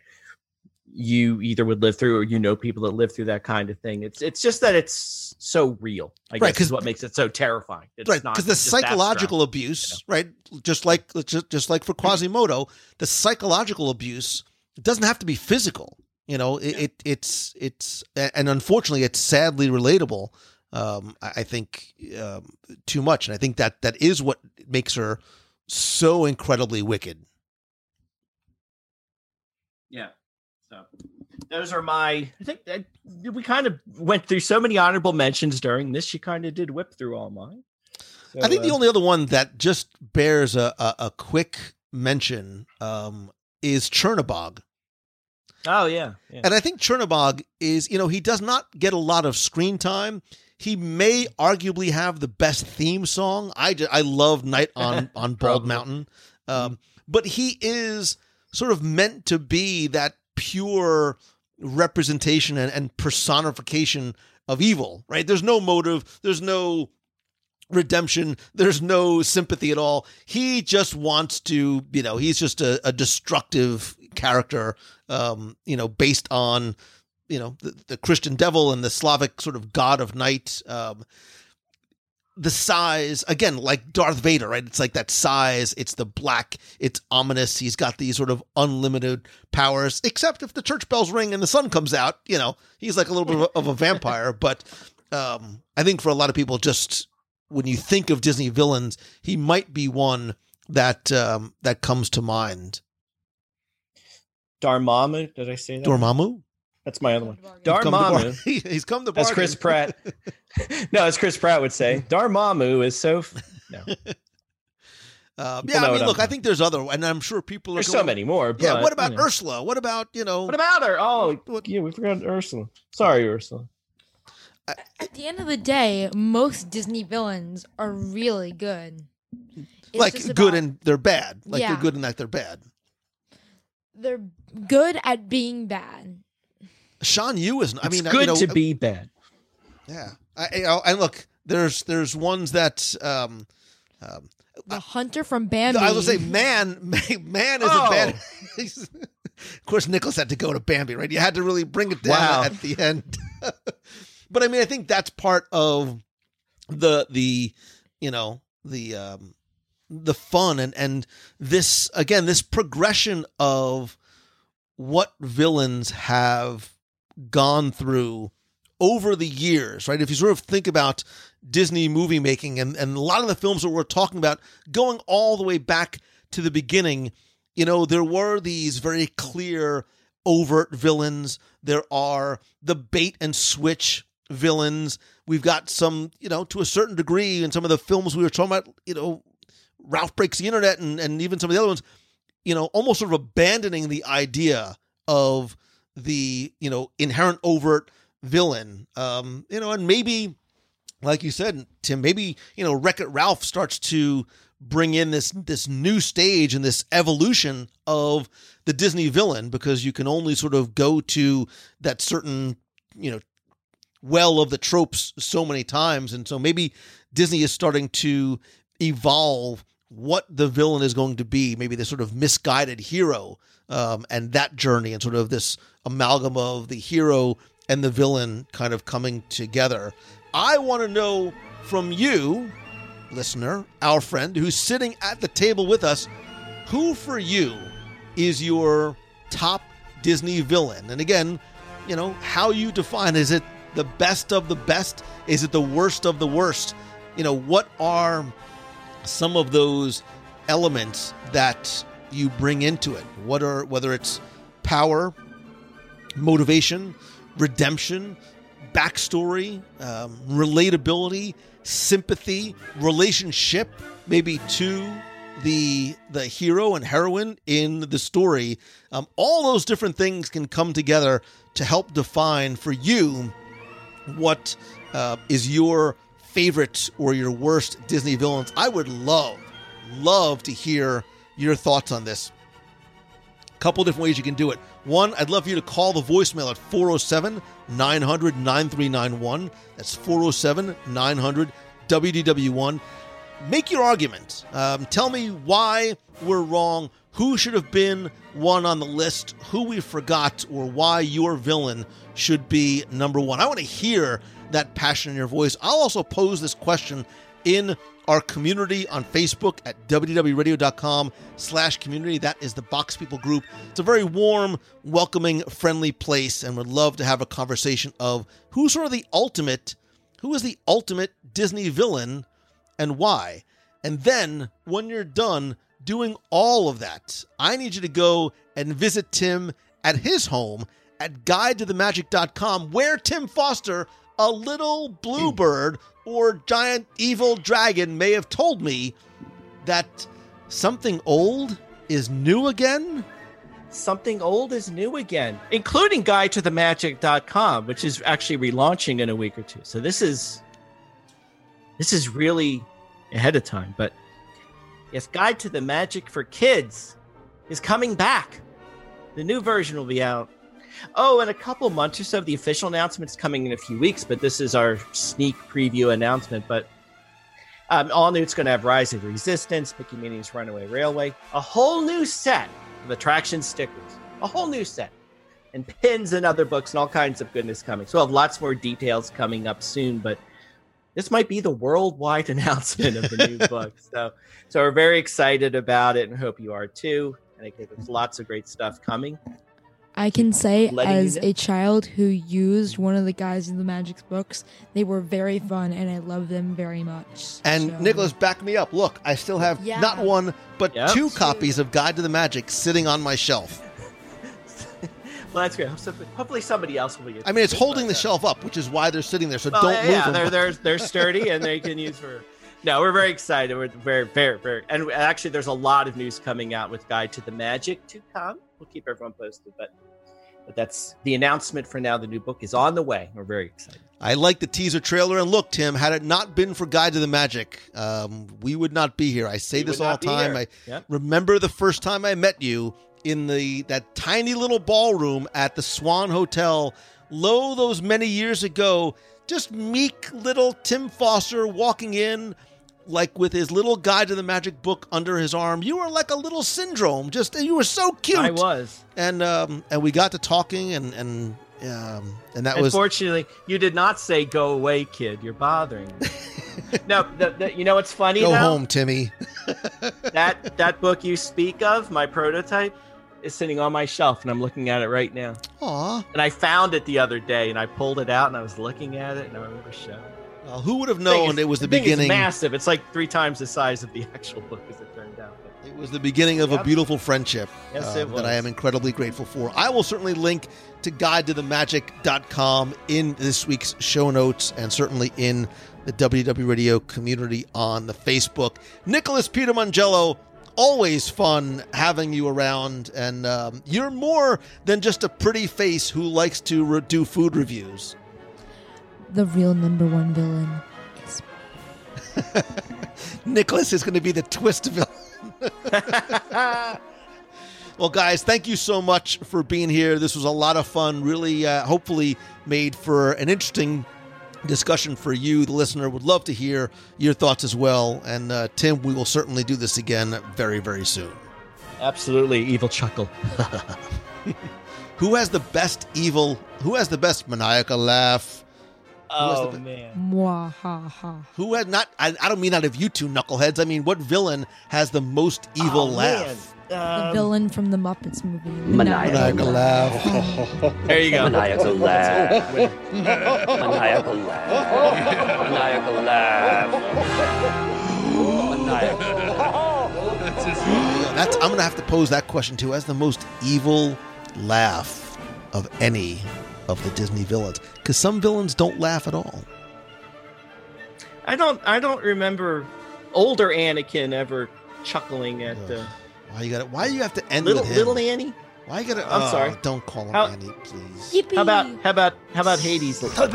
you either would live through or you know people that live through that kind of thing. It's it's just that it's so real. I
Right,
guess is what makes it so terrifying. It's
right because the psychological
abstract.
abuse right just like just, just like for quasimodo the psychological abuse doesn't have to be physical you know it, it it's it's and unfortunately it's sadly relatable um i, think um, too much and i think that that is what makes her so incredibly wicked
Yeah. So those are my. I think that we kind of went through so many honorable mentions during this. She kind of did whip through all mine. So,
I think the
uh,
only other one that just bears a, a, a quick mention um, is Chernobog.
Oh yeah. yeah.
And I think Chernobog is, you know, he does not get a lot of screen time. He may arguably have the best theme song. I, ju- I love Night on, on Bald Mountain. Um, but he is sort of meant to be that pure representation and, and personification of evil, right? There's no motive, there's no redemption, there's no sympathy at all. He just wants to, you know, he's just a, a destructive character, um, you know, based on, you know, the, the Christian devil and the Slavic sort of god of night. Um, the size again like darth vader right it's like that size it's the black it's ominous he's got these sort of unlimited powers except if the church bells ring and the sun comes out you know he's like a little bit of a, vampire but um i think for a lot of people just when you think of disney villains he might be one that um that comes to mind
Dormammu. Did I say that?
dormammu
That's my other one.
He's come to bar-
Dormammu.
he's come to
As Chris. Pratt. no, as Chris Pratt would say, Dormammu is so. F- no,
Uh, yeah, I
what
mean,
I'm
look, I think there's other, and I'm sure people are.
there's
going,
so many more. But,
Yeah, what about
you know.
Ursula? What about you know?
What about her? Oh, yeah, we forgot Ursula. Sorry, Ursula.
At the end of the day, most Disney villains are really good. It's
like
just
good
about-
and they're bad. Like
Yeah.
they're good and that they're bad.
They're good at being bad.
Sean Yu is. I
It's
mean, uh,
good
you know,
to be bad.
Yeah, I, I, I- and look, there's there's ones that. um um,
The hunter from Bambi.
I was gonna say, man, man is
Oh.
a bad. of course, Nicholas had to go to Bambi, right? You had to really bring it down
Wow.
at the end. but I mean, I think that's part of the the you know the um the fun and and this again this progression of what villains have gone through over the years, right? If you sort of think about Disney movie making and, and a lot of the films that we're talking about going all the way back to the beginning, you know, there were these very clear, overt villains. There are the bait and switch villains. We've got some, you know, to a certain degree in some of the films we were talking about, you know, Ralph Breaks the Internet and, and even some of the other ones, you know, almost sort of abandoning the idea of the, you know, inherent overt villain. Um, you know, and maybe, like you said, Tim, maybe, you know, Wreck It Ralph starts to bring in this this new stage and this evolution of the Disney villain because you can only sort of go to that certain, you know, well of the tropes so many times. And so maybe Disney is starting to evolve what the villain is going to be, maybe this sort of misguided hero um, and that journey and sort of this amalgam of the hero and the villain kind of coming together. I want to know from you, listener, our friend who's sitting at the table with us, who for you is your top Disney villain? And again, you know, how you define is it the best of the best? Is it the worst of the worst? You know, what are some of those elements that you bring into it? What are whether it's power, motivation, redemption, backstory, um, relatability, sympathy, relationship, maybe to the the hero and heroine in the story. Um, all those different things can come together to help define for you what uh, is your favorite or your worst Disney villains. I would love, love to hear your thoughts on this. A Couple different ways you can do it. One, I'd love for you to call the voicemail at 407 900 9391. That's 407 900 WDW1. Make your argument. Um, tell me why we're wrong, who should have been one on the list, who we forgot, or why your villain should be number one. I want to hear that passion in your voice. I'll also pose this question in our community on Facebook at WDWRadio.com slash community. That is the Box People group. It's a very warm, welcoming, friendly place and would love to have a conversation of who's sort of the ultimate, who is the ultimate Disney villain and why. And then when you're done doing all of that, I need you to go and visit Tim at his home at guidetothemagic.com where Tim Foster, a little bluebird or giant evil dragon, may have told me that something old is new again.
Something old is new again, including guidetothemagic.com, which is actually relaunching in a week or two. So this is this is really ahead of time. But yes, Guide to the Magic for Kids is coming back. The new version will be out. Oh, in a couple months or so, the official announcement's coming in a few weeks, but this is our sneak preview announcement. But um, all new, it's going to have Rise of Resistance, Mickey Minnie's Runaway Railway, a whole new set of attraction stickers, a whole new set, and pins and other books and all kinds of goodness coming. So we'll have lots more details coming up soon, but this might be the worldwide announcement of the new book. So, so we're very excited about it and hope you are too. And I think there's lots of great stuff coming.
I can say,
Letting you
as
know.
a child who used one of the Guide to the Magic's books, they were very fun and I love them very much.
And
So-
Nicholas, back me up. Look, I still have
Yeah.
not one, but
Yep.
two copies of Guide to the Magic sitting on my shelf.
Well, that's great. So- Hopefully, somebody else will be.
I mean, it's holding the
uh,
shelf up, which is why they're sitting there. So
Well,
don't
yeah,
move
yeah,
them.
they're they're they're sturdy and they can use for. No, we're very excited. We're very very very, and actually, there's a lot of news coming out with Guide to the Magic to come. We'll keep everyone posted, but but that's the announcement for now. The new book is on the way. We're very excited.
I like the teaser trailer, and look, Tim, had it not been for Guide to the Magic, um, we would not be here. I say
We
this all the time.
here.
I
Yep.
remember the first time I met you in the that tiny little ballroom at the Swan Hotel, lo those many years ago. Just meek little Tim Foster walking in, like with his little Guide to the Magic book under his arm. You were like a little syndrome. Just you were so cute.
I was.
and um, and we got to talking, and and um, and that was
Unfortunately, you did not say "Go away, kid." You're bothering me. no, the, the, you know what's funny?
go home, Timmy.
That that book you speak of, my prototype, is sitting on my shelf, and I'm looking at it right now.
Aw.
And I found it the other day, and I pulled it out, and I was looking at it, and I remember showing.
Well, who would have known
is-
it was the,
is
beginning?
massive. It's like three times the size of the actual book, as it turned out.
It was the beginning of a beautiful friendship
Yes,
uh, that I am incredibly grateful for. I will certainly link to guidetothemagic.com in this week's show notes and certainly in the WDW Radio community on the Facebook. Nicholas Peter Mongello, always fun having you around. And um, you're more than just a pretty face who likes to re- do food reviews.
the real number one villain is
Nicholas is going to be the twist villain. well, guys, thank you so much for being here. This was a lot of fun. Really, uh, hopefully, made for an interesting discussion for you, the listener. Would love to hear your thoughts as well. And uh, Tim, we will certainly do this again very, very soon.
absolutely, evil chuckle.
Who has the best evil? Who has the best maniacal laugh?
Oh
the-
man,
Mwah ha ha.
Who had not? I, I don't mean out of you two knuckleheads. I mean, what villain has the most evil
Oh,
laugh?
man.
The
Um,
villain from the Muppets movie.
Maniacal
Maniacal laugh.
There you go.
Maniacal laugh. Maniacal laugh. Maniacal laugh. Maniacal.
Yeah, That's I'm gonna have to pose that question too. As the most evil laugh of any of the Disney villains because some villains don't laugh at all.
I don't. I don't remember older Anakin ever chuckling at the
Why you got to Why you have to end
little
with him?
little Annie.
Why you got to?
I'm uh, sorry.
Don't call him
How-
Annie, please.
Yippee!
How about how about how about Hades?
Yippee!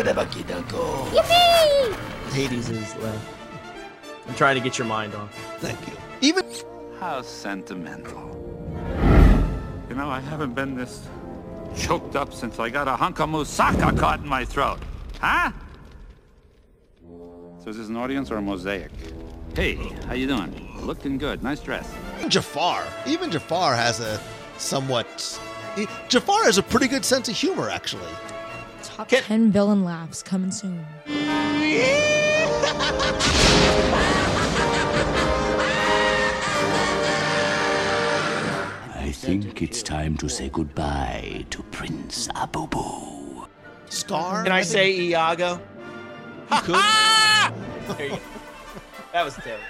Hades is left. I'm trying to get your mind off.
Thank you. Even
How sentimental. You know, I haven't been this choked up since I got a hunk of moussaka caught in my throat. Huh? So is this an audience or a mosaic? Hey, how you doing? Looking good. Nice dress.
Jafar. Even Jafar has a somewhat. he- Jafar has a pretty good sense of humor, actually.
Top
Can-
10 villain laughs coming soon.
I think it's time to say goodbye to Prince Abubu.
Scar.
Can I say Iago?
You could.
There you go. That was terrible.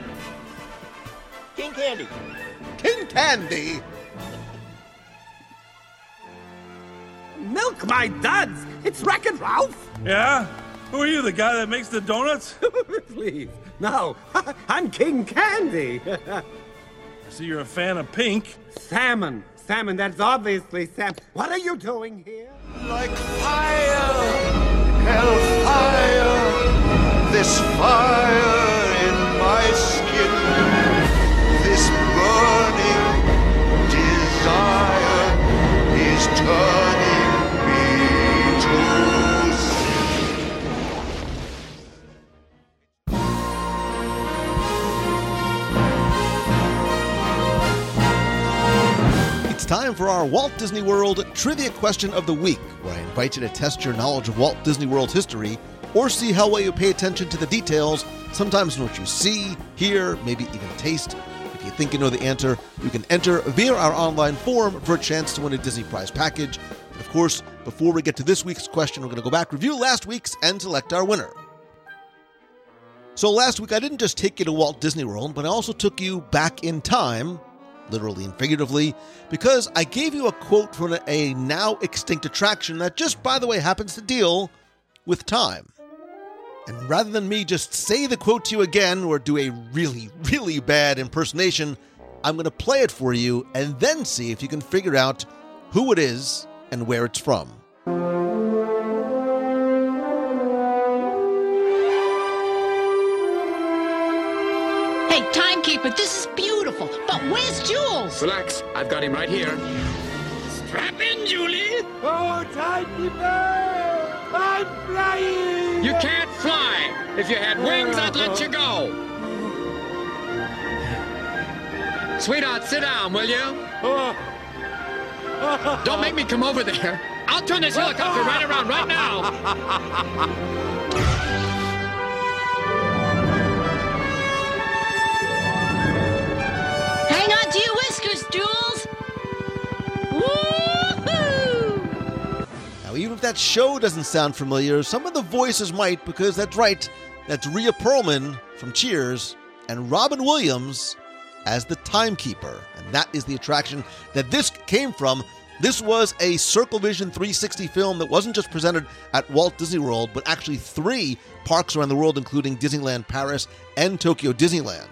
King Candy.
King Candy.
Milk my duds! It's Wreck-It Ralph!
Yeah? Who are you, the guy that makes the donuts?
Please. No, I'm King Candy.
I See, you're a fan of pink.
salmon. Salmon, that's obviously salmon. What are you doing here?
Like fire, hellfire, this fire in my skin, this burning desire is turning me to.
It's time for our Walt Disney World Trivia Question of the Week, where I invite you to test your knowledge of Walt Disney World history or see how well you pay attention to the details, sometimes in what you see, hear, maybe even taste. If you think you know the answer, you can enter via our online forum for a chance to win a Disney Prize package. And of course, before we get to this week's question, we're going to go back, review last week's, and select our winner. So last week, I didn't just take you to Walt Disney World, but I also took you back in time, literally and figuratively, because I gave you a quote from a now extinct attraction that just, by the way, happens to deal with time. And rather than me just say the quote to you again or do a really, really bad impersonation, I'm going to play it for you and then see if you can figure out who it is and where it's from.
Hey, timekeeper, this is beautiful. But where's Jules?
Relax, I've got him right here.
Strap in, Julie.
Oh, timekeeper! I'm flying!
You can't fly. If you had wings, I'd let you go. Sweetheart, sit down, will you? Don't make me come over there. I'll turn this helicopter right around right now.
Hang on to your whiskers, Jules.
If that show doesn't sound familiar, some of the voices might, because that's right, that's Rhea Perlman from Cheers and Robin Williams as the Timekeeper. And that is the attraction that this came from. This was a Circle Vision 360 film that wasn't just presented at Walt Disney World, but actually three parks around the world, including Disneyland Paris and Tokyo Disneyland.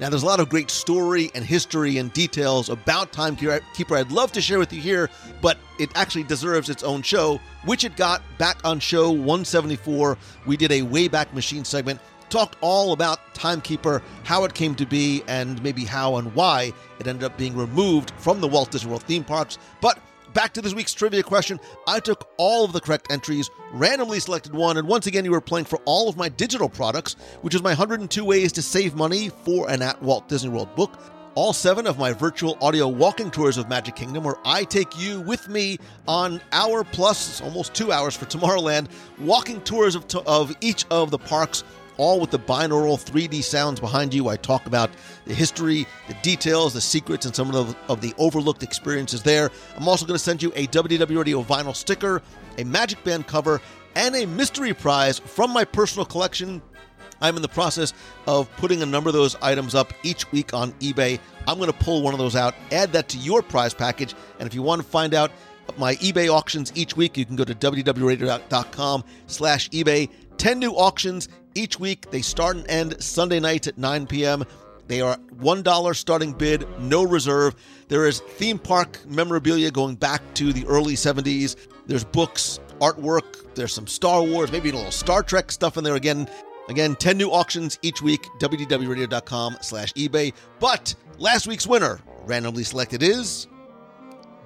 Now, there's a lot of great story and history and details about Timekeeper I'd love to share with you here, but it actually deserves its own show, which it got back on show 174. We did a Wayback Machine segment, talked all about Timekeeper, how it came to be, and maybe how and why it ended up being removed from the Walt Disney World theme parks. But back to this week's trivia question. I took all of the correct entries, randomly selected one, and once again, you were playing for all of my digital products, which is my 102 ways to save money for an at Walt Disney World book. All seven of my virtual audio walking tours of Magic Kingdom, where I take you with me on hour plus, almost two hours for Tomorrowland, walking tours of, of each of the parks all with the binaural 3D sounds behind you. I talk about the history, the details, the secrets, and some of the, of the overlooked experiences there. I'm also going to send you a WDW Radio vinyl sticker, a Magic Band cover, and a mystery prize from my personal collection. I'm in the process of putting a number of those items up each week on eBay. I'm going to pull one of those out, add that to your prize package, and if you want to find out my eBay auctions each week. You can go to WDWRadio.com slash eBay. 10 new auctions each week. They start and end Sunday nights at 9 p.m. They are $1 starting bid, no reserve. There is theme park memorabilia going back to the early 70s. There's books, artwork, there's some Star Wars, maybe a little Star Trek stuff in there again. Again, 10 new auctions each week, WDWRadio.com slash eBay. But last week's winner, randomly selected, is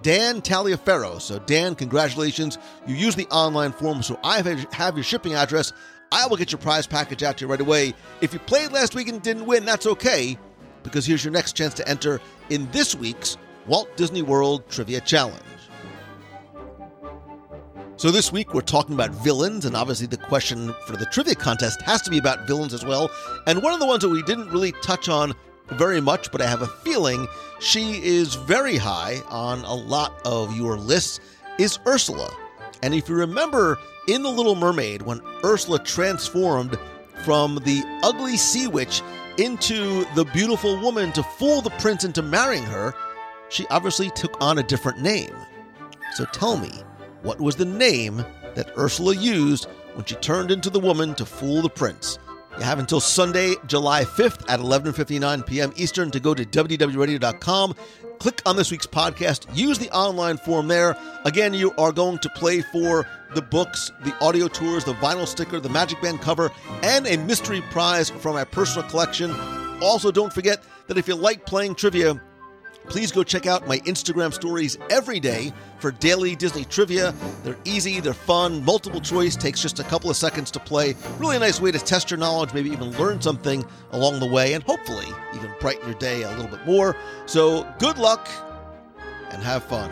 Dan Taliaferro. So, Dan, congratulations. You used the online form, so I have your shipping address. I will get your prize package out to you right away. If you played last week and didn't win, that's okay, because here's your next chance to enter in this week's Walt Disney World Trivia Challenge. So, this week we're talking about villains, and obviously the question for the trivia contest has to be about villains as well. And one of the ones that we didn't really touch on very much, but I have a feeling she is very high on a lot of your lists, is Ursula. And if you remember in The Little Mermaid, when Ursula transformed from the ugly sea witch into the beautiful woman to fool the prince into marrying her, she obviously took on a different name. So tell me, what was the name that Ursula used when she turned into the woman to fool the prince? You have until Sunday, July 5th at 11:59 p.m. Eastern to go to WDWRadio.com. Click on this week's podcast. Use the online form there. Again, you are going to play for the books, the audio tours, the vinyl sticker, the Magic Band cover, and a mystery prize from my personal collection. Also, don't forget that if you like playing trivia, Please go check out my Instagram stories every day for daily Disney trivia. They're easy, they're fun, multiple choice, takes just a couple of seconds to play. Really a nice way to test your knowledge, maybe even learn something along the way, and hopefully even brighten your day a little bit more. So good luck and have fun.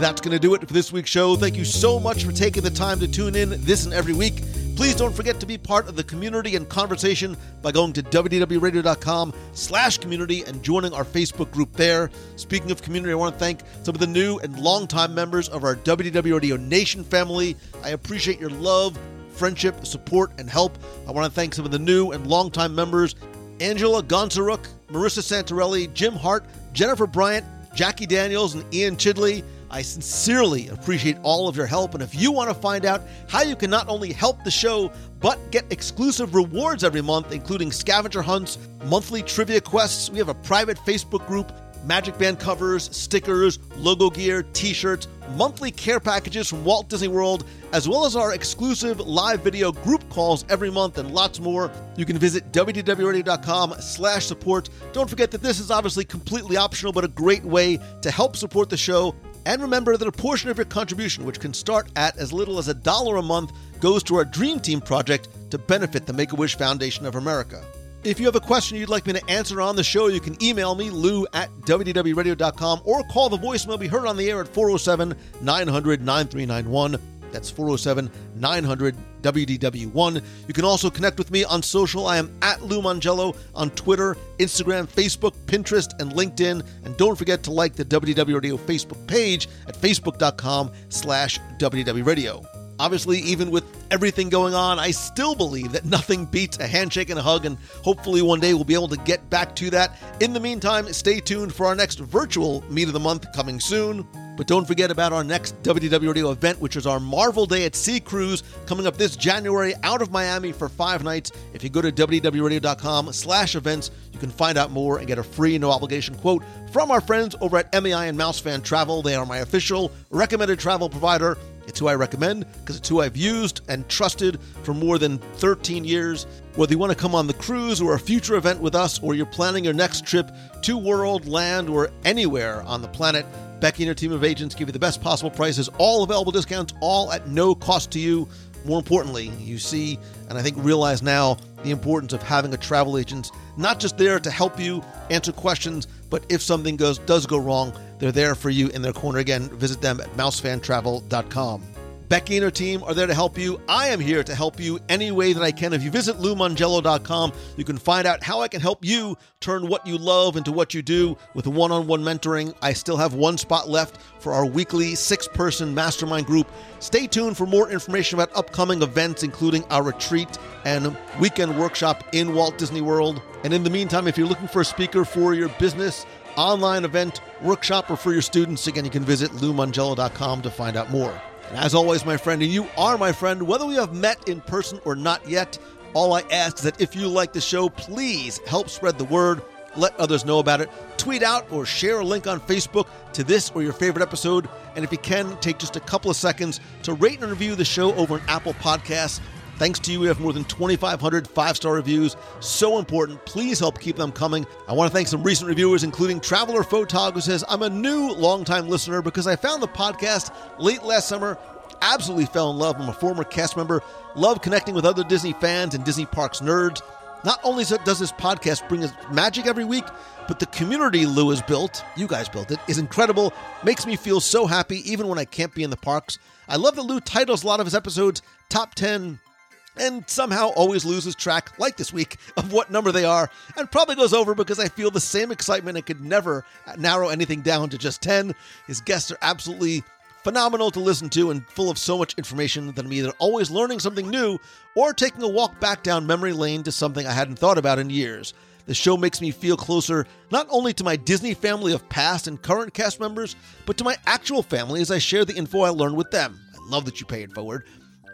That's going to do it for this week's show. Thank you so much for taking the time to tune in this and every week. Please don't forget to be part of the community and conversation by going to WDWRadio.com slash community and joining our Facebook group there. Speaking of community, I want to thank some of the new and longtime members of our WDW Radio Nation family. I appreciate your love, friendship, support, and help. I want to thank some of the new and longtime members Angela Gonzaruk, Marissa Santorelli, Jim Hart, Jennifer Bryant, Jackie Daniels, and Ian Chidley. I sincerely appreciate all of your help. And if you want to find out how you can not only help the show, but get exclusive rewards every month, including scavenger hunts, monthly trivia quests, we have a private Facebook group, Magic Band covers, stickers, logo gear, t shirts, monthly care packages from Walt Disney World, as well as our exclusive live video group calls every month and lots more. You can visit wdwradio.com slash support. Don't forget that this is obviously completely optional, but a great way to help support the show and remember that a portion of your contribution, which can start at as little as a dollar a month, goes to our Dream Team project to benefit the Make a Wish Foundation of America. If you have a question you'd like me to answer on the show, you can email me, lou at wdwradio.com, or call the voicemail we heard on the air at 407 900 9391. That's 407 900 WDW1. You can also connect with me on social. I am at Lou Mongello on Twitter, Instagram, Facebook, Pinterest, and LinkedIn. And don't forget to like the WDW Radio Facebook page at facebook.com slash WDW Radio. Obviously, even with everything going on, I still believe that nothing beats a handshake and a hug, and hopefully one day we'll be able to get back to that. In the meantime, stay tuned for our next virtual Meet of the Month coming soon. But don't forget about our next WDW Radio event, which is our Marvel Day at Sea cruise coming up this January out of Miami for five nights. If you go to WDWRadio.com slash events, you can find out more and get a free, no obligation quote from our friends over at MEI and Mousefan Travel. They are my official recommended travel provider. It's who I recommend because it's who I've used and trusted for more than 13 years. Whether you want to come on the cruise or a future event with us, or you're planning your next trip to world, land, or anywhere on the planet, Becky and her team of agents give you the best possible prices, all available discounts, all at no cost to you. More importantly, you see, and I think realize now, the importance of having a travel agent not just there to help you answer questions, but if something goes does go wrong, they're there for you in their corner. Again, visit them at mousefantravel.com. Becky and her team are there to help you. I am here to help you any way that I can. If you visit LouMongello.com, you can find out how I can help you turn what you love into what you do with one on one mentoring. I still have one spot left for our weekly six person mastermind group. Stay tuned for more information about upcoming events, including our retreat and weekend workshop in Walt Disney World. And in the meantime, if you're looking for a speaker for your business, online event, workshop, or for your students, again, you can visit LouMongello.com to find out more. And as always, my friend, and you are my friend, whether we have met in person or not yet, all I ask is that if you like the show, please help spread the word. Let others know about it. Tweet out or share a link on Facebook to this or your favorite episode. And if you can, take just a couple of seconds to rate and review the show over on Apple Podcasts. Thanks to you, we have more than 2,500 five star reviews. So important. Please help keep them coming. I want to thank some recent reviewers, including Traveler Photog, who says, I'm a new longtime listener because I found the podcast late last summer. Absolutely fell in love. I'm a former cast member. Love connecting with other Disney fans and Disney Parks nerds. Not only does this podcast bring us magic every week, but the community Lou has built, you guys built it, is incredible. Makes me feel so happy even when I can't be in the parks. I love that Lou titles a lot of his episodes Top 10 and somehow always loses track, like this week, of what number they are, and probably goes over because I feel the same excitement and could never narrow anything down to just 10. His guests are absolutely phenomenal to listen to and full of so much information that I'm either always learning something new or taking a walk back down memory lane to something I hadn't thought about in years. The show makes me feel closer not only to my Disney family of past and current cast members, but to my actual family as I share the info I learned with them. I love that you pay it forward.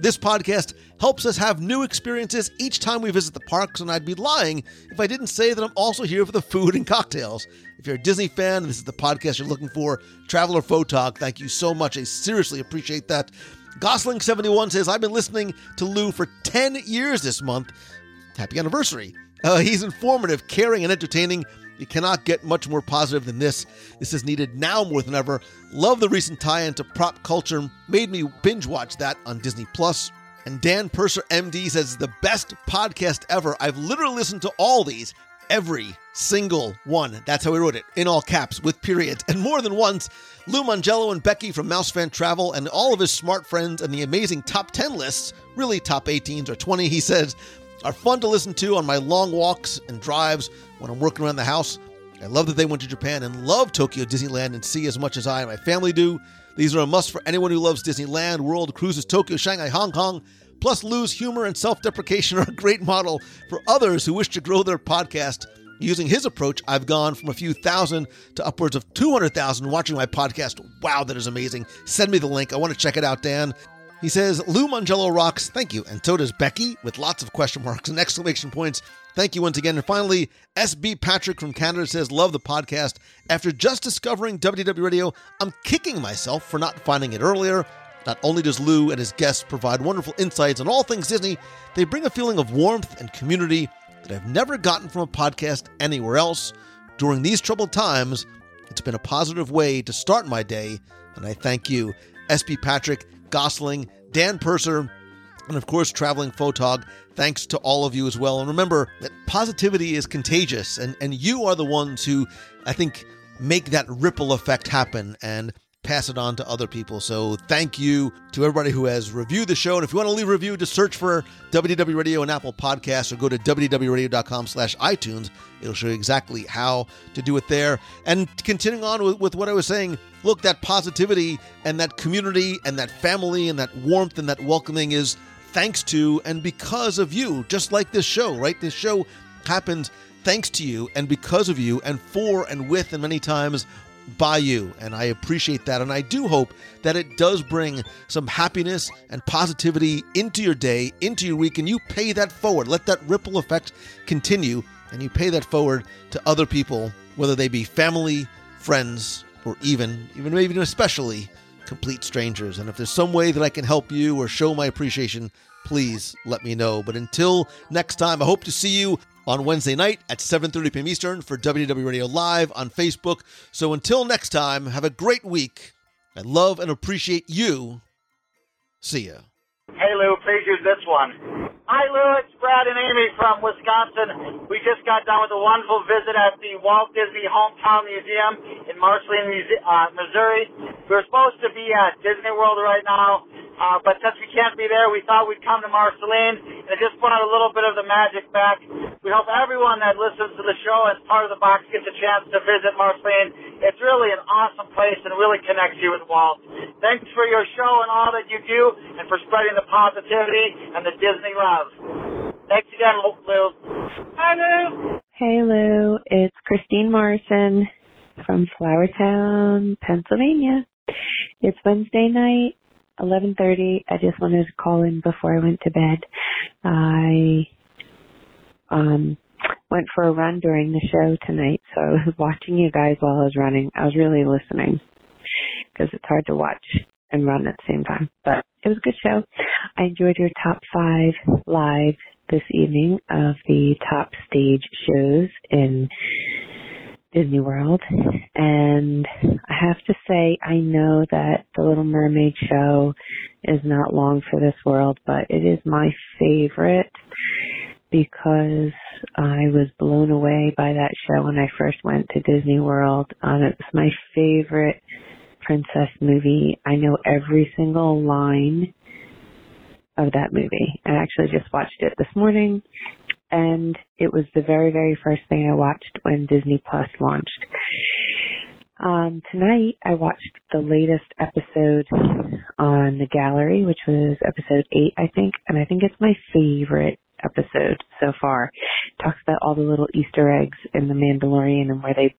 This podcast helps us have new experiences each time we visit the parks, and I'd be lying if I didn't say that I'm also here for the food and cocktails. If you're a Disney fan this is the podcast you're looking for, Traveler Photog, thank you so much. I seriously appreciate that. Gosling71 says, I've been listening to Lou for 10 years this month. Happy anniversary. Uh, he's informative, caring, and entertaining. You cannot get much more positive than this. This is needed now more than ever. Love the recent tie-in to prop culture. Made me binge watch that on Disney Plus. And Dan Purser MD says the best podcast ever. I've literally listened to all these, every single one. That's how he wrote it, in all caps, with periods, and more than once. Lou Mongello and Becky from Mouse Fan Travel and all of his smart friends and the amazing top 10 lists, really top 18s or 20, he says, are fun to listen to on my long walks and drives when I'm working around the house. I love that they went to Japan and love Tokyo Disneyland and see as much as I and my family do. These are a must for anyone who loves Disneyland, World Cruises, Tokyo, Shanghai, Hong Kong. Plus, Lou's humor and self deprecation are a great model for others who wish to grow their podcast. Using his approach, I've gone from a few thousand to upwards of 200,000 watching my podcast. Wow, that is amazing. Send me the link. I want to check it out, Dan. He says, Lou Mongello rocks. Thank you. And so does Becky with lots of question marks and exclamation points. Thank you once again. And finally, SB Patrick from Canada says, Love the podcast. After just discovering WDW Radio, I'm kicking myself for not finding it earlier. Not only does Lou and his guests provide wonderful insights on all things Disney, they bring a feeling of warmth and community that I've never gotten from a podcast anywhere else. During these troubled times, it's been a positive way to start my day, and I thank you. SB Patrick, Gosling, Dan Purser, and of course, Traveling Photog. Thanks to all of you as well. And remember that positivity is contagious, and, and you are the ones who, I think, make that ripple effect happen and pass it on to other people. So thank you to everybody who has reviewed the show. And if you want to leave a review, just search for WDW Radio and Apple Podcasts or go to WDWRadio.com slash iTunes. It'll show you exactly how to do it there. And continuing on with, with what I was saying, look, that positivity and that community and that family and that warmth and that welcoming is thanks to and because of you, just like this show, right? This show happened thanks to you and because of you and for and with and many times by you. And I appreciate that. And I do hope that it does bring some happiness and positivity into your day, into your week, and you pay that forward. Let that ripple effect continue and you pay that forward to other people, whether they be family, friends, or even, even maybe especially complete strangers. And if there's some way that I can help you or show my appreciation, please let me know. But until next time, I hope to see you on Wednesday night at 7:30 p.m. Eastern for WDW Radio Live on Facebook. So until next time, have a great week. I love and appreciate you. See ya.
Hey Lou, please use this one. Hi Lou, it's Brad and Amy from Wisconsin. We just got done with a wonderful visit at the Walt Disney Hometown Museum in Marceline, uh, Missouri. We're supposed to be at Disney World right now. Uh, but since we can't be there, we thought we'd come to Marceline and just brought a little bit of the magic back. We hope everyone that listens to the show as part of the box gets a chance to visit Marceline. It's really an awesome place and really connects you with Walt. Thanks for your show and all that you do and for spreading the positivity and the Disney love. Thanks again, Lou. Hi, Lou.
Hey Lou, it's Christine Morrison from Flourtown, Pennsylvania. It's Wednesday night, 11:30. I just wanted to call in before I went to bed. I um went for a run during the show tonight, so I was watching you guys while I was running. I was really listening because it's hard to watch and run at the same time. But it was a good show. I enjoyed your top five live this evening of the top stage shows in Disney World. And I have to say, I know that the Little Mermaid show is not long for this world, but it is my favorite because I was blown away by that show when I first went to Disney World. Um, it was my favorite princess movie. I know every single line of that movie. I actually just watched it this morning and it was the very, very first thing I watched when Disney Plus launched. Um, tonight I watched the latest episode on the gallery, which was episode eight, I think, and I think it's my favorite episode so far. It talks about all the little Easter eggs in the Mandalorian and where they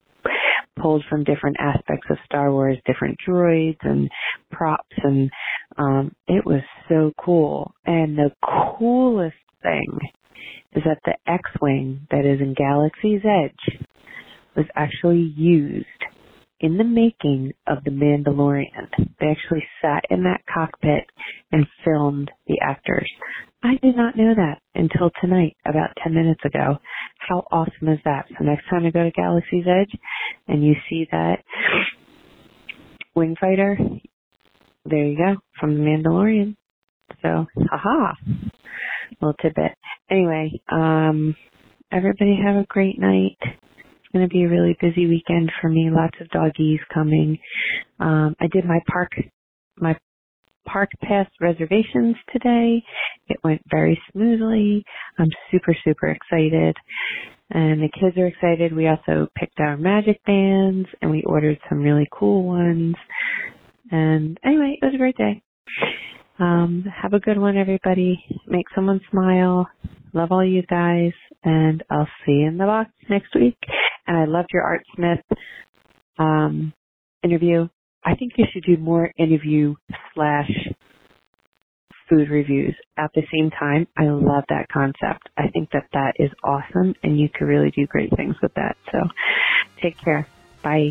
pulled from different aspects of Star Wars, different droids and props and um it was so cool. And the coolest thing is that the X-Wing that is in Galaxy's Edge was actually used in the making of The Mandalorian. They actually sat in that cockpit and filmed the actors. I did not know that until tonight, about 10 minutes ago. How awesome is that? So next time you go to Galaxy's Edge and you see that wing fighter, there you go, from The Mandalorian. So, haha, little tidbit. Anyway, um, everybody have a great night. It's going to be a really busy weekend for me. Lots of doggies coming. Um, I did my park, my park pass reservations today. It went very smoothly. I'm super, super excited. And the kids are excited. We also picked our magic bands and we ordered some really cool ones. And anyway, it was a great day. Um, have a good one, everybody. Make someone smile. Love all you guys. And I'll see you in the box next week. And I loved your Art Smith um, interview. I think you should do more interview slash food reviews at the same time. I love that concept. I think that that is awesome and you could really do great things with that. So take care. Bye.